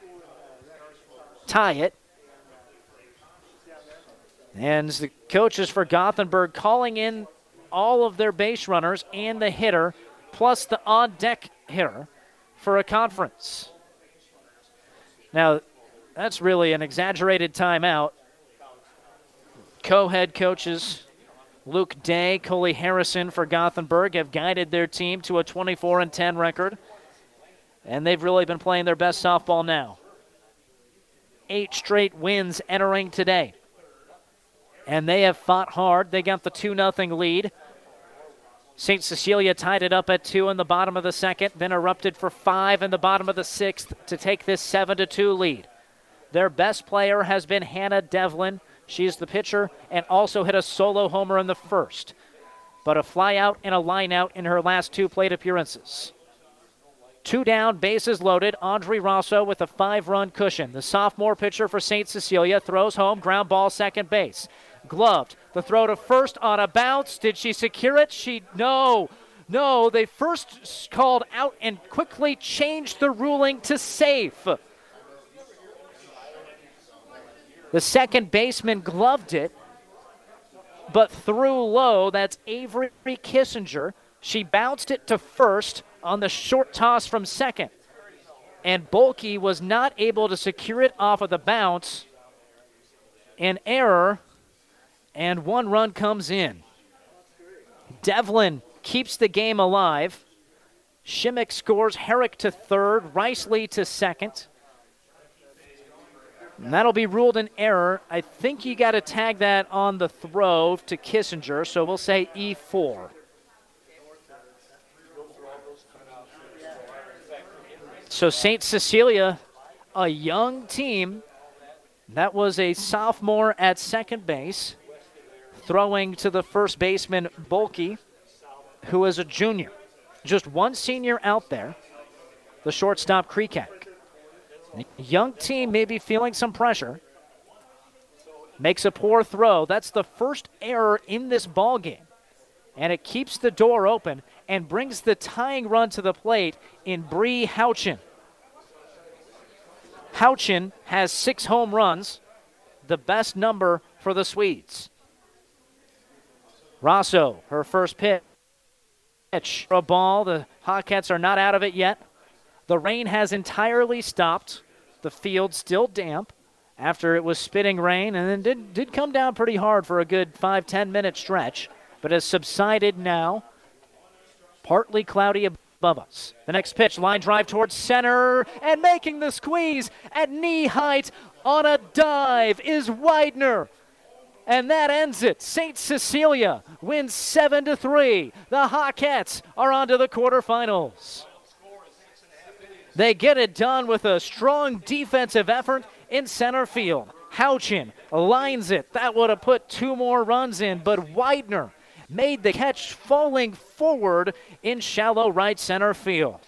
tie it. And the coaches for Gothenburg calling in all of their base runners and the hitter plus the on deck hitter for a conference. Now, that's really an exaggerated timeout. Co head coaches Luke Day, Coley Harrison for Gothenburg have guided their team to a 24 and 10 record, and they've really been playing their best softball now. Eight straight wins entering today. And they have fought hard. They got the 2 0 lead St. Cecilia tied it up at two in the bottom of the second, then erupted for five in the bottom of the sixth to take this 7 to 2 lead. Their best player has been Hannah Devlin. She's the pitcher and also hit a solo homer in the first, but a flyout and a lineout in her last two plate appearances. Two down, bases loaded. Audrey Rosso with a five run cushion. The sophomore pitcher for St. Cecilia throws home, ground ball, second base gloved. The throw to first on a bounce. Did she secure it? She no. No, they first called out and quickly changed the ruling to safe. The second baseman gloved it, but threw low. That's Avery Kissinger. She bounced it to first on the short toss from second. And Bulkey was not able to secure it off of the bounce. An error and one run comes in. Devlin keeps the game alive. Shimmick scores Herrick to third, Riceley to second. And that'll be ruled an error. I think you got to tag that on the throw to Kissinger, so we'll say E4. So St. Cecilia, a young team, That was a sophomore at second base, throwing to the first baseman, Bulkey, who is a junior. Just one senior out there, the shortstop, Creekak. Young team may be feeling some pressure. Makes a poor throw. That's the first error in this ball game. And it keeps the door open and brings the tying run to the plate in Bree Houchin. Houchin has six home runs, the best number for the Swedes. Rosso, her first pitch. A ball. The Hawkettes are not out of it yet. The rain has entirely stopped. The field still damp after it was spitting rain and then did, did come down pretty hard for a good five, ten minute stretch, but has subsided now. Partly cloudy above us. The next pitch, line drive towards center, and making the squeeze at knee height on a dive is Widener. And that ends it. St. Cecilia wins 7 to 3. The Hawkettes are on to the quarterfinals. They get it done with a strong defensive effort in center field. Houchin lines it. That would have put two more runs in, but Widener made the catch falling forward in shallow right center field.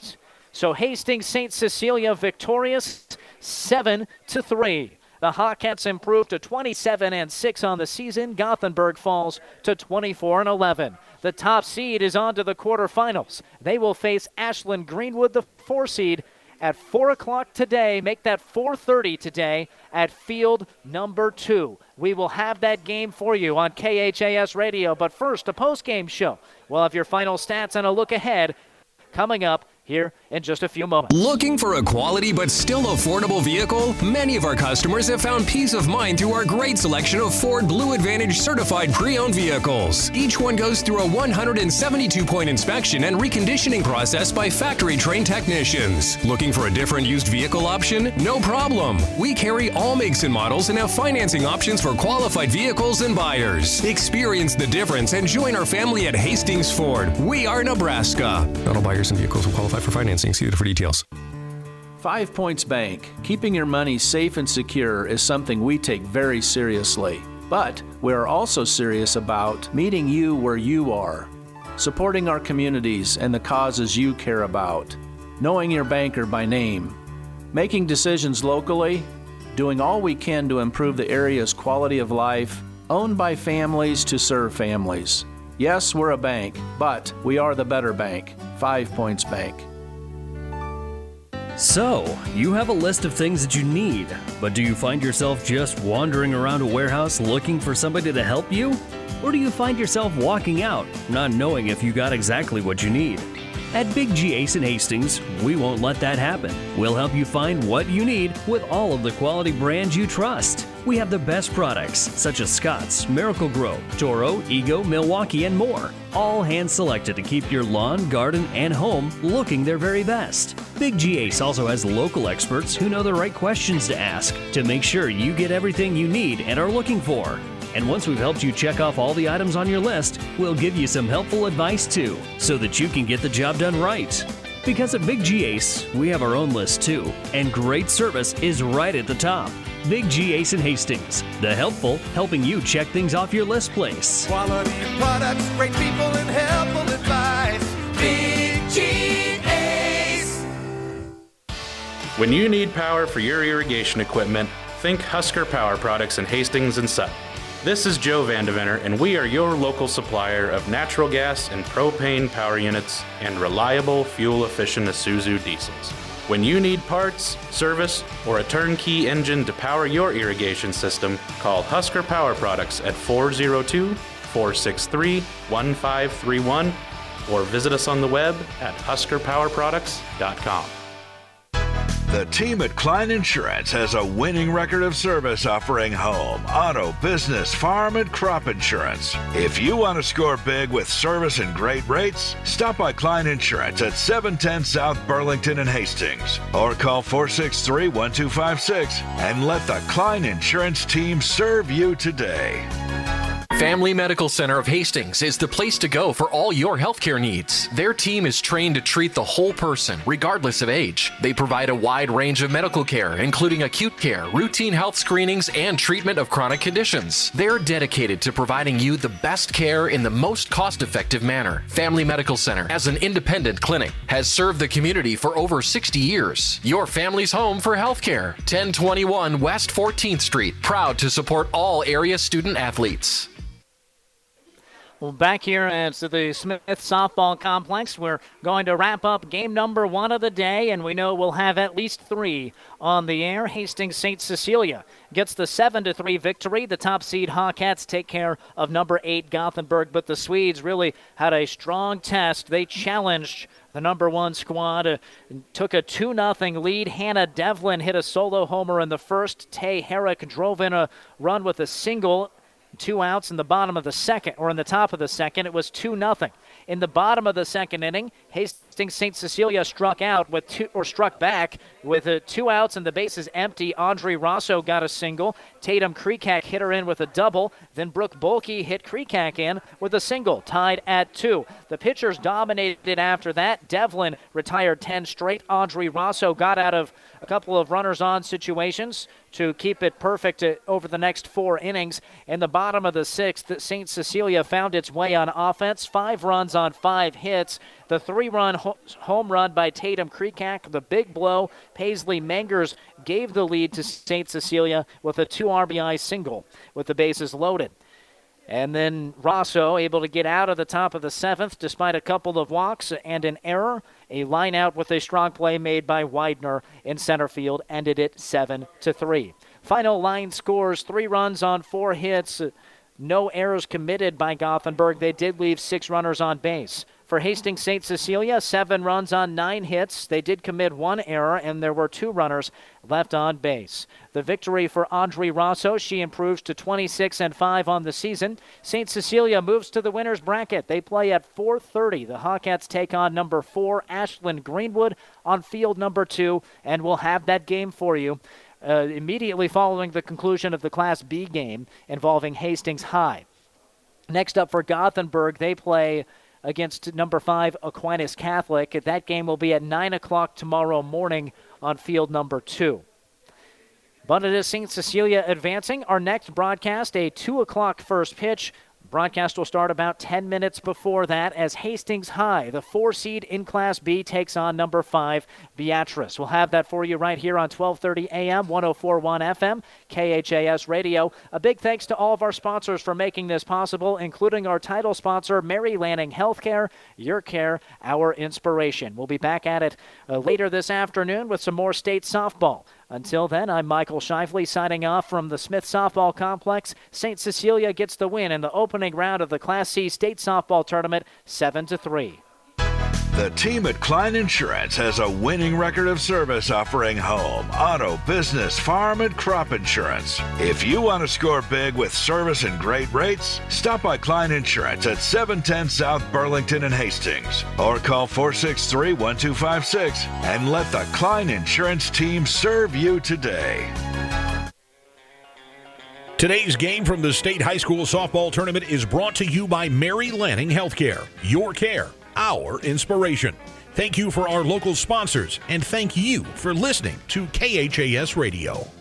So Hastings St. Cecilia victorious 7 to 3. The Hawkettes improved to 27 and 6 on the season. Gothenburg falls to 24 and 11. The top seed is on to the quarterfinals. They will face Ashland Greenwood, the 4 seed, at 4 o'clock today. Make that 4.30 today at field number 2. We will have that game for you on KHAS Radio. But first, a post-game show. We'll have your final stats and a look ahead coming up here in just a few moments.
Looking for a quality but still affordable vehicle? Many of our customers have found peace of mind through our great selection of Ford Blue Advantage certified pre owned vehicles. Each one goes through a 172 point inspection and reconditioning process by factory trained technicians. Looking for a different used vehicle option? No problem. We carry all makes and models and have financing options for qualified vehicles and buyers. Experience the difference and join our family at Hastings Ford. We are Nebraska.
Not all buyers and vehicles will qualify for financing. See for details.
Five Points Bank. Keeping your money safe and secure is something we take very seriously. But we are also serious about meeting you where you are, supporting our communities and the causes you care about, knowing your banker by name, making decisions locally, doing all we can to improve the area's quality of life, owned by families to serve families. Yes, we're a bank, but we are the better bank. Five Points Bank.
So, you have a list of things that you need, but do you find yourself just wandering around a warehouse looking for somebody to help you? Or do you find yourself walking out, not knowing if you got exactly what you need? At Big G Ace in Hastings, we won't let that happen. We'll help you find what you need with all of the quality brands you trust. We have the best products such as Scott's, Miracle-Gro, Toro, Ego, Milwaukee, and more. All hand selected to keep your lawn, garden, and home looking their very best. Big G Ace also has local experts who know the right questions to ask to make sure you get everything you need and are looking for. And once we've helped you check off all the items on your list, we'll give you some helpful advice too, so that you can get the job done right. Because at Big G Ace, we have our own list too, and great service is right at the top. Big G Ace in Hastings, the helpful helping you check things off your list place.
Quality products, great people, and helpful advice. Big G Ace.
When you need power for your irrigation equipment, think Husker Power Products in Hastings and Sutton. This is Joe Vandeventer, and we are your local supplier of natural gas and propane power units and reliable, fuel efficient Isuzu diesels. When you need parts, service, or a turnkey engine to power your irrigation system, call Husker Power Products at 402 463 1531 or visit us on the web at huskerpowerproducts.com.
The team at Klein Insurance has a winning record of service offering home, auto, business, farm, and crop insurance. If you want to score big with service and great rates, stop by Klein Insurance at 710 South Burlington and Hastings or call 463 1256 and let the Klein Insurance team serve you today.
Family Medical Center of Hastings is the place to go for all your healthcare needs. Their team is trained to treat the whole person, regardless of age. They provide a wide range of medical care, including acute care, routine health screenings, and treatment of chronic conditions. They're dedicated to providing you the best care in the most cost effective manner. Family Medical Center, as an independent clinic, has served the community for over 60 years. Your family's home for healthcare. 1021 West 14th Street, proud to support all area student athletes.
Well, back here at the Smith Softball Complex, we're going to wrap up game number one of the day, and we know we'll have at least three on the air. Hastings St. Cecilia gets the 7 to 3 victory. The top seed Hawkettes take care of number 8 Gothenburg, but the Swedes really had a strong test. They challenged the number one squad uh, took a 2 0 lead. Hannah Devlin hit a solo homer in the first. Tay Herrick drove in a run with a single two outs in the bottom of the second, or in the top of the second. It was 2 nothing. In the bottom of the second inning, Hastings St. Cecilia struck out with two, or struck back with uh, two outs and the bases empty. Audrey Rosso got a single. Tatum Creekak hit her in with a double. Then Brooke Bulkey hit Creekak in with a single, tied at two. The pitchers dominated after that. Devlin retired 10 straight. Audrey Rosso got out of a couple of runners on situations to keep it perfect uh, over the next four innings. In the bottom of the sixth, St. Cecilia found its way on offense. Five runs on five hits. The three run ho- home run by Tatum Creekak, the big blow. Paisley Mengers gave the lead to St. Cecilia with a two RBI single with the bases loaded. And then Rosso able to get out of the top of the seventh despite a couple of walks and an error. A line out with a strong play made by Widener in center field ended it 7 to 3. Final line scores three runs on four hits. No errors committed by Gothenburg. They did leave six runners on base. For Hastings St. Cecilia, seven runs on nine hits. They did commit one error, and there were two runners left on base. The victory for Audrey Rosso. She improves to 26 and 5 on the season. St. Cecilia moves to the winners bracket. They play at 4:30. The Hawkettes take on number four Ashland Greenwood on field number two, and we'll have that game for you. Uh, immediately following the conclusion of the Class B game involving Hastings High. Next up for Gothenburg, they play against number five Aquinas Catholic. That game will be at 9 o'clock tomorrow morning on field number two. But St. Cecilia advancing. Our next broadcast, a 2 o'clock first pitch. Broadcast will start about 10 minutes before that as Hastings High, the four seed in Class B, takes on number five Beatrice. We'll have that for you right here on 12:30 a.m. 104.1 FM KHAS Radio. A big thanks to all of our sponsors for making this possible, including our title sponsor, Mary Lanning Healthcare. Your care, our inspiration. We'll be back at it uh, later this afternoon with some more state softball. Until then, I'm Michael Shively signing off from the Smith Softball Complex. St. Cecilia gets the win in the opening round of the Class C State Softball Tournament, 7 to 3.
The team at Klein Insurance has a winning record of service offering home, auto, business, farm, and crop insurance. If you want to score big with service and great rates, stop by Klein Insurance at 710 South Burlington and Hastings or call 463 1256 and let the Klein Insurance team serve you today.
Today's game from the State High School Softball Tournament is brought to you by Mary Lanning Healthcare. Your care, our inspiration. Thank you for our local sponsors, and thank you for listening to KHAS Radio.